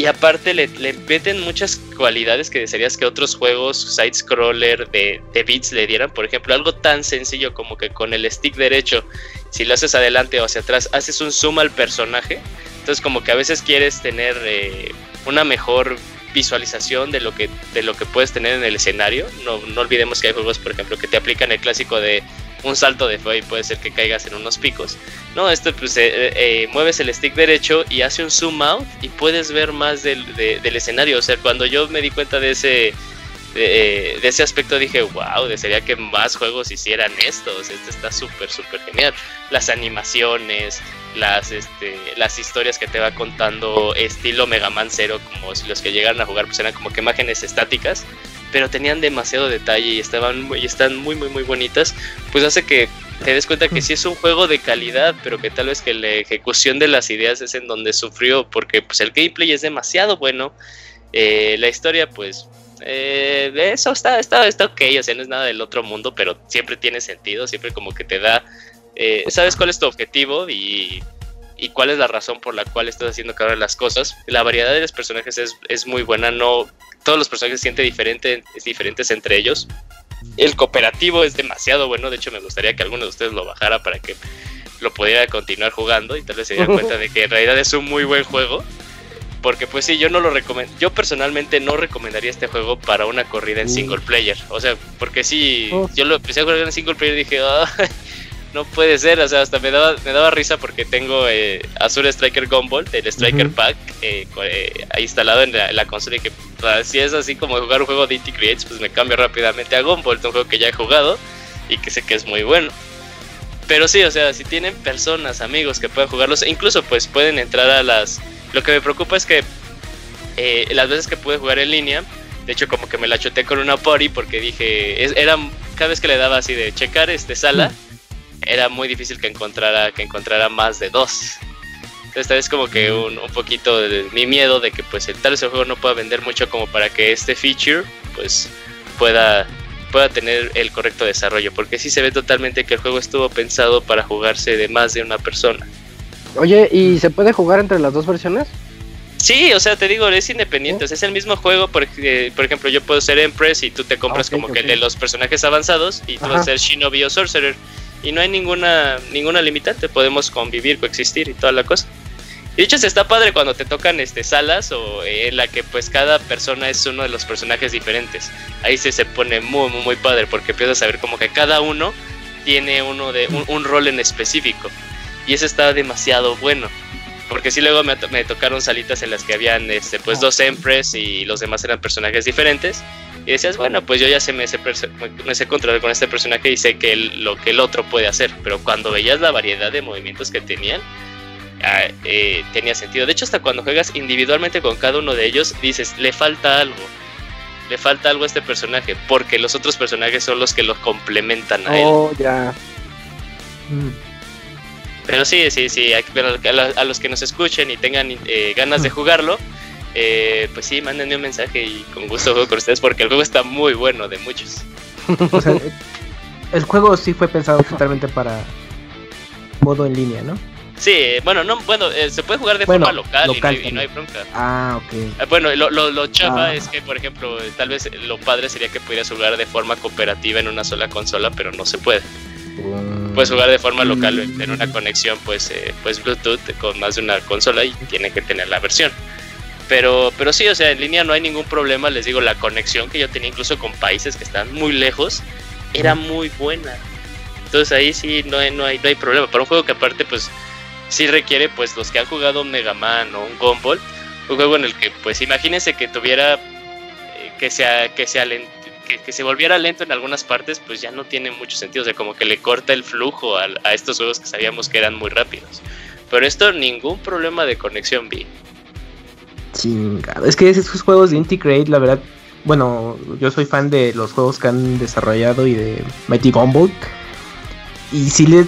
Y aparte le, meten muchas cualidades que desearías que otros juegos side-scroller de, de, bits le dieran. Por ejemplo, algo tan sencillo como que con el stick derecho, si lo haces adelante o hacia atrás, haces un zoom al personaje. Entonces como que a veces quieres tener eh, una mejor visualización de lo que de lo que puedes tener en el escenario. No, no olvidemos que hay juegos, por ejemplo, que te aplican el clásico de un salto de fe y puede ser que caigas en unos picos. No, esto pues eh, eh, mueves el stick derecho y hace un zoom out y puedes ver más del, de, del escenario. O sea, cuando yo me di cuenta de ese de, ese aspecto dije, wow, desearía que más juegos hicieran esto. O sea, está súper, súper genial. Las animaciones, las, este, las historias que te va contando estilo Mega Man Zero, como si los que llegaron a jugar pues eran como que imágenes estáticas, pero tenían demasiado detalle y estaban y están muy muy muy bonitas, pues hace que te des cuenta que sí es un juego de calidad, pero que tal vez que la ejecución de las ideas es en donde sufrió, porque pues el gameplay es demasiado bueno, eh, la historia pues eh, eso está, está, está ok, o sea, no es nada del otro mundo, pero siempre tiene sentido, siempre como que te da eh, sabes cuál es tu objetivo y, y, cuál es la razón por la cual estás haciendo cada una de las cosas. La variedad de los personajes es, es muy buena, no todos los personajes se sienten diferente, es diferentes entre ellos. El cooperativo es demasiado bueno, de hecho me gustaría que alguno de ustedes lo bajara para que lo pudiera continuar jugando y tal vez se diera cuenta de que en realidad es un muy buen juego. Porque pues sí, yo no lo recomiendo. Yo personalmente no recomendaría este juego para una corrida en single player. O sea, porque sí, yo lo empecé a jugar en single player y dije, no puede ser, o sea, hasta me daba, me daba risa porque tengo eh, Azure Striker Gumball, el Striker. Pack, eh, eh, instalado en la, consola y que pues, si es así como jugar un juego de Inti Creates, pues me cambio rápidamente a Gumball, un juego que ya he jugado y que sé que es muy bueno. Pero sí, o sea, si tienen personas, amigos que puedan jugarlos, e incluso pues pueden entrar a las... Lo que me preocupa es que eh, las veces que pude jugar en línea, de hecho como que me la choteé con una party porque dije, es- era cada vez que le daba así de checar este sala, era muy difícil que encontrara que encontrara más de dos. Entonces tal vez como que un, un poquito de mi miedo de que pues el tal vez el juego no pueda vender mucho como para que este feature pues pueda pueda tener el correcto desarrollo, porque sí se ve totalmente que el juego estuvo pensado para jugarse de más de una persona. Oye, ¿y se puede jugar entre las dos versiones? Sí, o sea, te digo, es independiente, o sea, es el mismo juego, porque, por ejemplo, yo puedo ser Empress y tú te compras Ok, como que el de los personajes avanzados y tú vas a ser Shinobi o Sorcerer y no hay ninguna ninguna limitante, podemos convivir, coexistir y toda la cosa. Y de hecho, se está padre cuando te tocan este salas o eh, en la que pues cada persona es uno de los personajes diferentes. Ahí sí se pone muy muy muy padre porque empiezas a ver como que cada uno tiene uno de un, un rol en específico y eso está demasiado bueno. Porque sí luego me, me tocaron salitas en las que habían este, pues dos Empress y los demás eran personajes diferentes. Y decías, bueno, pues yo ya sé, me sé, me sé controlar con este personaje y sé que el- lo que el otro puede hacer. Pero cuando veías la variedad de movimientos que tenían, ah, eh, tenía sentido. De hecho, hasta cuando juegas individualmente con cada uno de ellos, dices, le falta algo. Le falta algo a este personaje, porque los otros personajes son los que lo complementan a él. Oh, ya. Mm. Pero sí, sí, sí, a, a los que nos escuchen y tengan eh, ganas de jugarlo, eh, pues sí, mándenme un mensaje y con gusto juego con ustedes porque el juego está muy bueno de muchos. O sea, el juego sí fue pensado totalmente para modo en línea, ¿no? Sí, bueno, no, bueno, eh, se puede jugar de Bueno, forma local, y no hay- y, no hay, bronca. Ah, ok. Eh, Bueno, lo, lo, lo chafa Ah. es que, por ejemplo, eh, tal vez lo padre sería que pudieras jugar de forma cooperativa en una sola consola, pero no se puede. Mm. Puedes jugar de forma local en en una conexión, pues, eh, pues Bluetooth con más de una consola y tiene que tener la versión. Pero, pero sí, o sea, en línea no hay ningún problema. Les digo, la conexión que yo tenía incluso con países que están muy lejos era muy buena. Entonces ahí sí no hay, no hay, no hay problema. Para un juego que aparte, pues, sí requiere, pues, los que han jugado un Mega Man o un Gumball, un juego en el que, pues, imagínense que tuviera, eh, que sea, que sea lento, que, que se volviera lento en algunas partes, pues ya no tiene mucho sentido. O sea, como que le corta el flujo al- a, estos juegos que sabíamos que eran muy rápidos. Pero esto, ningún problema de conexión vi. Chingado. Es que esos juegos de Integrate, la verdad, bueno, yo soy fan de los juegos que han desarrollado y de Mighty Gumball. Y si le.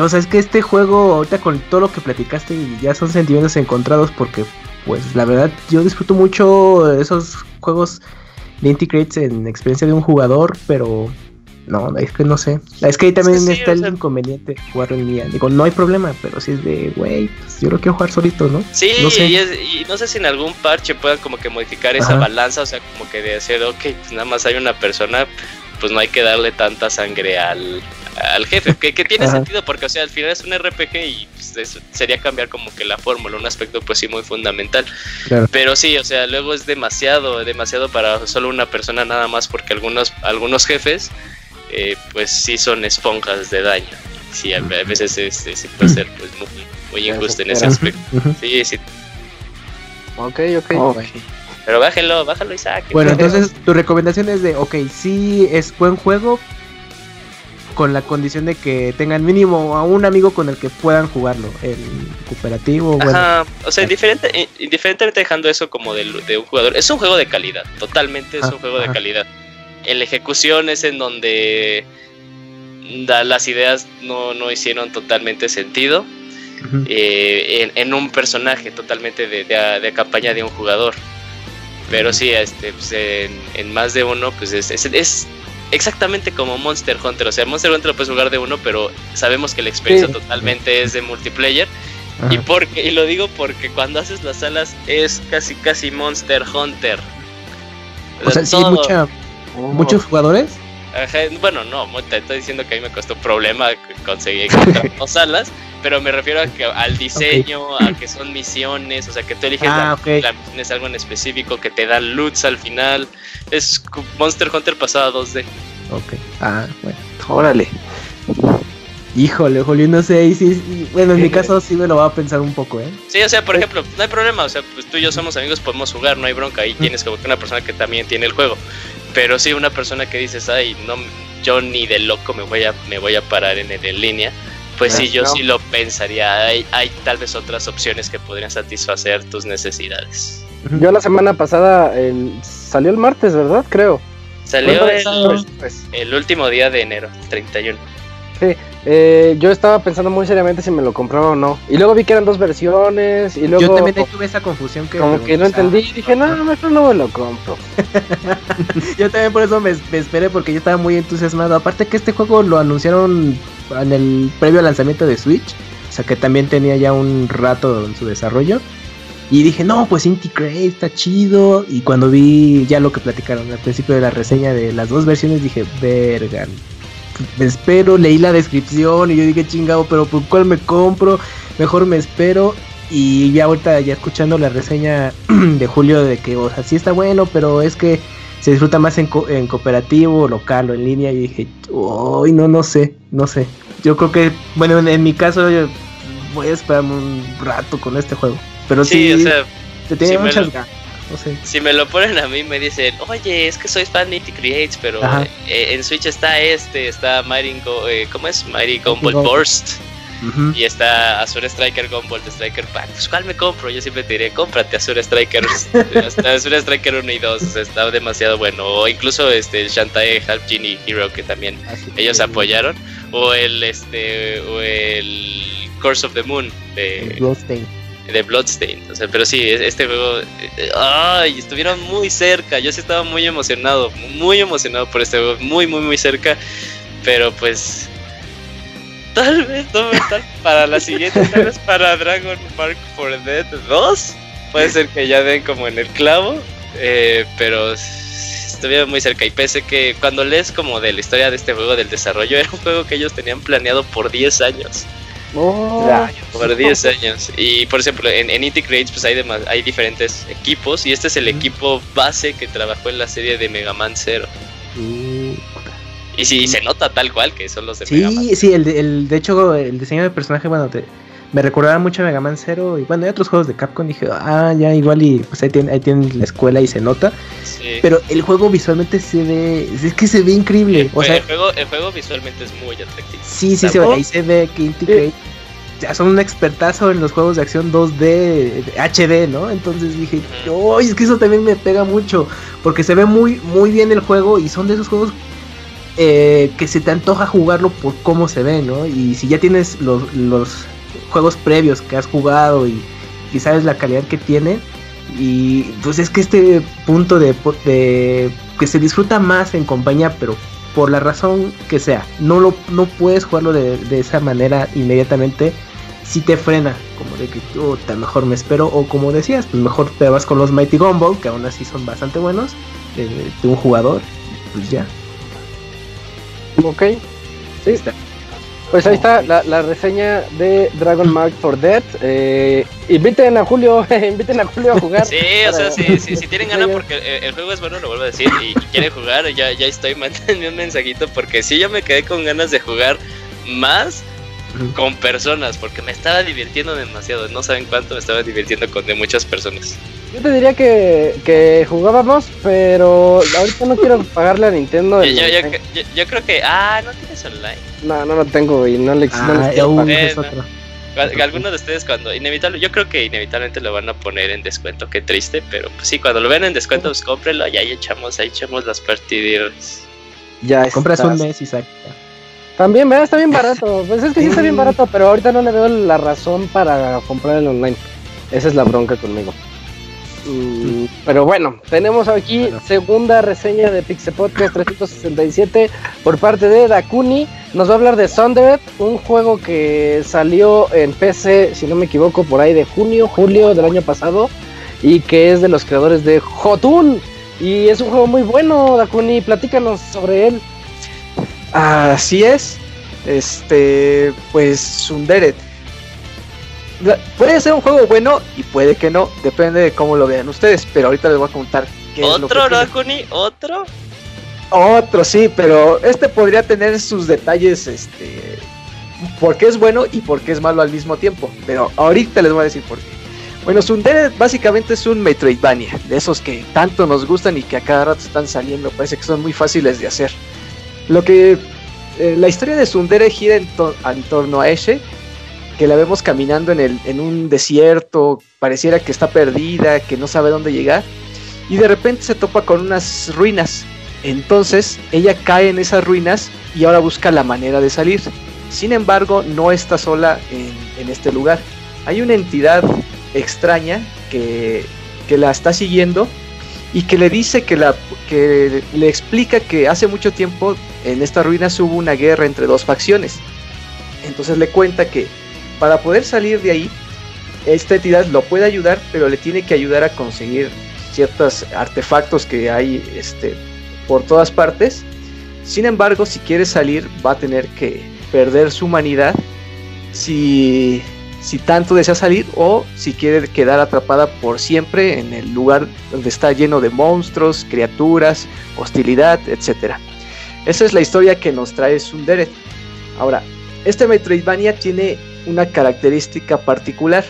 O sea, es que este juego, ahorita con todo lo que platicaste, ya son sentimientos encontrados porque, pues, la verdad, yo disfruto mucho esos juegos de Integrates en experiencia de un jugador, pero. No, es que no sé. Es que ahí también sí, está el sea- inconveniente de jugarlo en línea. Digo, no hay problema, pero si es de, güey, pues yo lo quiero jugar solito, ¿no? Sí, No sé. y, es- y no sé si en algún parche puedan como que modificar esa Ajá. balanza, o sea, como que de hacer, ok, pues nada más hay una persona, pues no hay que darle tanta sangre al, al jefe, que, que tiene Ajá. sentido porque, o sea, al final es un RPG y pues, eso sería cambiar como que la fórmula, un aspecto pues sí muy fundamental. Claro. Pero sí, o sea, luego es demasiado, demasiado para solo una persona nada más porque algunos, algunos jefes eh, pues sí son esponjas de daño. Sí, a veces este, sí puede ser pues muy, muy injusto en se ese aspecto. Sí, sí, Ok, ok. Ok. pero bájenlo, bájalo Isaac. Bueno, entonces tu recomendación es de, ok, sí es buen juego, con la condición de que tengan mínimo a un amigo con el que puedan jugarlo, el cooperativo, bueno. Ajá, o sea, indiferente, indiferentemente dejando eso como del- de, un jugador, es un juego de calidad, totalmente es Ah, un juego de calidad. En la ejecución es en donde da- las ideas no, no hicieron totalmente sentido eh, en, en un personaje totalmente de, de- de campaña de un jugador. Pero sí, este, pues, en, en más de uno, pues es, es, es exactamente como Monster Hunter. O sea, Monster Hunter lo puedes jugar de uno, pero sabemos que la experiencia Sí. totalmente es de multiplayer. Ajá. Y, porque, y lo digo porque cuando haces las salas es casi casi Monster Hunter. O sea, sí, todo- mucha, muchos jugadores. Ajá, bueno, no, te estoy diciendo que a mí me costó problema conseguir dos salas, pero me refiero a que al diseño, a que son misiones, o sea, que tú eliges Ah, la, ok. la misión es algo en específico, que te dan loots al final. Es Monster Hunter pasado a 2D. Ok. Ah, bueno. Órale. Híjole, Julio, no sé, y sí, sí, bueno, en mi caso sí me lo va a pensar un poco, ¿eh? Sí, o sea, por ejemplo, no hay problema, o sea, pues tú y yo somos amigos, podemos jugar, no hay bronca, ahí tienes como que una persona que también tiene el juego. Pero sí una persona que dices, ay, no, yo ni de loco me voy a, me voy a parar en el en línea. Pues sí, yo No. sí lo pensaría. Hay, hay tal vez otras opciones que podrían satisfacer tus necesidades. Yo la semana pasada el- salió el martes, ¿verdad? Creo. Salió el, pues, el último día de enero, 31. Eh, yo estaba pensando muy seriamente si me lo compraba o no. Y luego vi que eran dos versiones y luego Yo también tuve esa confusión que... como que no entendí y dije, no, mejor no me lo compro. Yo también por eso me, me esperé porque yo estaba muy entusiasmado. Aparte que este juego lo anunciaron en el previo lanzamiento de Switch. O sea que también tenía ya un rato en su desarrollo. Y dije, no, pues Inti Create está chido. Y cuando vi ya lo que platicaron al principio de la reseña de las dos versiones, dije, verga. Me espero, leí la descripción y yo dije, chingado, pero ¿por cuál me compro? Mejor me espero. Y ya ahorita, ya escuchando la reseña de Julio, de que, o sea, sí está bueno, pero es que se disfruta más en, co- en cooperativo, local o en línea. Y dije, uy, no, no sé, no sé. Yo creo que, bueno, en, en mi caso, yo voy a esperarme un rato con este juego. Pero sí, Sí, o sea, te tiene sí muchas ganas. No sé. si me lo ponen a mí, me dicen, oye, es que soy fan de Inti Creates, pero Ajá. eh, en Switch está este, está Mighty, Go- eh, ¿cómo es? Mighty Gumball. Burst. Y está Azure Striker Gumball de Striker Pack. Pues, ¿cuál me compro? Yo siempre te diré, cómprate Azure Striker. Azure Striker 1 y 2. O sea, está demasiado bueno. O incluso este, el Shantae Half Genie Hero, que también Así que- ellos apoyaron. O el, este, o el Curse of the Moon de, Bloodstained. De Bloodstained. O sea, pero sí, es- este juego. ¡Ay! Estuvieron muy cerca. Yo sí estaba muy emocionado. Muy emocionado por este juego. Muy, muy, muy cerca. Pero pues. Tal vez no tal para la siguiente, tal vez para Dragon Mark for Dead 2. Puede ser que ya den como en el clavo. eh, pero estuvieron muy cerca. Y pese que cuando lees como de la historia de este juego, del desarrollo, era un juego que ellos tenían planeado por 10 años. Oh. Por 10 años. Y por ejemplo, en, en Inti Creates pues hay, dema- hay diferentes equipos. Y este es el equipo base que trabajó en la serie de Mega Man Zero. Uh, Y sí, se nota tal cual que son los de Mega Man. Sí, sí, el, de- el, de hecho, el diseño de personaje, bueno, te- me recordaba mucho a Mega Man Zero y bueno, hay otros juegos de Capcom. Dije, ah, ya igual y pues ahí tienen, ahí tienen la escuela y se nota. Sí. Pero el juego visualmente se ve, es que se ve increíble. el, O sea, el juego, el juego visualmente es muy atractivo. sí, sí, sí, ¿Tampoco? ahí se ve que Inti Create ya son un expertazo en los juegos de acción 2D, de HD, ¿no? Entonces dije. "Ay, es que eso también me pega mucho, porque se ve muy, muy bien el juego y son de esos juegos eh, que se te antoja jugarlo por cómo se ve, ¿no? Y si ya tienes los, los juegos previos que has jugado y, sabes la calidad que tiene, y pues es que este punto de, que se disfruta más en compañía, pero por la razón que sea, no lo no puedes jugarlo de, esa manera inmediatamente, si te frena, como de que "Puta, mejor me espero, o como decías, pues mejor te vas con los Mighty Gumball, que aún así son bastante buenos, de, de un jugador, pues ya. ok. Sí, Pues ahí está la, la reseña de Dragon Mark for Dead. Eh, inviten a Julio, inviten a Julio a jugar. Sí, o sea, si, si, si tienen ganas porque el, el juego es bueno, lo vuelvo a decir, y, y quieren jugar, ya, ya estoy mandando un mensajito porque sí, yo me quedé con ganas de jugar más con personas, porque me estaba divirtiendo demasiado, no saben cuánto me estaba divirtiendo con de muchas personas. Yo te diría que, que jugábamos, pero ahorita no quiero pagarle a Nintendo. Yo, el yo, yo, online. yo- yo creo que, ah, no tienes online. No, no lo tengo y no le no Ah, les quiero uh, pagar. es no. otro. Al- Algunos de ustedes cuando, inevitable, yo creo que inevitablemente lo van a poner en descuento, qué triste, pero pues sí, cuando lo vean en descuento, pues cómprenlo y ahí echamos, ahí echamos las partidas. Ya Compras estás. un mes y. También, ¿verdad? Está bien barato. Pues es que sí está bien barato, pero ahorita no le veo la razón para comprar el online. Esa es la bronca conmigo. Mm, pero bueno, tenemos aquí Bueno. segunda reseña de Pixel Podcast 367 por parte de Dakuni. Nos va a hablar de Sundered, un juego que salió en PC, si no me equivoco, por ahí de junio, julio del año pasado, y que es de los creadores de Jotun. Y es un juego muy bueno, Dakuni. Platícanos sobre él. Así es. Este, pues Sunderet. La- Puede ser un juego bueno y puede que no, depende de cómo lo vean ustedes, pero ahorita les voy a contar qué es lo que ¿Otro, tiene. Rakuni? ¿Otro? Otro, sí, pero este podría tener sus detalles, este, por qué es bueno y por qué es malo al mismo tiempo. Pero ahorita les voy a decir por qué. Bueno, Sundere básicamente es un Metroidvania, de esos que tanto nos gustan y que a cada rato están saliendo, parece que son muy fáciles de hacer. Lo que eh, la historia de Sundere gira en, en, torno a Eshe, que la vemos caminando en, el, en un desierto, pareciera que está perdida, que no sabe dónde llegar, y de repente se topa con unas ruinas. Entonces ella cae en esas ruinas y ahora busca la manera de salir. Sin embargo, no está sola en, en este lugar. Hay una entidad extraña que, que, la está siguiendo y que le dice que, la, que le explica que hace mucho tiempo en estas ruinas hubo una guerra entre dos facciones. Entonces le cuenta que para poder salir de ahí, esta entidad lo puede ayudar, pero le tiene que ayudar a conseguir ciertos artefactos que hay este, por todas partes. Sin embargo, si quiere salir, va a tener que perder su humanidad si, si tanto desea salir o si quiere quedar atrapada por siempre en el lugar donde está lleno de monstruos, criaturas, hostilidad, etc. Esa es la historia que nos trae Sunderet. Ahora, este Metroidvania tiene una característica particular.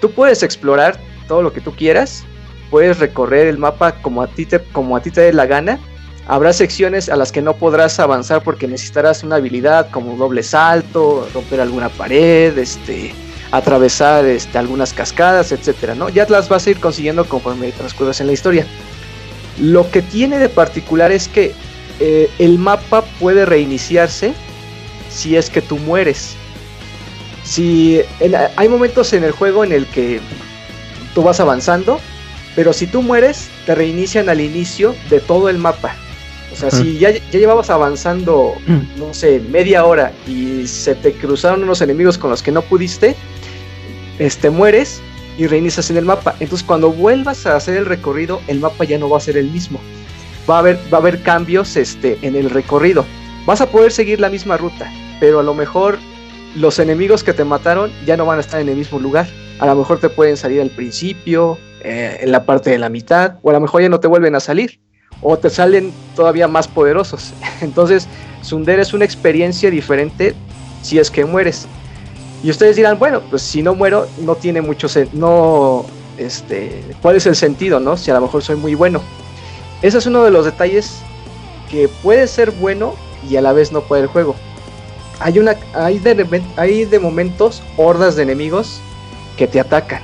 Tú puedes explorar todo lo que tú quieras, puedes recorrer el mapa como a ti te, como a ti te dé la gana. Habrá secciones a las que no podrás avanzar porque necesitarás una habilidad como doble salto, romper alguna pared, este, atravesar este, algunas cascadas, etcétera, ¿no? Ya las vas a ir consiguiendo conforme transcurres en la historia. Lo que tiene de particular es que eh, el mapa puede reiniciarse si es que tú mueres. Si hay momentos en el juego en el que tú vas avanzando, pero si tú mueres, te reinician al inicio de todo el mapa. O sea, si ya, ya, llevabas avanzando, no sé, media hora y se te cruzaron unos enemigos con los que no pudiste, este, mueres y reinicias en el mapa. Entonces cuando vuelvas a hacer el recorrido, el mapa ya no va a ser el mismo. Va a haber, va a haber cambios este, en el recorrido. Vas a poder seguir la misma ruta, pero a lo mejor los enemigos que te mataron ya no van a estar en el mismo lugar. A lo mejor te pueden salir al principio, eh, en la parte de la mitad, o a lo mejor ya no te vuelven a salir, o te salen todavía más poderosos. Entonces, Sunder es una experiencia diferente si es que mueres. Y ustedes dirán, bueno, pues si no muero, no tiene mucho no, este, ¿cuál es el sentido, no? Si a lo mejor soy muy bueno. Ese es uno de los detalles que puede ser bueno y a la vez no puede el juego. Hay una, hay de, hay de momentos hordas de enemigos que te atacan.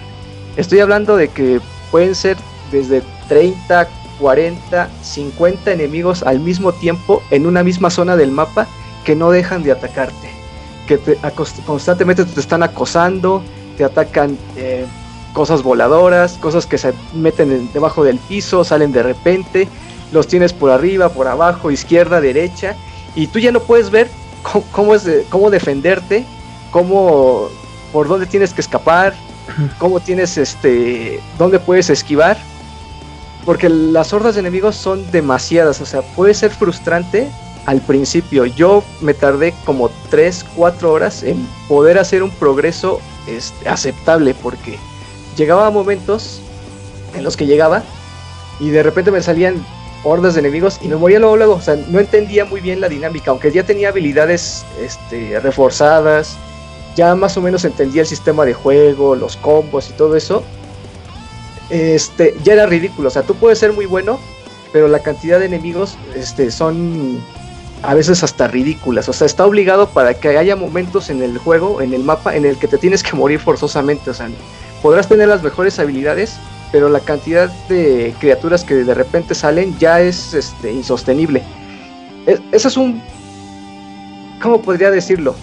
Estoy hablando de que pueden ser desde 30, 40, 50 enemigos al mismo tiempo en una misma zona del mapa que no dejan de atacarte. Que constantemente te están acosando, te atacan eh, cosas voladoras, cosas que se meten debajo del piso, salen de repente, los tienes por arriba, por abajo, izquierda, derecha, y tú ya no puedes ver cómo, es cómo defenderte, cómo, por dónde tienes que escapar, cómo tienes este, dónde puedes esquivar, porque las hordas de enemigos son demasiadas, o sea, puede ser frustrante al principio. Yo me tardé como 3, 4 horas en poder hacer un progreso este, aceptable, porque llegaba a momentos en los que llegaba y de repente me salían hordas de enemigos y me moría luego, luego, o sea, no entendía muy bien la dinámica, aunque ya tenía habilidades este, reforzadas, ya más o menos entendía el sistema de juego, los combos y todo eso, este, ya era ridículo. O sea, tú puedes ser muy bueno, pero la cantidad de enemigos este, son a veces hasta ridículas. O sea, está obligado para que haya momentos en el juego, en el mapa, en el que te tienes que morir forzosamente. O sea, podrás tener las mejores habilidades, pero la cantidad de criaturas que de repente salen ya es este, insostenible. E, eso es un... ¿Cómo podría decirlo?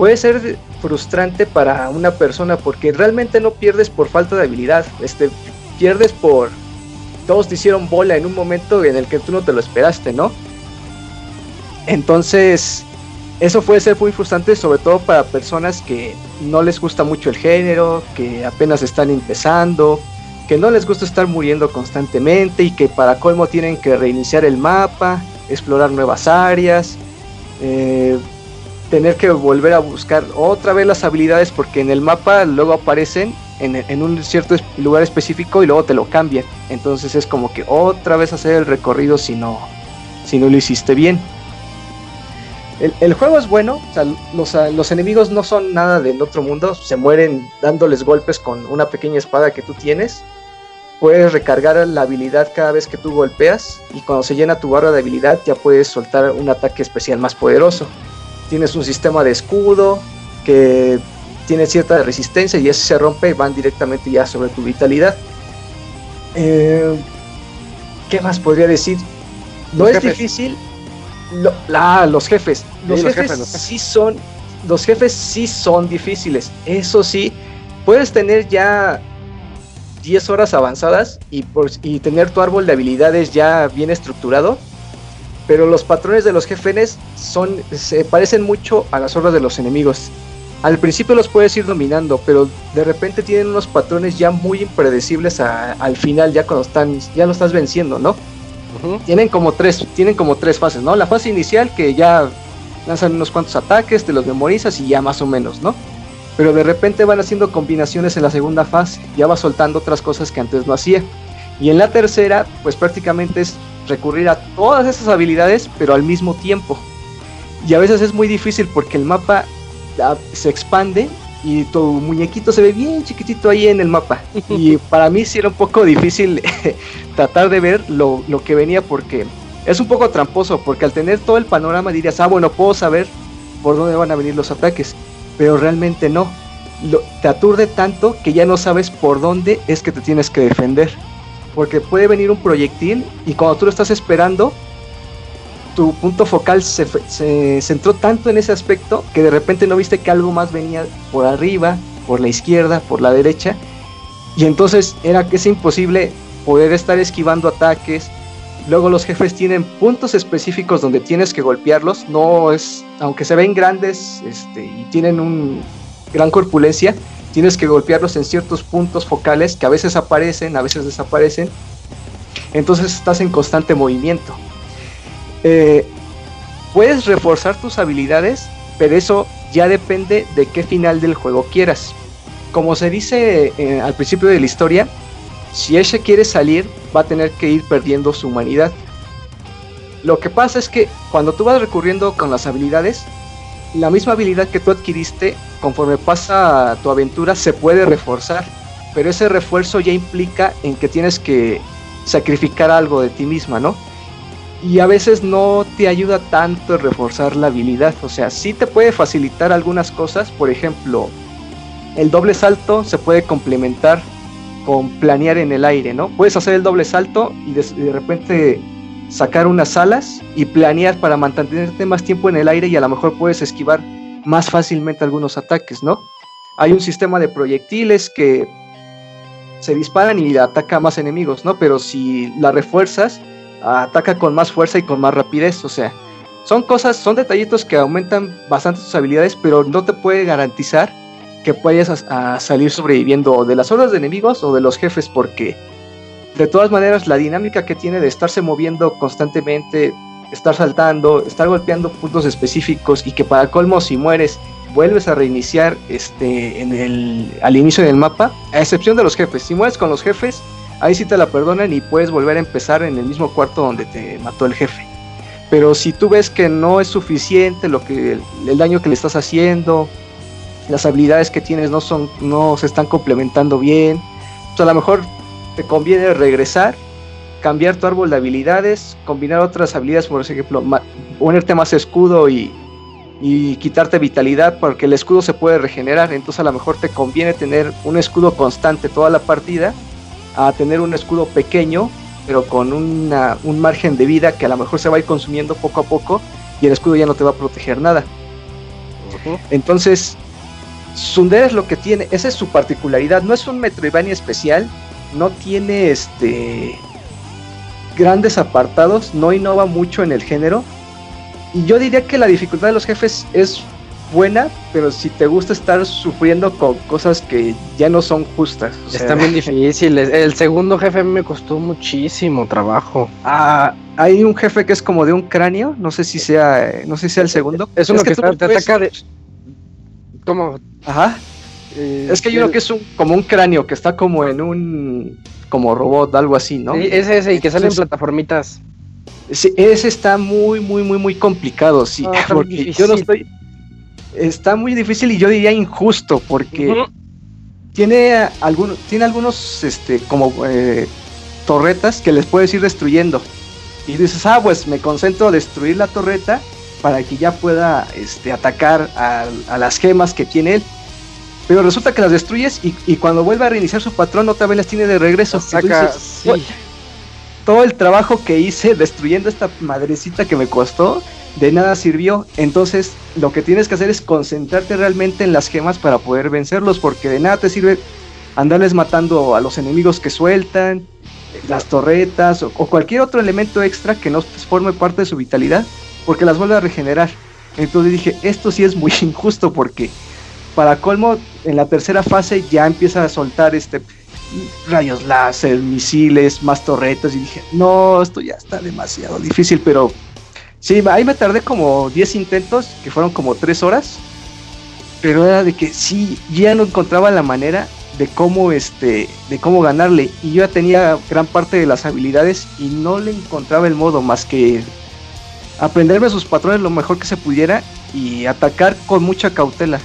Puede ser frustrante para una persona porque realmente no pierdes por falta de habilidad, este, pierdes por todos te hicieron bola en un momento en el que tú no te lo esperaste, ¿no? Entonces, eso puede ser muy frustrante, sobre todo para personas que no les gusta mucho el género, que apenas están empezando, que no les gusta estar muriendo constantemente y que para colmo tienen que reiniciar el mapa, explorar nuevas áreas. Eh, tener que volver a buscar otra vez las habilidades porque en el mapa luego aparecen en, un cierto lugar específico y luego te lo cambian. Entonces es como que otra vez hacer el recorrido si no, si no lo hiciste bien. El, el juego es bueno, los, los enemigos no son nada del otro mundo, se mueren dándoles golpes con una pequeña espada que tú tienes. Puedes recargar la habilidad cada vez que tú golpeas y cuando se llena tu barra de habilidad ya puedes soltar un ataque especial más poderoso. Tienes un sistema de escudo que tiene cierta resistencia y ese se rompe y van directamente ya sobre tu vitalidad. Eh, ¿Qué más podría decir? No Los es jefes. difícil. Lo- ah, los jefes. Los, Sí, los jefes, jefes, los jefes. sí son. Los jefes sí son difíciles. Eso sí, puedes tener ya 10 horas avanzadas y, por, y tener tu árbol de habilidades ya bien estructurado. Pero los patrones de los jefes son, se parecen mucho a las hordas de los enemigos. Al principio los puedes ir dominando, pero de repente tienen unos patrones ya muy impredecibles a- al final, ya cuando están, ya lo estás venciendo, ¿no? Tienen como tres tienen como tres fases no la fase inicial que ya lanzan unos cuantos ataques te los memorizas y ya más o menos no pero de repente van haciendo combinaciones en la segunda fase ya va soltando otras cosas que antes no hacía y en la tercera pues prácticamente es recurrir a todas esas habilidades pero al mismo tiempo. Y a veces es muy difícil porque el mapa ah, se expande y tu muñequito se ve bien chiquitito ahí en el mapa. Y para mí sí era un poco difícil tratar de ver lo, lo que venía porque es un poco tramposo, porque al tener todo el panorama dirías, ah, bueno, puedo saber por dónde van a venir los ataques, pero realmente no. Lo- te aturde tanto que ya no sabes por dónde es que te tienes que defender, porque puede venir un proyectil y cuando tú lo estás esperando, tu punto focal se, centró tanto en ese aspecto que de repente no viste que algo más venía por arriba, por la izquierda, por la derecha, y entonces era que es imposible poder estar esquivando ataques. Luego los jefes tienen puntos específicos donde tienes que golpearlos. No es, aunque se ven grandes este, y tienen un gran corpulencia, tienes que golpearlos en ciertos puntos focales que a veces aparecen, a veces desaparecen. Entonces estás en constante movimiento. Eh, puedes reforzar tus habilidades, pero eso ya depende de qué final del juego quieras. Como se dice eh, al principio de la historia, si Eshe quiere salir, va a tener que ir perdiendo su humanidad. Lo que pasa es que cuando tú vas recurriendo con las habilidades, la misma habilidad que tú adquiriste, conforme pasa tu aventura, se puede reforzar. Pero ese refuerzo ya implica en que tienes que sacrificar algo de ti misma, ¿no? Y a veces no te ayuda tanto el reforzar la habilidad. O sea, sí te puede facilitar algunas cosas. Por ejemplo, el doble salto se puede complementar con planear en el aire, ¿no? Puedes hacer el doble salto y de, de repente sacar unas alas y planear para mantenerte más tiempo en el aire y a lo mejor puedes esquivar más fácilmente algunos ataques, ¿no? Hay un sistema de proyectiles que se disparan y ataca a más enemigos, ¿no? Pero si la refuerzas, ataca con más fuerza y con más rapidez, o sea, son cosas, son detallitos que aumentan bastante tus habilidades, pero no te puede garantizar que vayas a, salir sobreviviendo de las hordas de enemigos o de los jefes, porque de todas maneras la dinámica que tiene de estarse moviendo constantemente, estar saltando, estar golpeando puntos específicos y que para colmo si mueres vuelves a reiniciar este en el al inicio del mapa, a excepción de los jefes. Si mueres con los jefes, ahí sí te la perdonan y puedes volver a empezar en el mismo cuarto donde te mató el jefe. Pero si tú ves que no es suficiente lo que el, el daño que le estás haciendo, las habilidades que tienes no son no se están complementando bien, pues a lo mejor te conviene regresar, cambiar tu árbol de habilidades, combinar otras habilidades, por ejemplo, ma- ponerte más escudo y, y quitarte vitalidad porque el escudo se puede regenerar, entonces a lo mejor te conviene tener un escudo constante toda la partida a tener un escudo pequeño pero con una- un margen de vida que a lo mejor se va a ir consumiendo poco a poco y el escudo ya no te va a proteger nada. Entonces, Sundere es lo que tiene, esa es su particularidad, no es un Metroidvania especial, no tiene este grandes apartados, no innova mucho en el género. Y yo diría que la dificultad de los jefes es buena, pero si te gusta estar sufriendo con cosas que ya no son justas. o sea, Está bien difícil. es- El segundo jefe me costó muchísimo trabajo. ah, hay un jefe que es como de un cráneo, no sé si sea, no sé si sea el segundo. Es uno que, está- te puedes- ataca de. ¿Cómo? Ajá. Eh, Es que hay uno que es un, como un cráneo que está como en un como robot, algo así, ¿no? Sí, es ese y que salen Entonces- plataformitas. Sí, ese está muy, muy, muy, muy complicado, sí. Ah, porque difícil. yo no estoy. Está muy difícil y yo diría injusto, porque tiene algunos, tiene algunos, este, como eh, torretas que les puedes ir destruyendo. Y dices, ah, pues me concentro a destruir la torreta para que ya pueda este, atacar a, a las gemas que tiene él. Pero resulta que las destruyes y, y cuando vuelve a reiniciar su patrón otra vez las tiene de regreso. Saca, dices, sí. todo el trabajo que hice destruyendo esta madrecita que me costó, de nada sirvió. Entonces, lo que tienes que hacer es concentrarte realmente en las gemas para poder vencerlos, porque de nada te sirve andarles matando a los enemigos que sueltan, las torretas o, o cualquier otro elemento extra que no forme parte de su vitalidad, porque las vuelve a regenerar. Entonces dije, esto sí es muy injusto porque para colmo en la tercera fase ya empieza a soltar este rayos láser, misiles, más torretas y dije, no, esto ya está demasiado difícil, pero sí, ahí me tardé como 10 intentos, que fueron como 3 horas, pero era de que sí, ya no encontraba la manera de cómo este de cómo ganarle y yo ya tenía gran parte de las habilidades y no le encontraba el modo más que aprenderme sus patrones lo mejor que se pudiera y atacar con mucha cautela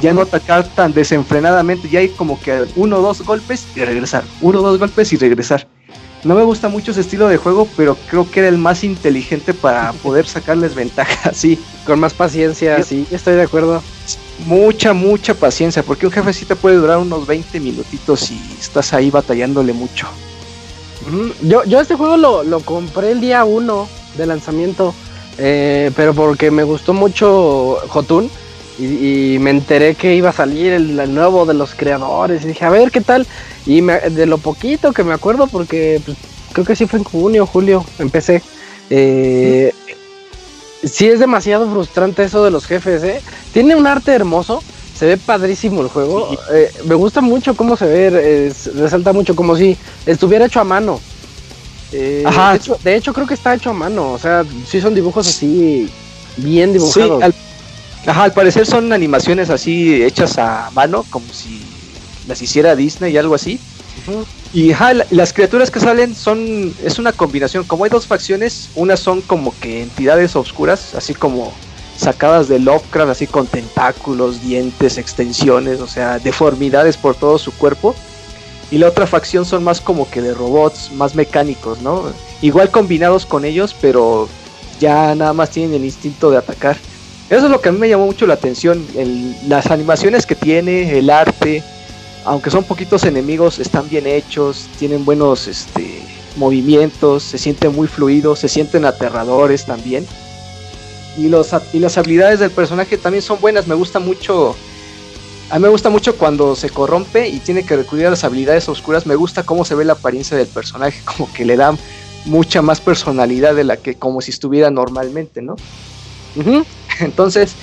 ya no atacar tan desenfrenadamente, ya hay como que uno o dos golpes y regresar, uno o dos golpes y regresar. No me gusta mucho ese estilo de juego, pero creo que era el más inteligente para poder sacarles ventaja, sí. Con más paciencia, Yo- sí, estoy de acuerdo. Mucha, mucha paciencia, porque un jefe sí te puede durar unos 20 minutitos y estás ahí batallándole mucho. Yo, yo este juego lo, lo compré el día 1 de lanzamiento, eh, pero porque me gustó mucho Jotun y, y me enteré que iba a salir el, el nuevo de los creadores y dije, a ver qué tal. Y me- de lo poquito que me acuerdo, porque pues, creo que sí fue en junio, julio, empecé. Eh, sí es demasiado frustrante eso de los jefes, ¿eh? Tiene un arte hermoso, se ve padrísimo el juego. Sí. eh, me gusta mucho cómo se ve, resalta mucho como si estuviera hecho a mano. Eh, Ajá. De hecho, de hecho, creo que está hecho a mano, o sea, sí son dibujos así bien dibujados. Sí, al, ajá, al parecer son animaciones así hechas a mano, como si las hiciera Disney y algo así. Y ajá, la- las criaturas que salen son, es una combinación, como hay dos facciones, unas son como que entidades oscuras, así como sacadas de Lovecraft, así con tentáculos, dientes, extensiones, o sea, deformidades por todo su cuerpo. Y la otra facción son más como que de robots, más mecánicos, ¿no? Igual combinados con ellos, pero ya nada más tienen el instinto de atacar. Eso es lo que a mí me llamó mucho la atención, las animaciones que tiene, el arte, aunque son poquitos enemigos, están bien hechos, tienen buenos este, movimientos, se sienten muy fluidos, se sienten aterradores también. Y, los, y las habilidades del personaje también son buenas, me gusta mucho. A mí me gusta mucho cuando se corrompe y tiene que recurrir a las habilidades oscuras. Me gusta cómo se ve la apariencia del personaje, como que le da mucha más personalidad de la que como si estuviera normalmente, ¿no? Ujú. Entonces,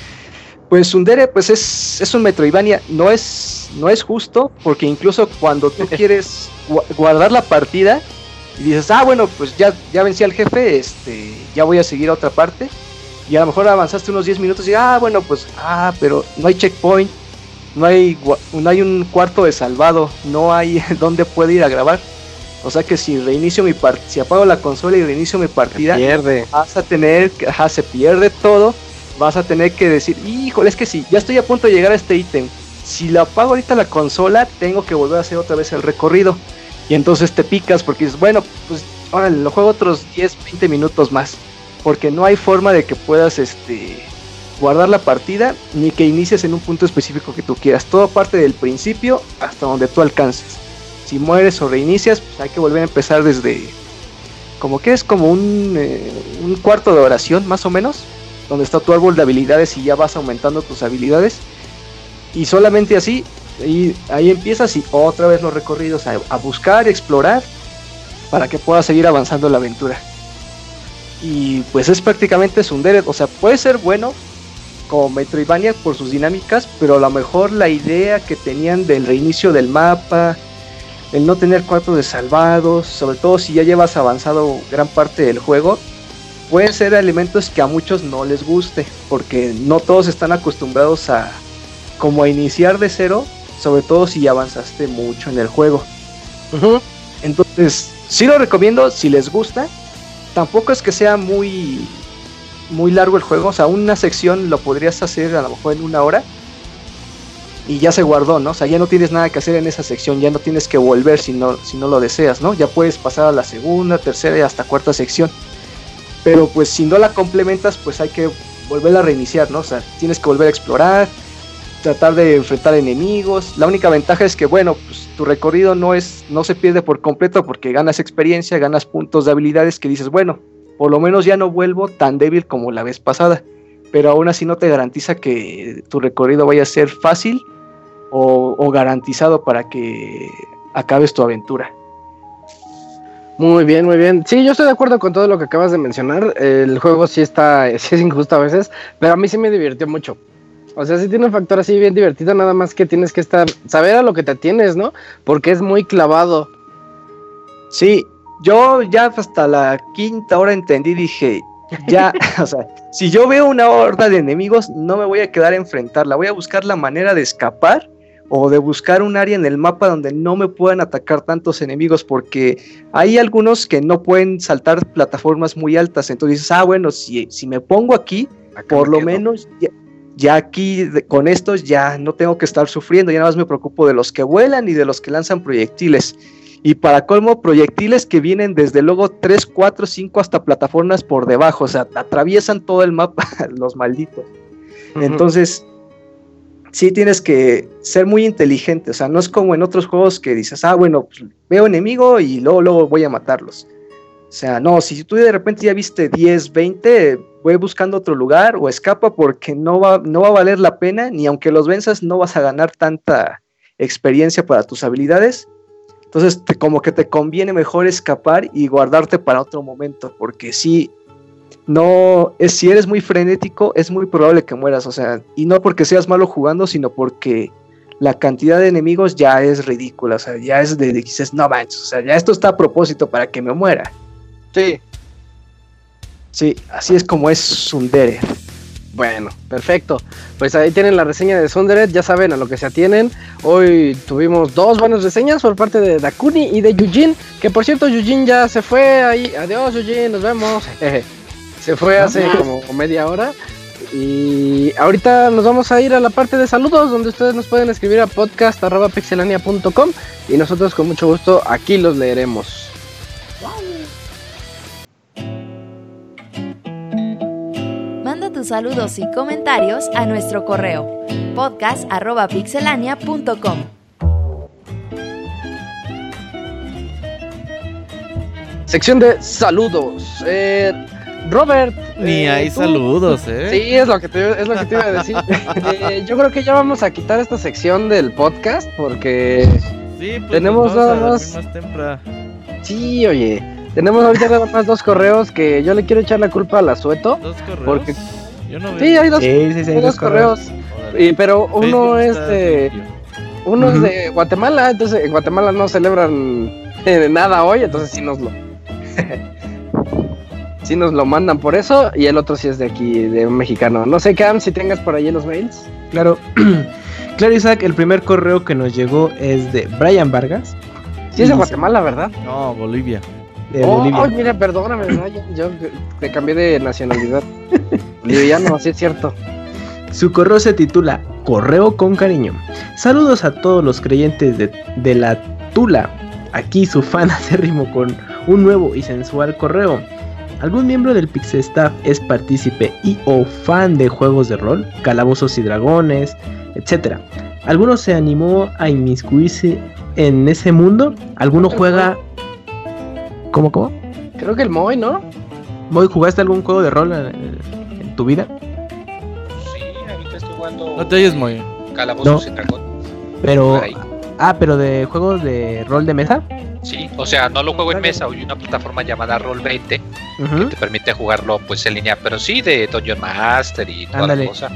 pues Sundere pues es, es un Metroidvania, no es, no es justo, porque incluso cuando tú quieres gu- guardar la partida y dices, ah, bueno, pues ya, ya vencí al jefe, este, ya voy a seguir a otra parte, y a lo mejor avanzaste unos 10 minutos y, ah, bueno, pues, ah, pero no hay checkpoint, no hay, no hay un cuarto de salvado, no hay donde puede ir a grabar. O sea que si reinicio mi partida, si apago la consola y reinicio mi partida, Pierde. vas a tener, ajá, se pierde todo, vas a tener que decir, híjole, es que sí, ya estoy a punto de llegar a este ítem. Si la apago ahorita la consola, tengo que volver a hacer otra vez el recorrido. Y entonces te picas porque dices, bueno, pues ahora lo juego otros 10, 20 minutos más. Porque no hay forma de que puedas este guardar la partida ni que inicies en un punto específico que tú quieras. Todo parte del principio hasta donde tú alcances. Si mueres o reinicias, pues hay que volver a empezar desde como que es como un, eh, un cuarto de oración más o menos, donde está tu árbol de habilidades y ya vas aumentando tus habilidades. Y solamente así, y ahí empiezas y otra vez los recorridos a, buscar, explorar, para que puedas seguir avanzando la aventura. Y pues es prácticamente Sundere, o sea, puede ser bueno como Metroidvania por sus dinámicas, pero a lo mejor la idea que tenían del reinicio del mapa, el no tener cuartos de salvados, sobre todo si ya llevas avanzado gran parte del juego, pueden ser elementos que a muchos no les guste, porque no todos están acostumbrados a como a iniciar de cero, sobre todo si ya avanzaste mucho en el juego. Entonces, sí lo recomiendo si les gusta. tampoco es que sea muy, muy largo el juego. O sea, una sección lo podrías hacer a lo mejor en una hora. Y ya se guardó, ¿no? O sea, ya no tienes nada que hacer en esa sección, ya no tienes que volver si no, si no lo deseas, ¿no? Ya puedes pasar a la segunda, tercera y hasta cuarta sección. Pero pues si no la complementas, pues hay que volverla a reiniciar, ¿no? O sea, tienes que volver a explorar, tratar de enfrentar enemigos. La única ventaja es que, bueno, pues tu recorrido no es, no se pierde por completo porque ganas experiencia, ganas puntos de habilidades que dices, bueno, por lo menos ya no vuelvo tan débil como la vez pasada. Pero aún así no te garantiza que tu recorrido vaya a ser fácil o, o garantizado para que acabes tu aventura. Muy bien, muy bien. Sí, yo estoy de acuerdo con todo lo que acabas de mencionar. El juego sí está, sí es injusto a veces, pero a mí sí me divirtió mucho. O sea, sí tiene un factor así bien divertido, nada más que tienes que estar, saber a lo que te tienes, ¿no? Porque es muy clavado. Sí, yo ya hasta la quinta hora entendí, dije, ya, o sea, si yo veo una horda de enemigos, no me voy a quedar a enfrentarla, voy a buscar la manera de escapar o de buscar un área en el mapa donde no me puedan atacar tantos enemigos, porque hay algunos que no pueden saltar plataformas muy altas, entonces dices, ah, bueno, si, si me pongo aquí, Acá por me lo quedo. menos ya, ya aquí de- con estos ya no tengo que estar sufriendo, ya nada más me preocupo de los que vuelan y de los que lanzan proyectiles. Y para colmo, proyectiles que vienen desde luego 3, 4, 5 hasta plataformas por debajo, o sea, atraviesan todo el mapa los malditos. Entonces, sí tienes que ser muy inteligente, o sea, no es como en otros juegos que dices, ah, bueno, pues, veo enemigo y luego, luego voy a matarlos. O sea, no, si tú de repente ya viste 10, 20, voy buscando otro lugar o escapa porque no va, no va a valer la pena, ni aunque los venzas no vas a ganar tanta experiencia para tus habilidades. Entonces, como que te conviene mejor escapar y guardarte para otro momento, porque si no, es, si eres muy frenético, es muy probable que mueras, o sea, y no porque seas malo jugando, sino porque la cantidad de enemigos ya es ridícula, o sea, ya es de, dices, no manches, o sea, ya esto está a propósito para que me muera. Sí. Sí, así es como es Sundere. Bueno, perfecto. Pues ahí tienen la reseña de Sunderet, ya saben a lo que se atienen. Hoy tuvimos dos buenas reseñas por parte de Dakuni y de Yujin, que por cierto Yujin ya se fue ahí. Adiós Yujin, nos vemos. Se fue hace como media hora. Y ahorita nos vamos a ir a la parte de saludos, donde ustedes nos pueden escribir a podcast.pixelania.com y nosotros con mucho gusto aquí los leeremos. Manda tus saludos y comentarios a nuestro correo podcast.pixelania.com. Sección de saludos. Eh, Robert. Ni eh, hay tú- saludos, ¿eh? Sí, es lo que te, es lo que te iba a decir. Eh, yo creo que ya vamos a quitar esta sección del podcast porque Sí, pues Tenemos vamos a nada más- sí, oye, tenemos ahorita nada más dos correos que yo le quiero echar la culpa al asueto. ¿Dos correos? Porque- Yo no veo. Sí, hay dos, Sí, sí, sí, hay dos correos, y- pero uno Facebook es de uno es de Guatemala, entonces en Guatemala no celebran eh, nada hoy, entonces sí nos lo sí nos lo mandan por eso y el otro sí es de aquí, de un mexicano. No sé, Cam, si tengas por ahí los mails. Claro. claro, Isaac, el primer correo que nos llegó es de Brian Vargas, Sí es de Guatemala, ¿verdad? No, Bolivia. de Oh, Bolivia. ay, mira, perdóname, ¿verdad? Yo, yo te cambié de nacionalidad. Boliviano, sí es cierto. Su correo se titula Correo con cariño. Saludos a todos los creyentes de, de la Tula. Aquí su fan acérrimo con un nuevo y sensual correo. ¿Algún miembro del Pixel Staff es partícipe y o fan de juegos de rol, calabozos y dragones, etcétera? ¿Alguno se animó a inmiscuirse en ese mundo? ¿Alguno juega... ¿Cómo, cómo? Creo que el Moy, ¿no? ¿Moy, jugaste algún juego de rol en, en tu vida? Sí, ahorita estoy jugando No te oyes muy. Calabozos y Dragón. Pero... Ah, pero de juegos de rol de mesa. Sí, o sea, no lo juego en mesa, hay una plataforma llamada Roll20 Ujú. te permite jugarlo pues en línea, pero sí de Dungeon Master y toda Ándale. la cosa.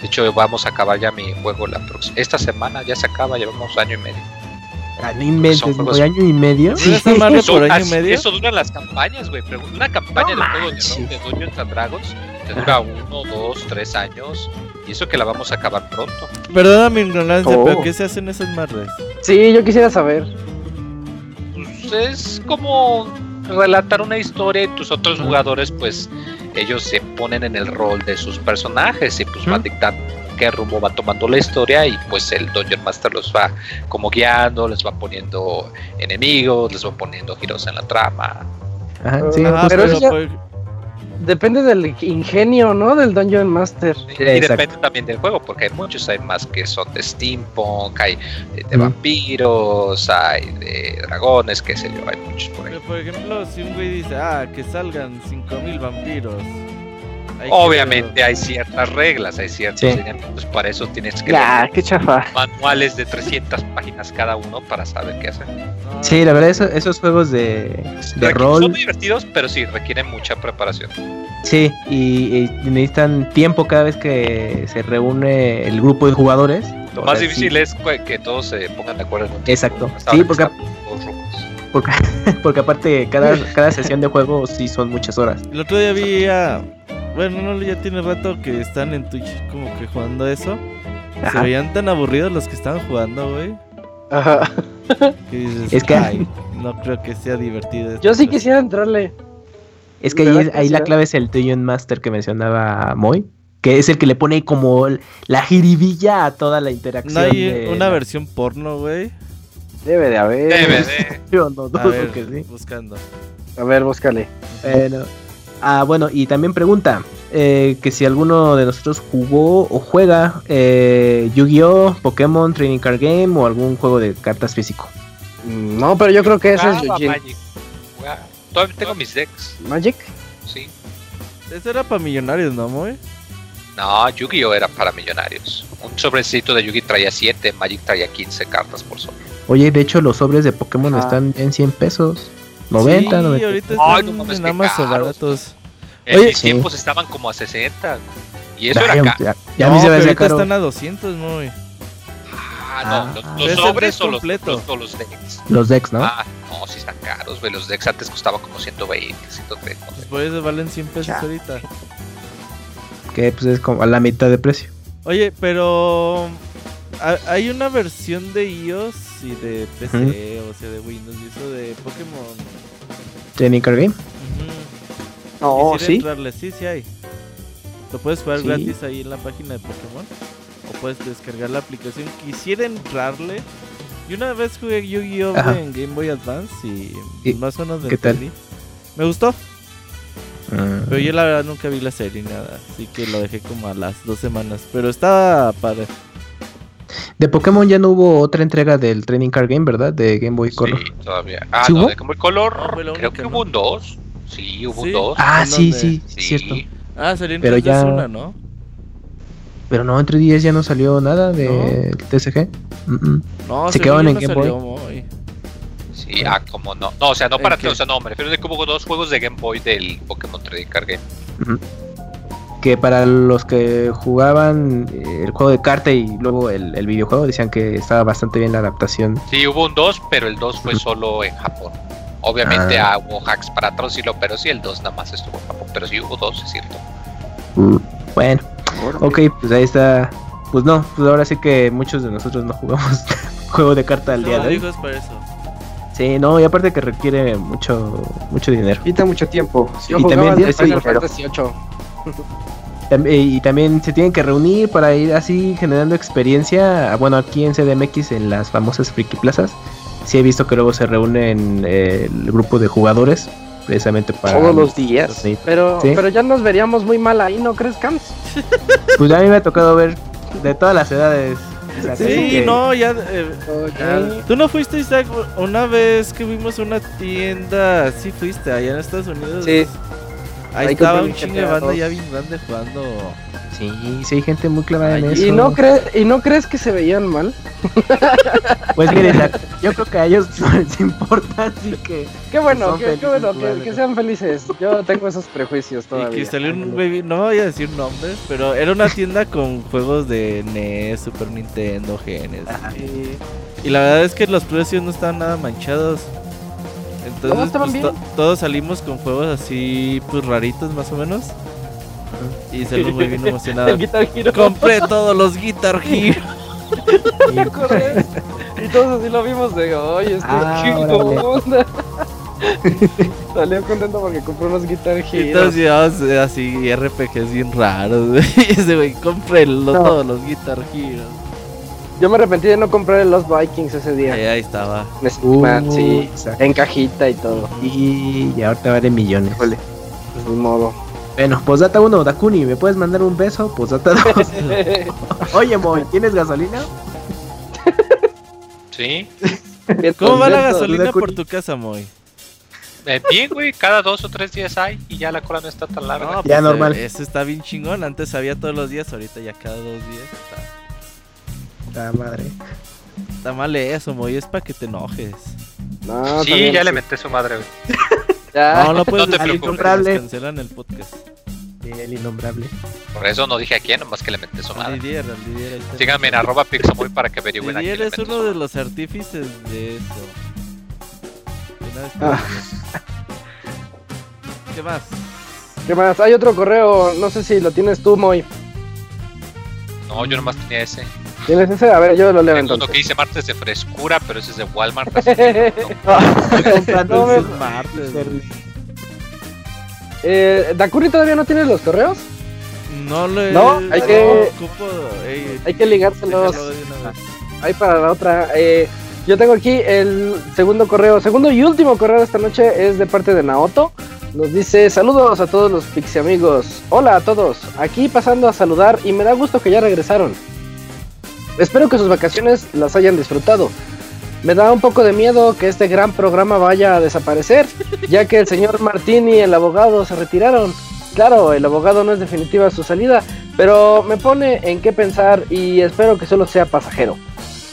De hecho, vamos a acabar ya mi juego la próxima. Esta semana ya se acaba, llevamos año y medio. Ah, no inventes, juegos- año y medio. ¿Dura esa madre Eso, por año y medio? eso duran las campañas, güey. pero Una campaña No de juego de, Dungeons and Dragons te dura uno, dos, tres años. Y eso que la vamos a acabar pronto. Perdona mi ignorancia, Oh. pero ¿qué se hacen esas madres? Sí, yo quisiera saber. Es como relatar una historia y tus otros jugadores, pues ellos se ponen en el rol de sus personajes y pues van dictando qué rumbo va tomando la historia y pues el Dungeon Master los va como guiando, les va poniendo enemigos, les va poniendo giros en la trama. Ajá, sí, Ah, justo pero eso. ya- pues, Depende del ingenio, ¿no? Del Dungeon Master. Y exacto. depende también del juego, porque hay muchos, hay más que son de steampunk, hay de, vampiros, hay de dragones, qué sé yo, hay muchos por ahí. Pero, por ejemplo, si un güey dice, ah, que salgan 5000 vampiros. Hay que- Obviamente hay ciertas reglas, hay ciertos Sí. lineamientos, para eso tienes que leer qué chafa. manuales de 300 páginas cada uno para saber qué hacer. No, Sí, la verdad, eso- esos juegos de, de rol, Son divertidos, pero sí, requieren mucha preparación. sí, y, y necesitan tiempo cada vez que se reúne el grupo de jugadores. Lo más sí, difícil es que, todos se pongan de acuerdo en Exacto. Sí, porque-. Porque, porque aparte, cada, cada sesión de juego sí son muchas horas. El otro día vi a. Bueno, no, ya tiene rato que están en Twitch como que jugando eso. Se veían tan aburridos los que estaban jugando, güey. Ajá. Que dices, Es que- "Ay, no creo que sea divertido. esto", Yo sí quisiera entrarle. Es que ¿Verdad ahí, ahí la clave es el Dungeon Master que mencionaba Moy, que es el que le pone como la jiribilla a toda la interacción. No hay de una versión porno, güey. Debe de haber. DVD. Yo no A dudo ver, que sí. buscando. A ver, búscale. Bueno. Ah, bueno, y también pregunta eh, que si alguno de nosotros jugó o juega eh, Yu-Gi-Oh, Pokémon, Training Card Game o algún juego de cartas físico. Mm, No, pero yo creo que ese es Yujin. Magic. Todavía tengo mis decks, Magic. sí. Eso era para millonarios, ¿no, güey? No, Yu-Gi-Oh era para millonarios. Un sobrecito de Yu-Gi traía 7, Magic traía 15 cartas por sobre. Oye, de hecho los sobres de Pokémon Ah. están en 100 pesos. 90, sí, 90. ahorita Ay, están no mames, en Amazon caros. baratos. En Oye, mis sí. tiempos estaban como a 60. Y eso Ay, era caro. ya, ya a mí no, se me ahorita caro. están a 200, muy. Ah, no, Ah. los, los sobres o los, los, o los decks. Los decks, ¿no? Ah, no, sí están caros, güey. Los decks antes costaban como 120, 130. Pues por eso valen 100 pesos Ya. ahorita. Que pues es como a la mitad de precio. Oye, pero ha- hay una versión de iOS y de PC, o sea, de Windows y eso de Pokémon. Training Card Game. Ujú. No, Quisiera sí. entrarle, sí, sí hay. Lo puedes jugar Sí. gratis ahí en la página de Pokémon. O puedes descargar la aplicación. Quisiera entrarle. Y una vez jugué Yu-Gi-Oh! En Game Boy Advance y, ¿Y más o menos me qué tal? entendí. Me gustó, Mm. pero yo la verdad nunca vi la serie ni nada. Así que lo dejé como a las dos semanas. Pero estaba padre. De Pokémon ya no hubo otra entrega del Training Card Game, ¿verdad? De Game Boy Color. Sí, todavía. Ah, ¿Sí no, hubo? de Game Boy Color. No, creo única, que ¿no? hubo un 2. Sí, hubo Sí. un 2. Ah, ¿En sí, sí, Sí. cierto. Ah, salió en Pero 3DS ya- una, ¿no? Pero no, entre 10 ya no salió nada de TCG. Mm, mm. No, Se yo en no Game salió muy. Sí, ah, como no. No, o sea, no ¿En para qué? o sea, no, me refiero de que hubo dos juegos de Game Boy del Pokémon Trading Card Game. Que para los que jugaban eh, el juego de carta y luego el, el videojuego decían que estaba bastante bien la adaptación. Sí, hubo un 2, pero el 2 fue solo en Japón. Obviamente Ah. ah, hubo hacks para traducirlo, pero sí, el 2 nada más estuvo en Japón. Pero sí hubo dos, es cierto. Mm, Bueno, ok, pues ahí está. Pues no, pues ahora sí que muchos de nosotros no jugamos juego de carta al día de hoy. digo, es para eso. Sí, no, y aparte que requiere mucho mucho dinero. Quita mucho tiempo. Yo Y también Final. Fantasy 8. Tam- eh, Y también se tienen que reunir para ir así generando experiencia. Ah, Bueno, aquí en CDMX, en las famosas Friki Plazas, sí he visto que luego se reúnen eh, el grupo de jugadores precisamente para. Todos los días. Sí. Pero, Sí. pero ya nos veríamos muy mal ahí, ¿no crees, Camps? Pues ya a mí me ha tocado ver de todas las edades. O sea, Sí, que- no, ya. eh, ya- Tú no fuiste, Isaac, una vez que vimos una tienda. Sí, fuiste allá en Estados Unidos. Sí. Ahí, estaba un chingo de banda ya bien grande jugando. Sí, sí hay gente muy clavada en eso. ¿Y no, cre ¿Y no crees que se veían mal? Pues mire, Isaac, yo creo que a ellos no les importa, así que... Qué bueno, Son qué, bueno, que, que sean felices. Yo tengo esos prejuicios Y todavía. que salió un baby, no voy a decir nombres, pero era una tienda con juegos de NES, Super Nintendo, Genesis. Y- Y la verdad es que los precios no estaban nada manchados. Entonces, pues, to- todos salimos con juegos así, pues raritos más o menos. Y salimos muy bien emocionados. Guitar Hero. Compré todos los Guitar Hero. Y todos así lo vimos de, oye, este Ah, chico, onda. Salió contento porque compró unos Guitar Hero. Entonces llevamos eh, así RPGs bien raros. Y ese güey, cómprenlo No. todos los Guitar Hero. Yo me arrepentí de no comprar los Vikings ese día. Ahí, ahí estaba. Uh, sí, exacto. en cajita y todo. Y, y ahorita vale millones. Híjole. Pues ni modo. Bueno, posdata 1, Dakuni, ¿me puedes mandar un beso? Posdata 2. Oye, Moy, ¿tienes gasolina? Sí. ¿Cómo va la gasolina por tu casa, Moy? Eh, bien, güey, cada dos o tres días hay y ya la cola no está tan larga. No, Ya, pues, normal. eh, Eso está bien chingón. Antes había todos los días, ahorita ya cada dos días. Está, Ah, madre. está mal eso, Moy. Es para que te enojes. No, sí, ya le menté su madre, güey. Ya. No, no puedes te decir porque cancelan el podcast. El innombrable. Por eso no dije a quién, nomás que le menté su Al madre. Didier, al está. Síganme en arroba pixamoy para que averigüen a quién es uno de los artífices de eso. De una vez Ah. ¿Qué más? ¿Qué más? Hay otro correo, no sé si lo tienes tú, Moy. No, yo nomás tenía ese. ¿Tienes ese? A ver, yo lo leo entonces. que dice martes de frescura, pero ese es de Walmart. así que no. No Es martes. Eh, ¿Dakuni todavía no tienes los correos? No le. No, hay que- ocupo, ey, Hay que ligárselos. Ahí para la otra. Eh, yo tengo aquí el segundo correo, segundo y último correo de esta noche es de parte de Naoto. Nos dice saludos a todos los Pixie amigos. Hola a todos, aquí pasando a saludar y me da gusto que ya regresaron. Espero que sus vacaciones las hayan disfrutado. Me da un poco de miedo que este gran programa vaya a desaparecer, ya que el señor Martini y el abogado se retiraron. Claro, el abogado no es definitiva su salida, pero me pone en qué pensar y espero que solo sea pasajero.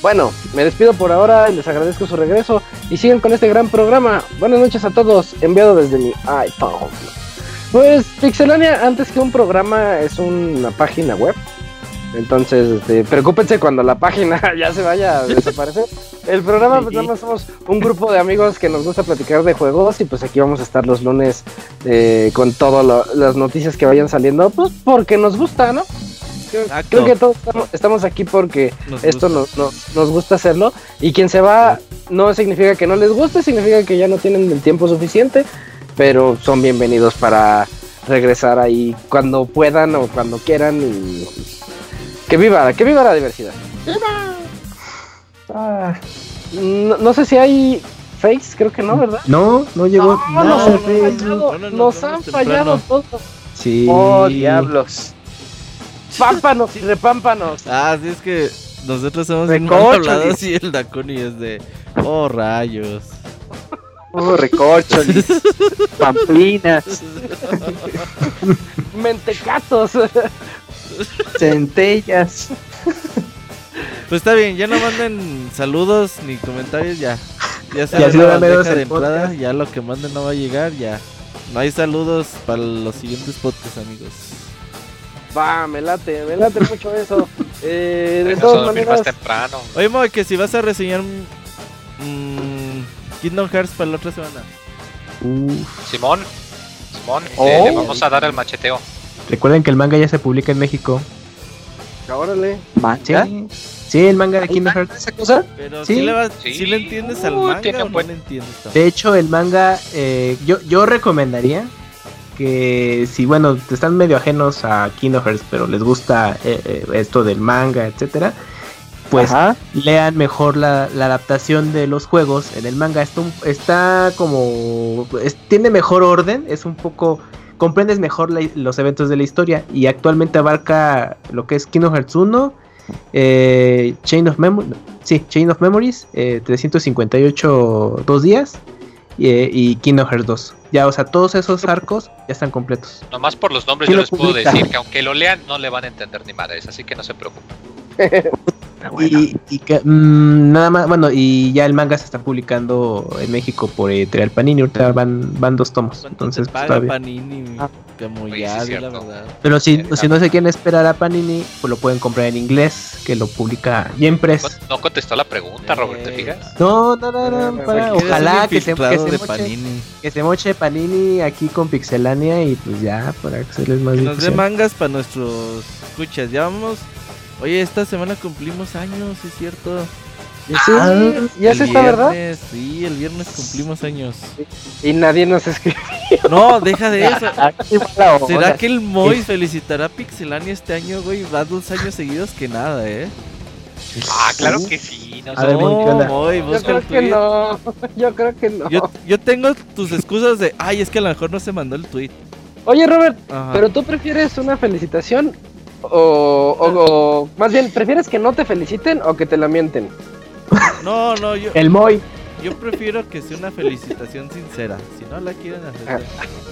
Bueno, me despido por ahora y les agradezco su regreso y siguen con este gran programa. Buenas noches a todos, enviado desde mi iPhone. Pues Pixelania, antes que un programa, es una página web. Entonces, este, preocúpense cuando la página ya se vaya a desaparecer. El programa, pues nada más somos un grupo de amigos que nos gusta platicar de juegos y pues aquí vamos a estar los lunes eh, con todas las noticias que vayan saliendo, pues porque nos gusta, ¿no? Creo, que todos estamos, estamos aquí porque Nos esto nos, nos, nos gusta hacerlo y quien se va no significa que no les guste, significa que ya no tienen el tiempo suficiente, pero son bienvenidos para regresar ahí cuando puedan o cuando quieran y que viva, que viva la diversidad. Ah, no, no sé si hay fakes, creo que no, ¿verdad? No, no llegó No, nada. nos fallado, No, no, no, nos no, han temprano. fallado todos. Sí. Oh, diablos. Pámpanos y repámpanos. Ah, sí, es que nosotros somos bien hablados y el Dakuni es de. Oh, rayos. Oh, recorcholis. Pamplinas. Mentecatos. Centellas. Pues está bien, ya no manden saludos ni comentarios, ya. Ya lo la bandeja de entrada, podcast. ya lo que manden no va a llegar, ya. No hay saludos para los siguientes podcasts, amigos. Va, me late, me late mucho eso. Eh, de todas maneras, más temprano. Oye, Moy, que si vas a reseñar mm, Kingdom Hearts para la otra semana. Uf. Simón, Simón, Oh. eh, le vamos a dar el macheteo. Recuerden que el manga ya se publica en México. órale. ¿Manga? Sí, el manga de Kingdom Hearts. ¿Esa cosa? Pero Sí. si le, vas, Sí. ¿sí le entiendes al Uh, manga tiene o un no buen- le entiendes? De hecho, el manga, eh, yo, yo recomendaría que si, bueno, están medio ajenos a Kingdom Hearts, pero les gusta eh, eh, esto del manga, etcétera, pues Ajá. lean mejor la, la adaptación de los juegos en el manga. Está, un- está como. es- tiene mejor orden, es un poco. Comprendes mejor la- los eventos de la historia y actualmente abarca lo que es Kingdom Hearts 1, eh, Chain of Memories, sí, Chain of Memories, eh, 358 dos días eh, y Kingdom Hearts 2. Ya, o sea, todos esos arcos ya están completos. Nomás por los nombres ¿Quién yo les puedo decir que aunque lo lean no le van a entender ni madres, así que no se preocupen. Y, y que, mm, nada más, bueno, y ya el manga se está publicando en México por Editorial Panini, ahorita van, van dos tomos, ¿Cuánto entonces te paga todavía. Panini? Ah. Como Oye, ya, sí di es la cierto. verdad. Pero si, si no se quieren esperar a Panini, pues lo pueden comprar en inglés, que lo publica Yempres. Con- No contestó la pregunta, Robert, ¿te Eh, fijas? No, no, no, no, Eh, para- eres ojalá que se, que, se de moche, Panini. que se moche Panini aquí con Pixelania y pues ya, para hacerles más Que nos dé mangas para nuestros escuchas. Ya vamos. Oye, esta semana cumplimos años, es cierto. Y sí, ya es El esta, ¿verdad? viernes, Sí, el viernes cumplimos años. Y nadie nos escribe. No, deja de eso. Onda. ¿Será que el Moy felicitará a Pixelania este año, güey? Va dos años seguidos que nada, ¿eh? Ah, claro que sí. No ver, sé. Moy, Yo busca creo el que tweet. no. Yo creo que no. Yo, yo tengo tus excusas de, ay, es que a lo mejor no se mandó el tweet. Oye, Robert, Ajá. ¿pero tú prefieres una felicitación? O, o, o- más bien, ¿prefieres que no te feliciten o que te la mienten? No, no, yo, El Moy. yo prefiero que sea una felicitación sincera. Si no la quieren hacer.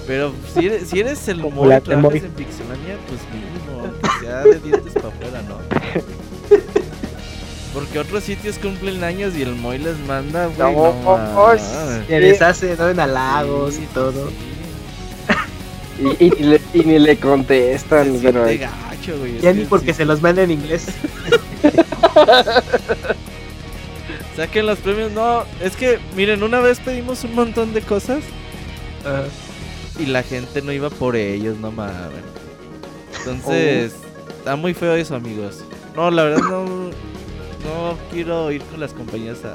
Pero si eres, si eres el Moy y trabajas Moy. en Pixelania, pues mínimo, que sea de dientes para afuera, ¿no? Porque otros sitios cumplen años y el Moy les manda, güey. No, No, oh, mames. Se deshace, ¿no? En halagos Sí, y todo. sí. Y, y, y le- y ni le contestan, pero... güey. Ya ni que porque sí. se los manda en inglés. Saquen los premios. No, es que, miren, una vez pedimos un montón de cosas y la gente no iba por ellos, no mames. Entonces, está muy feo eso, amigos. No, la verdad no, no quiero ir con las compañías a,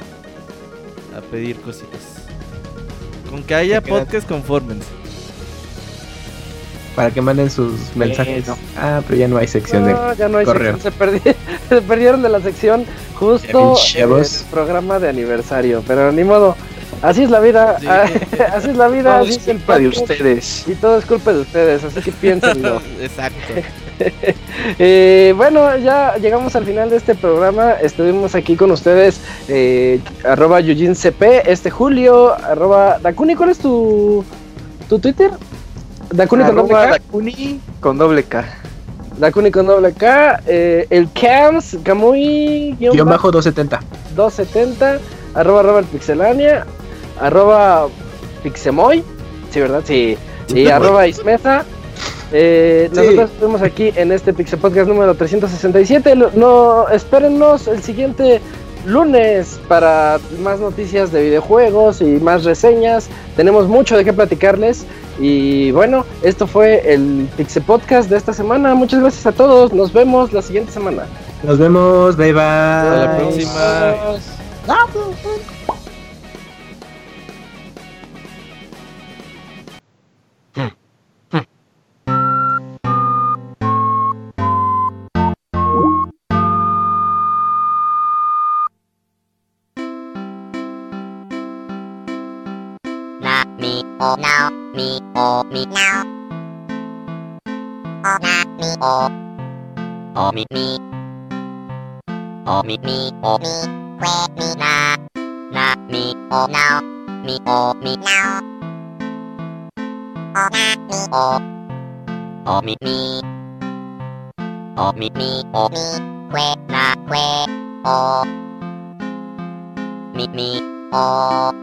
a pedir cositas. Con que haya podcast, confórmense. Para que manden sus mensajes. no. Ah, pero ya no hay sección de. Ya no hay correo. sección, se, perdi- se perdieron de la sección justo en el programa de aniversario, pero ni modo, así es la vida, Sí. así es la vida, Todo así es culpa de ustedes. y todo es culpa de ustedes, así que piénsenlo. Exacto. Eh, bueno, ya llegamos al final de este programa. Estuvimos aquí con ustedes, eh, arroba YujinCP, este Julio, arroba Dakuni, ¿cuál es tu, tu Twitter? Dakuni con doble K. Dakuni con doble K. Dakuni con doble K. eh, el Cams, Kamui, guion Guión bajo bajo 270. 270, arroba Robert Pixelania, arroba Pixemoy, sí, ¿verdad? Sí, y arroba Ismeza. Eh, Sí. Nosotros estuvimos aquí en este Pixel Podcast número 367. Lo- No, espérennos el siguiente lunes para más noticias de videojuegos y más reseñas. Tenemos mucho de qué platicarles. Y bueno, esto fue el Pixel Podcast de esta semana. Muchas gracias a todos. Nos vemos la siguiente semana. Nos vemos. Bye bye. Hasta la Bye. próxima. na now mi o mi now o na mi o o mi mi o mi mi o mi que mi na na mi o now mi o mi now o na mi o o mi mi o mi mi o mi que na que o mi mi o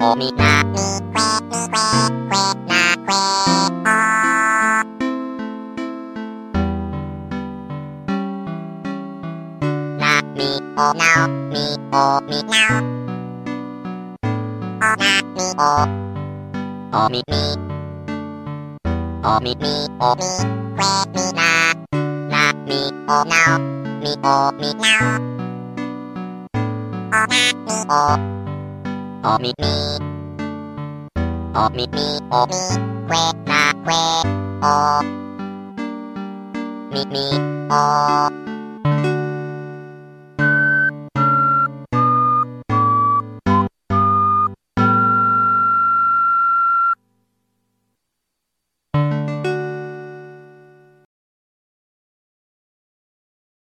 o mi na mi que que mi que now que. O mi na mi que mi que que na que o. Na mi o now, mi o mi now. O na mi o, o mi mi. O mi mi o mi que mi na na mi o now mi o mi now o na おみみおみみおみくえなくえおみみお